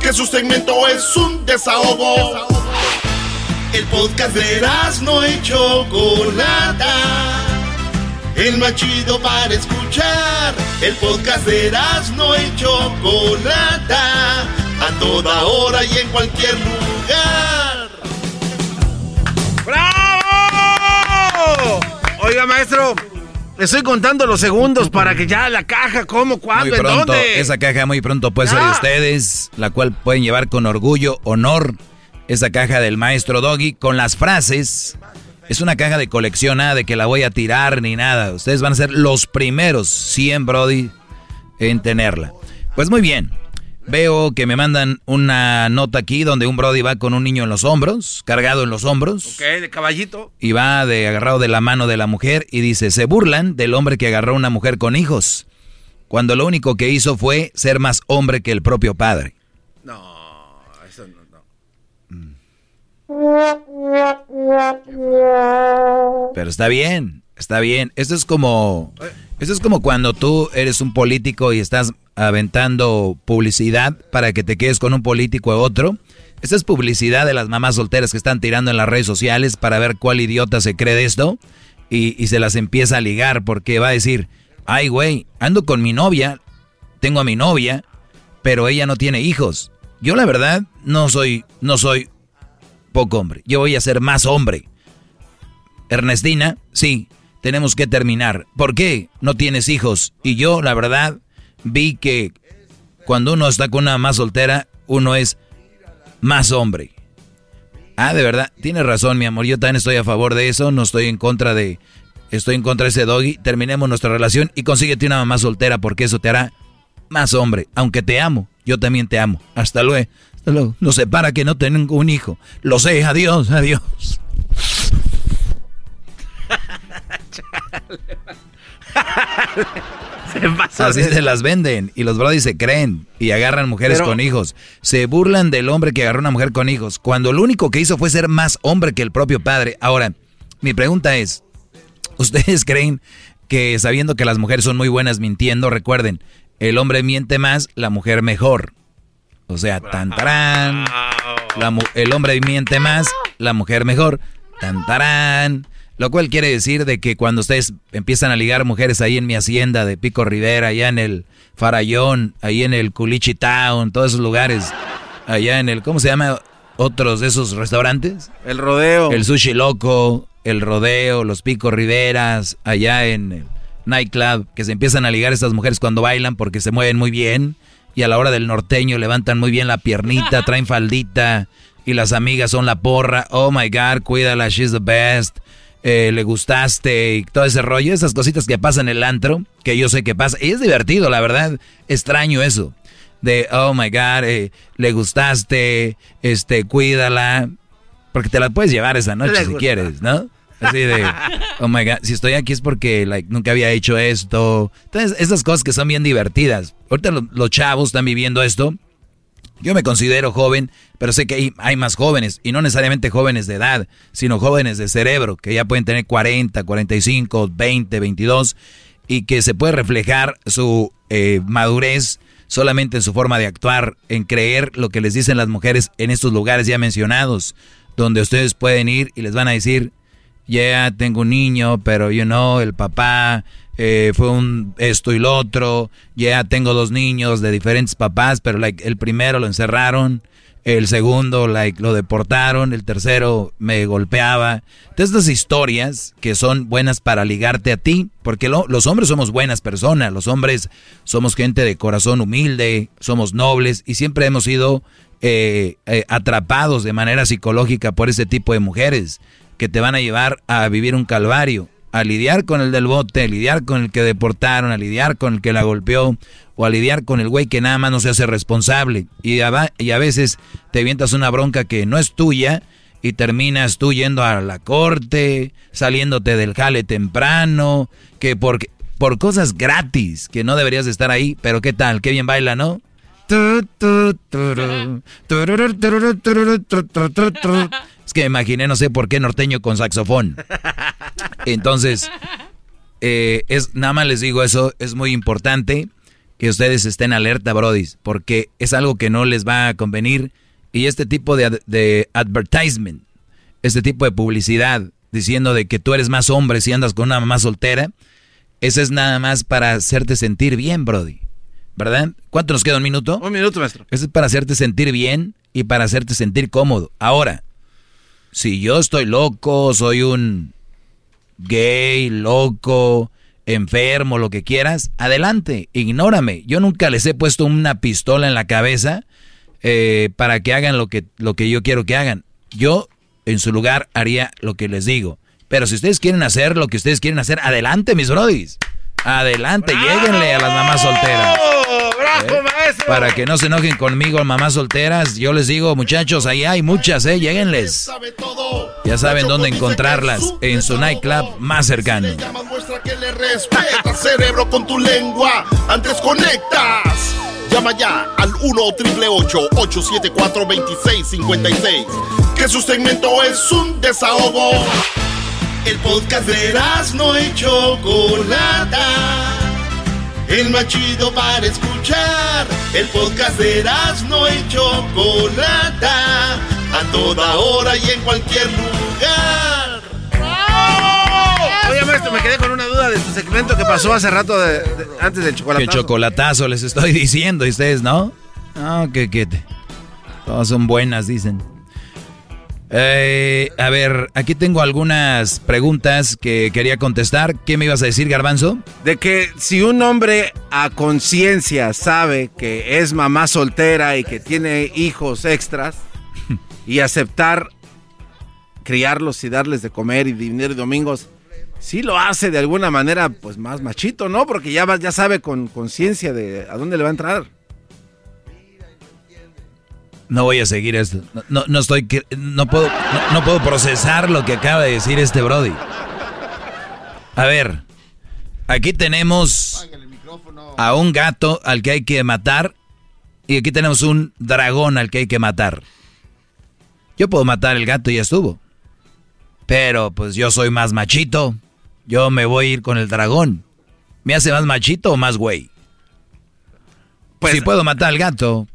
Que su segmento es un desahogo. El podcast de no hecho Chocolata el más chido para escuchar. El podcast de no y Chocolata, a toda hora y en cualquier lugar. ¡Bravo! Oiga, maestro, estoy contando los segundos para que ya la caja, ¿cómo, cuándo, muy pronto, dónde? Esa caja muy pronto puede ser de ustedes, la cual pueden llevar con orgullo, honor, esa caja del maestro Doggy con las frases es una caja de colección, nada de que la voy a tirar ni nada. Ustedes van a ser los primeros 100 Brody en tenerla. Pues muy bien. Veo que me mandan una nota aquí donde un Brody va con un niño en los hombros, cargado en los hombros. Ok, de caballito. Y va de agarrado de la mano de la mujer y dice, se burlan del hombre que agarró a una mujer con hijos, cuando lo único que hizo fue ser más hombre que el propio padre. Pero está bien, está bien. Esto es como, esto es como cuando tú eres un político y estás aventando publicidad para que te quedes con un político u otro. Esta es publicidad de las mamás solteras que están tirando en las redes sociales para ver cuál idiota se cree de esto y, y se las empieza a ligar porque va a decir, ay güey, ando con mi novia, tengo a mi novia, pero ella no tiene hijos. Yo la verdad no soy, no soy poco hombre. Yo voy a ser más hombre. Ernestina, sí, tenemos que terminar. ¿Por qué no tienes hijos? Y yo, la verdad, vi que cuando uno está con una más soltera, uno es más hombre. Ah, de verdad, tienes razón, mi amor. Yo también estoy a favor de eso. No estoy en contra de. Estoy en contra de ese doggy. Terminemos nuestra relación y consíguete una mamá soltera porque eso te hará más hombre. Aunque te amo, yo también te amo. Hasta luego. Nos separa que no tengo un hijo. Lo sé, adiós, adiós. Así se las venden y los brodis se creen y agarran mujeres con hijos. Se burlan del hombre que agarró una mujer con hijos, cuando lo único que hizo fue ser más hombre que el propio padre. Ahora, mi pregunta es, ¿ustedes creen que sabiendo que las mujeres son muy buenas mintiendo, recuerden, el hombre miente más, la mujer mejor? O sea, tan tarán. el hombre miente más, la mujer mejor. Tan tarán. Lo cual quiere decir de que cuando ustedes empiezan a ligar mujeres ahí en mi hacienda de Pico Rivera, allá en el Farallón, ahí en el Culichi Town, todos esos lugares, allá en el, ¿cómo se llama? Otros de esos restaurantes. El rodeo. El sushi loco, el rodeo, los Pico Riveras, allá en el nightclub, que se empiezan a ligar estas mujeres cuando bailan porque se mueven muy bien y a la hora del norteño levantan muy bien la piernita, traen faldita y las amigas son la porra. Oh my God, cuídala, she's the best. Eh, le gustaste y todo ese rollo, esas cositas que pasan en el antro, que yo sé que pasa. Y es divertido, la verdad. Extraño eso. De, oh my God, eh, le gustaste, este, cuídala. Porque te la puedes llevar esa noche si quieres, ¿no? Así de, oh my god, si estoy aquí es porque like, nunca había hecho esto. Entonces, esas cosas que son bien divertidas. Ahorita los chavos están viviendo esto. Yo me considero joven, pero sé que hay, más jóvenes, y no necesariamente jóvenes de edad, sino jóvenes de cerebro, que ya pueden tener 40, 45, 20, 22, y que se puede reflejar su eh, madurez solamente en su forma de actuar, en creer lo que les dicen las mujeres en estos lugares ya mencionados, donde ustedes pueden ir y les van a decir, ya tengo un niño, pero you know, el papá eh, fue un esto y lo otro, ya tengo dos niños de diferentes papás, pero like, el primero lo encerraron, el segundo like, lo deportaron, el tercero me golpeaba. Entonces, estas historias que son buenas para ligarte a ti, porque los hombres somos buenas personas, los hombres somos gente de corazón humilde, somos nobles y siempre hemos sido eh, eh, atrapados de manera psicológica por ese tipo de mujeres que te van a llevar a vivir un calvario, a lidiar con el del bote, a lidiar con el que deportaron, a lidiar con el que la golpeó, o a lidiar con el güey que nada más no se hace responsable. Y a, veces te vientas una bronca que no es tuya y terminas tú yendo a la corte, saliéndote del jale temprano, que por, por cosas gratis, que no deberías de estar ahí, pero qué tal, qué bien baila, ¿no? Es que me imaginé, no sé por qué, norteño con saxofón. Entonces, eh, es, nada más les digo eso, es muy importante que ustedes estén alerta, Brody, porque es algo que no les va a convenir. Y este tipo de, de advertisement, este tipo de publicidad, diciendo de que tú eres más hombre si andas con una mamá soltera, eso es nada más para hacerte sentir bien, Brody. ¿Verdad? ¿Cuánto nos queda? ¿Un minuto? Un minuto, maestro. Eso es para hacerte sentir bien y para hacerte sentir cómodo. Ahora, si yo estoy loco, soy un gay, loco, enfermo, lo que quieras, adelante, ignórame. Yo nunca les he puesto una pistola en la cabeza eh, para que hagan lo que, lo que yo quiero que hagan. Yo, en su lugar, haría lo que les digo. Pero si ustedes quieren hacer lo que ustedes quieren hacer, adelante, mis brodis. Adelante, lleguenle a las mamás solteras. ¡Bravo, ¿Eh? maestro! Para que no se enojen conmigo, mamás solteras, yo les digo, muchachos, ahí hay muchas, ¿eh? Lleguenles. Ya saben dónde encontrarlas, en su nightclub más cercano. Muestra que le respeta, cerebro, con tu lengua. Antes conectas. Llama ya al 1-888-874-2656. Que su segmento es un desahogo. El podcast de no y Chocolata. El más chido para escuchar. El podcast de no y Chocolata. A toda hora y en cualquier lugar. Oye, maestro, me quedé con una duda de su segmento que pasó hace rato de, antes del chocolatazo. Que chocolatazo les estoy diciendo, y ustedes, ¿no? No, que, que todas son buenas, dicen. Eh, a ver, aquí tengo algunas preguntas que quería contestar. ¿Qué me ibas a decir, Garbanzo? De que si un hombre a conciencia sabe que es mamá soltera y que tiene hijos extras y aceptar criarlos y darles de comer y dinero domingos, sí lo hace de alguna manera pues más machito, ¿no? Porque ya, ya sabe con conciencia de a dónde le va a entrar. No voy a seguir esto. No, no, estoy. No puedo, no, puedo procesar lo que acaba de decir este Brody. A ver. Aquí tenemos a un gato al que hay que matar. Y aquí tenemos un dragón al que hay que matar. Yo puedo matar el gato y ya estuvo. Pero pues yo soy más machito. Yo me voy a ir con el dragón. ¿Me hace más machito o más güey? Pues, si puedo matar al gato,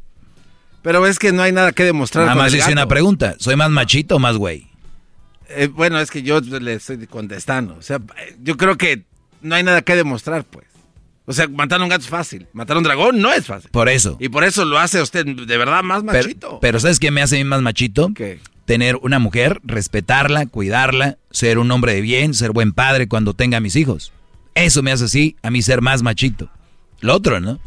pero es que no hay nada que demostrar. Nada más hice una pregunta. ¿Soy más machito o más güey? Eh, bueno, es que yo le estoy contestando. O sea, yo creo que no hay nada que demostrar, pues. O sea, matar a un gato es fácil. Matar a un dragón no es fácil. Por eso. Y por eso lo hace usted de verdad más machito. Pero, ¿sabes qué me hace a mí más machito? ¿Qué? Tener una mujer, respetarla, cuidarla, ser un hombre de bien, ser buen padre cuando tenga mis hijos. Eso me hace así a mí ser más machito. Lo otro, ¿no?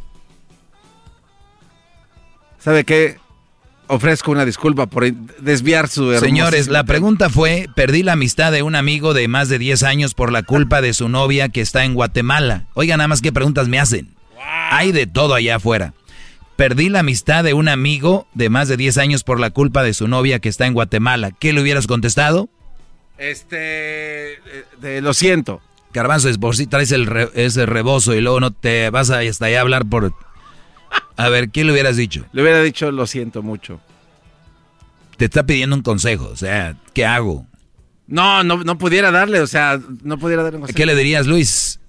¿Sabe qué? Ofrezco una disculpa por desviar su Señores, la pregunta fue, perdí la amistad de un amigo de más de 10 años por la culpa de su novia que está en Guatemala. Oigan, nada más qué preguntas me hacen. Hay de todo allá afuera. Perdí la amistad de un amigo de más de 10 años por la culpa de su novia que está en Guatemala. ¿Qué le hubieras contestado? Este, eh, lo siento. Garbanzo, es por si traes el ese rebozo y luego no te vas a hasta allá a hablar por... A ver, ¿qué le hubieras dicho? Le hubiera dicho, lo siento mucho. Te está pidiendo un consejo, o sea, ¿qué hago? No, no, no pudiera darle, o sea, no pudiera darle un consejo. ¿Qué le dirías, Luis?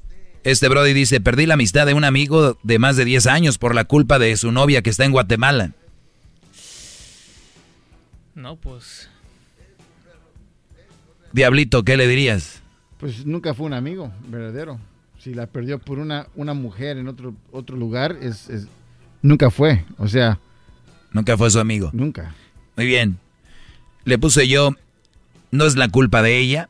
Este Brody dice, perdí la amistad de un amigo de más de 10 años por la culpa de su novia que está en Guatemala. No, pues... Diablito, ¿qué le dirías? Pues nunca fue un amigo verdadero. Si la perdió por una, una mujer en otro, otro lugar, es, es, nunca fue. O sea... Nunca fue su amigo. Nunca. Muy bien. Le puse yo, no es la culpa de ella,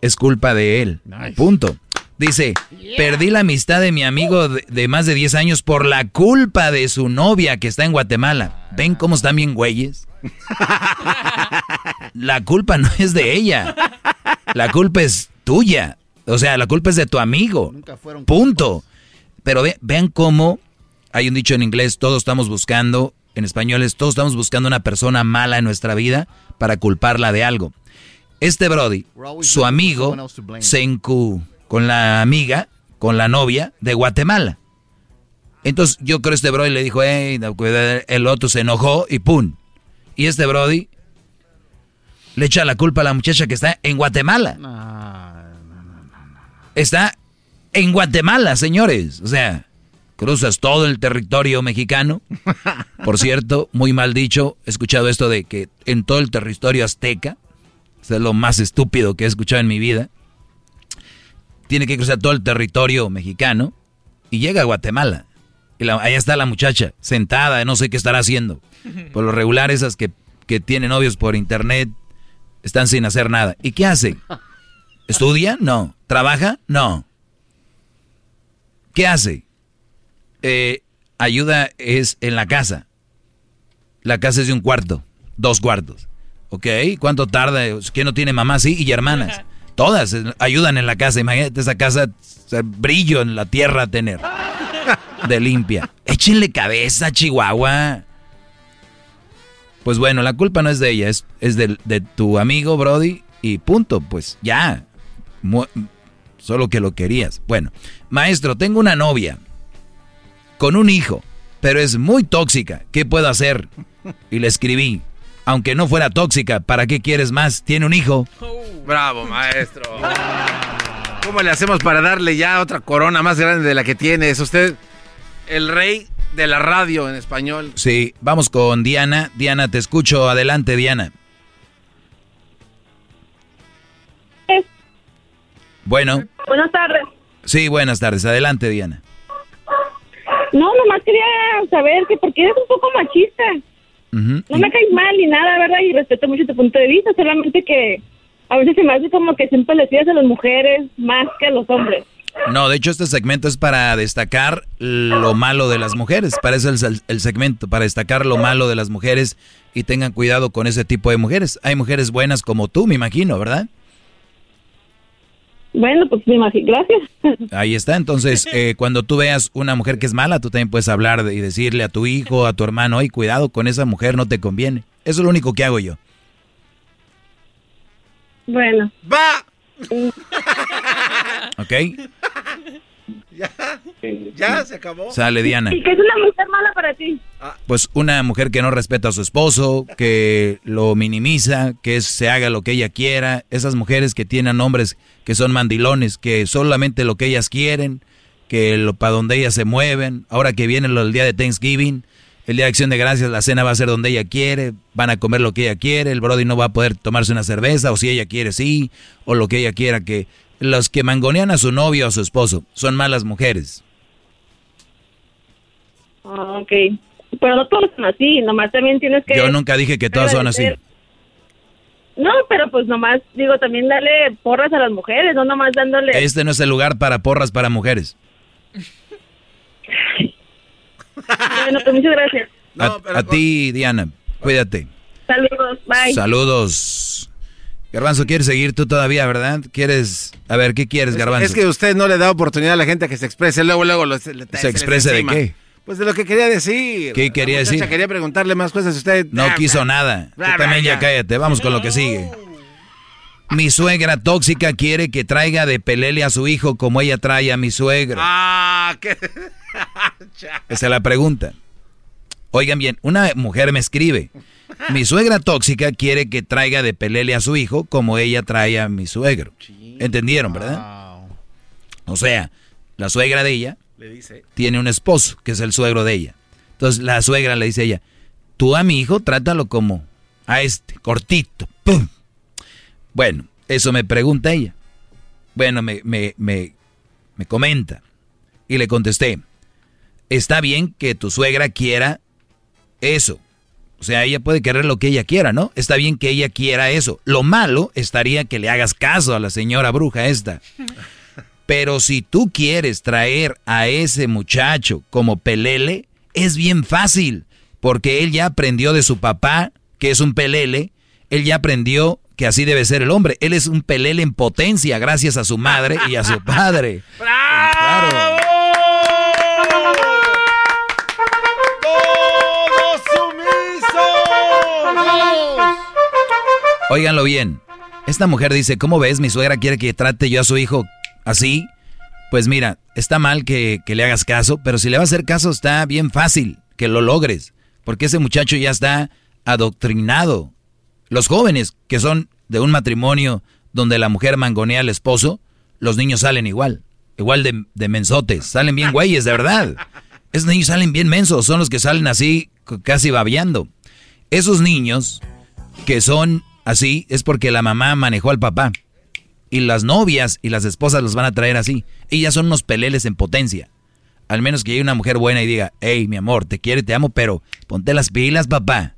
es culpa de él. Punto. Dice, perdí la amistad de mi amigo de, más de 10 años por la culpa de su novia que está en Guatemala. ¿Ven cómo están bien güeyes? La culpa no es de ella. La culpa es tuya. O sea, la culpa es de tu amigo. Punto. Pero vean cómo hay un dicho en inglés, todos estamos buscando, en español es, todos estamos buscando una persona mala en nuestra vida para culparla de algo. Este Brody, su amigo, se encu con la amiga, con la novia de Guatemala. Entonces yo creo que este Brody le dijo, hey, el otro se enojó y ¡pum! Y este Brody le echa la culpa a la muchacha que está en Guatemala. Está en Guatemala, señores. O sea, cruzas todo el territorio mexicano. Por cierto, muy mal dicho, he escuchado esto de que en todo el territorio azteca, es lo más estúpido que he escuchado en mi vida tiene que cruzar todo el territorio mexicano y llega a Guatemala. Y ahí está la muchacha, sentada, no sé qué estará haciendo. Por lo regular, esas que, que tienen novios por internet están sin hacer nada. ¿Y qué hace? ¿Estudia? No. ¿Trabaja? No. ¿Qué hace? Eh, ayuda es en la casa. La casa es de un cuarto, dos cuartos. ¿Ok? ¿Cuánto tarda? ¿Quién no tiene mamá? Sí, y hermanas. Todas ayudan en la casa. Imagínate esa casa, brillo en la tierra tener. De limpia. Échenle cabeza, Chihuahua. Pues bueno, la culpa no es de ella, es, es de, tu amigo Brody y punto. Pues ya. solo que lo querías. Bueno, maestro, tengo una novia con un hijo, pero es muy tóxica. ¿Qué puedo hacer? Y le escribí, aunque no fuera tóxica, ¿para qué quieres más? Tiene un hijo. Bravo, maestro. ¿Cómo le hacemos para darle ya otra corona más grande de la que tiene? Es usted el rey de la radio en español. Sí, vamos con Diana. Diana, te escucho. Adelante, Diana. Bueno. Buenas tardes. Sí, buenas tardes. Adelante, Diana. No, nomás quería saber que porque eres un poco machista. No me caes mal ni nada, ¿verdad? Y respeto mucho tu punto de vista, solamente que a veces se me hace como que siempre le pides a las mujeres más que a los hombres. No, de hecho este segmento es para destacar lo malo de las mujeres. Para eso es el, segmento, para destacar lo malo de las mujeres y tengan cuidado con ese tipo de mujeres. Hay mujeres buenas como tú, me imagino, ¿verdad? Bueno, pues me imagino, gracias. Ahí está, entonces eh, cuando tú veas una mujer que es mala, tú también puedes hablar y decirle a tu hijo, a tu hermano, oye, cuidado con esa mujer, no te conviene. Eso es lo único que hago yo. Bueno. ¡Va! ¿Ok? Ya, ya se acabó. Sale Diana. ¿Y qué es una mujer mala para ti? Ah. Pues una mujer que no respeta a su esposo, que lo minimiza, que se haga lo que ella quiera. Esas mujeres que tienen hombres que son mandilones, que solamente lo que ellas quieren, que lo para donde ellas se mueven. Ahora que viene el día de Thanksgiving, el día de acción de gracias, la cena va a ser donde ella quiere, van a comer lo que ella quiere, el Brody no va a poder tomarse una cerveza, o si ella quiere sí, o lo que ella quiera, que los que mangonean a su novio o a su esposo son malas mujeres. Ah, ok, pero no todos son así, nomás también tienes que... Yo nunca dije que todas son así. No, pero pues nomás, digo, también darle porras a las mujeres, no nomás dándole... Este no es el lugar para porras para mujeres. Bueno, pues muchas gracias. a, ti, Diana, cuídate. Saludos, bye. Saludos. Garbanzo, ¿quieres seguir tú todavía, verdad? ¿Quieres? A ver, ¿qué quieres, Garbanzo? Es que usted no le da oportunidad a la gente a que se exprese, luego, luego ¿Se, exprese de qué? Pues de lo que quería decir. ¿Qué quería decir? Quería preguntarle más cosas. Usted no quiso nada. Tú también ya cállate. Vamos con lo que sigue. Mi suegra tóxica quiere que traiga de pelele a su hijo como ella trae a mi suegro. Ah, qué. Esa es la pregunta. Oigan bien, una mujer me escribe. Mi suegra tóxica quiere que traiga de pelele a su hijo como ella trae a mi suegro. ¿Entendieron, verdad? O sea, la suegra de ella tiene un esposo que es el suegro de ella. Entonces la suegra le dice a ella, tú a mi hijo trátalo como a este, cortito. ¡Pum! Bueno, eso me pregunta ella. Bueno, me, me, me, me comenta. Y le contesté, está bien que tu suegra quiera eso. O sea, ella puede querer lo que ella quiera, ¿no? Está bien que ella quiera eso. Lo malo estaría que le hagas caso a la señora bruja esta. Pero si tú quieres traer a ese muchacho como pelele, es bien fácil, porque él ya aprendió de su papá, que es un pelele, él ya aprendió que así debe ser el hombre. Él es un pelele en potencia gracias a su madre y a su padre. ¡Bravo! Óiganlo bien. Esta mujer dice, ¿cómo ves? Mi suegra quiere que trate yo a su hijo así. Pues mira, está mal que, que le hagas caso, pero si le vas a hacer caso está bien fácil que lo logres. Porque ese muchacho ya está adoctrinado. Los jóvenes que son de un matrimonio donde la mujer mangonea al esposo, los niños salen igual. Igual de, de mensotes. Salen bien güeyes, de verdad. Esos niños salen bien mensos. Son los que salen así, casi babeando. Esos niños que son así es porque la mamá manejó al papá. Y las novias y las esposas los van a traer así. Ellas son unos peleles en potencia. Al menos que haya una mujer buena y diga, hey, mi amor, te quiero y te amo, pero ponte las pilas, papá.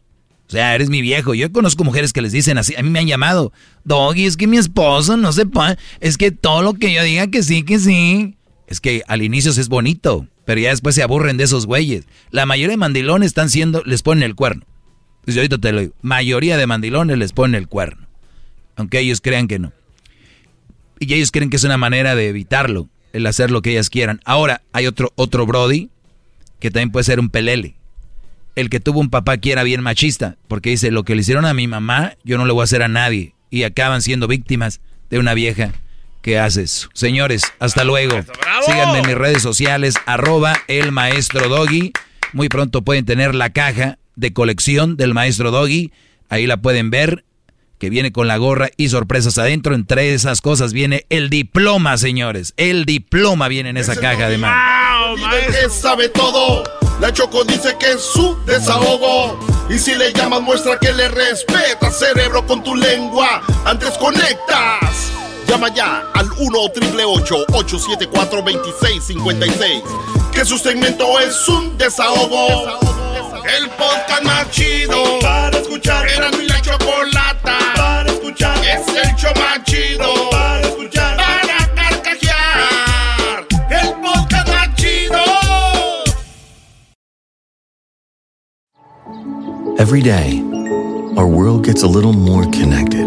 O sea, eres mi viejo. Yo conozco mujeres que les dicen así. A mí me han llamado, Doggy, es que mi esposo no se puede. Es que todo lo que yo diga que sí, que sí. Es que al inicio es bonito, pero ya después se aburren de esos güeyes. La mayoría de mandilones están siendo, les ponen el cuerno. Pues yo ahorita te lo digo. Mayoría de mandilones les ponen el cuerno. Aunque ellos crean que no. Y ellos creen que es una manera de evitarlo, el hacer lo que ellas quieran. Ahora, hay otro, otro Brody que también puede ser un pelele. El que tuvo un papá que era bien machista, porque dice, lo que le hicieron a mi mamá, yo no le voy a hacer a nadie. Y acaban siendo víctimas de una vieja que hace eso. Señores, hasta luego. Síganme en mis redes sociales, arroba el maestro Doggy. Muy pronto pueden tener la caja de colección del maestro Doggy. Ahí la pueden ver, que viene con la gorra y sorpresas adentro. Entre esas cosas viene el diploma, señores. El diploma viene en esa caja de mano. que sabe todo. La Choco dice que es su desahogo. Y si le llamas, muestra que le respeta, cerebro, con tu lengua. Antes conectas. Llama ya al 1-888-874-2656. Que su segmento es un desahogo. El podcast más chido para escuchar. Era mi la chocolata para escuchar. Es el show más chido para escuchar. Para carcajear. El podcast más chido. Every day, our world gets a little more connected,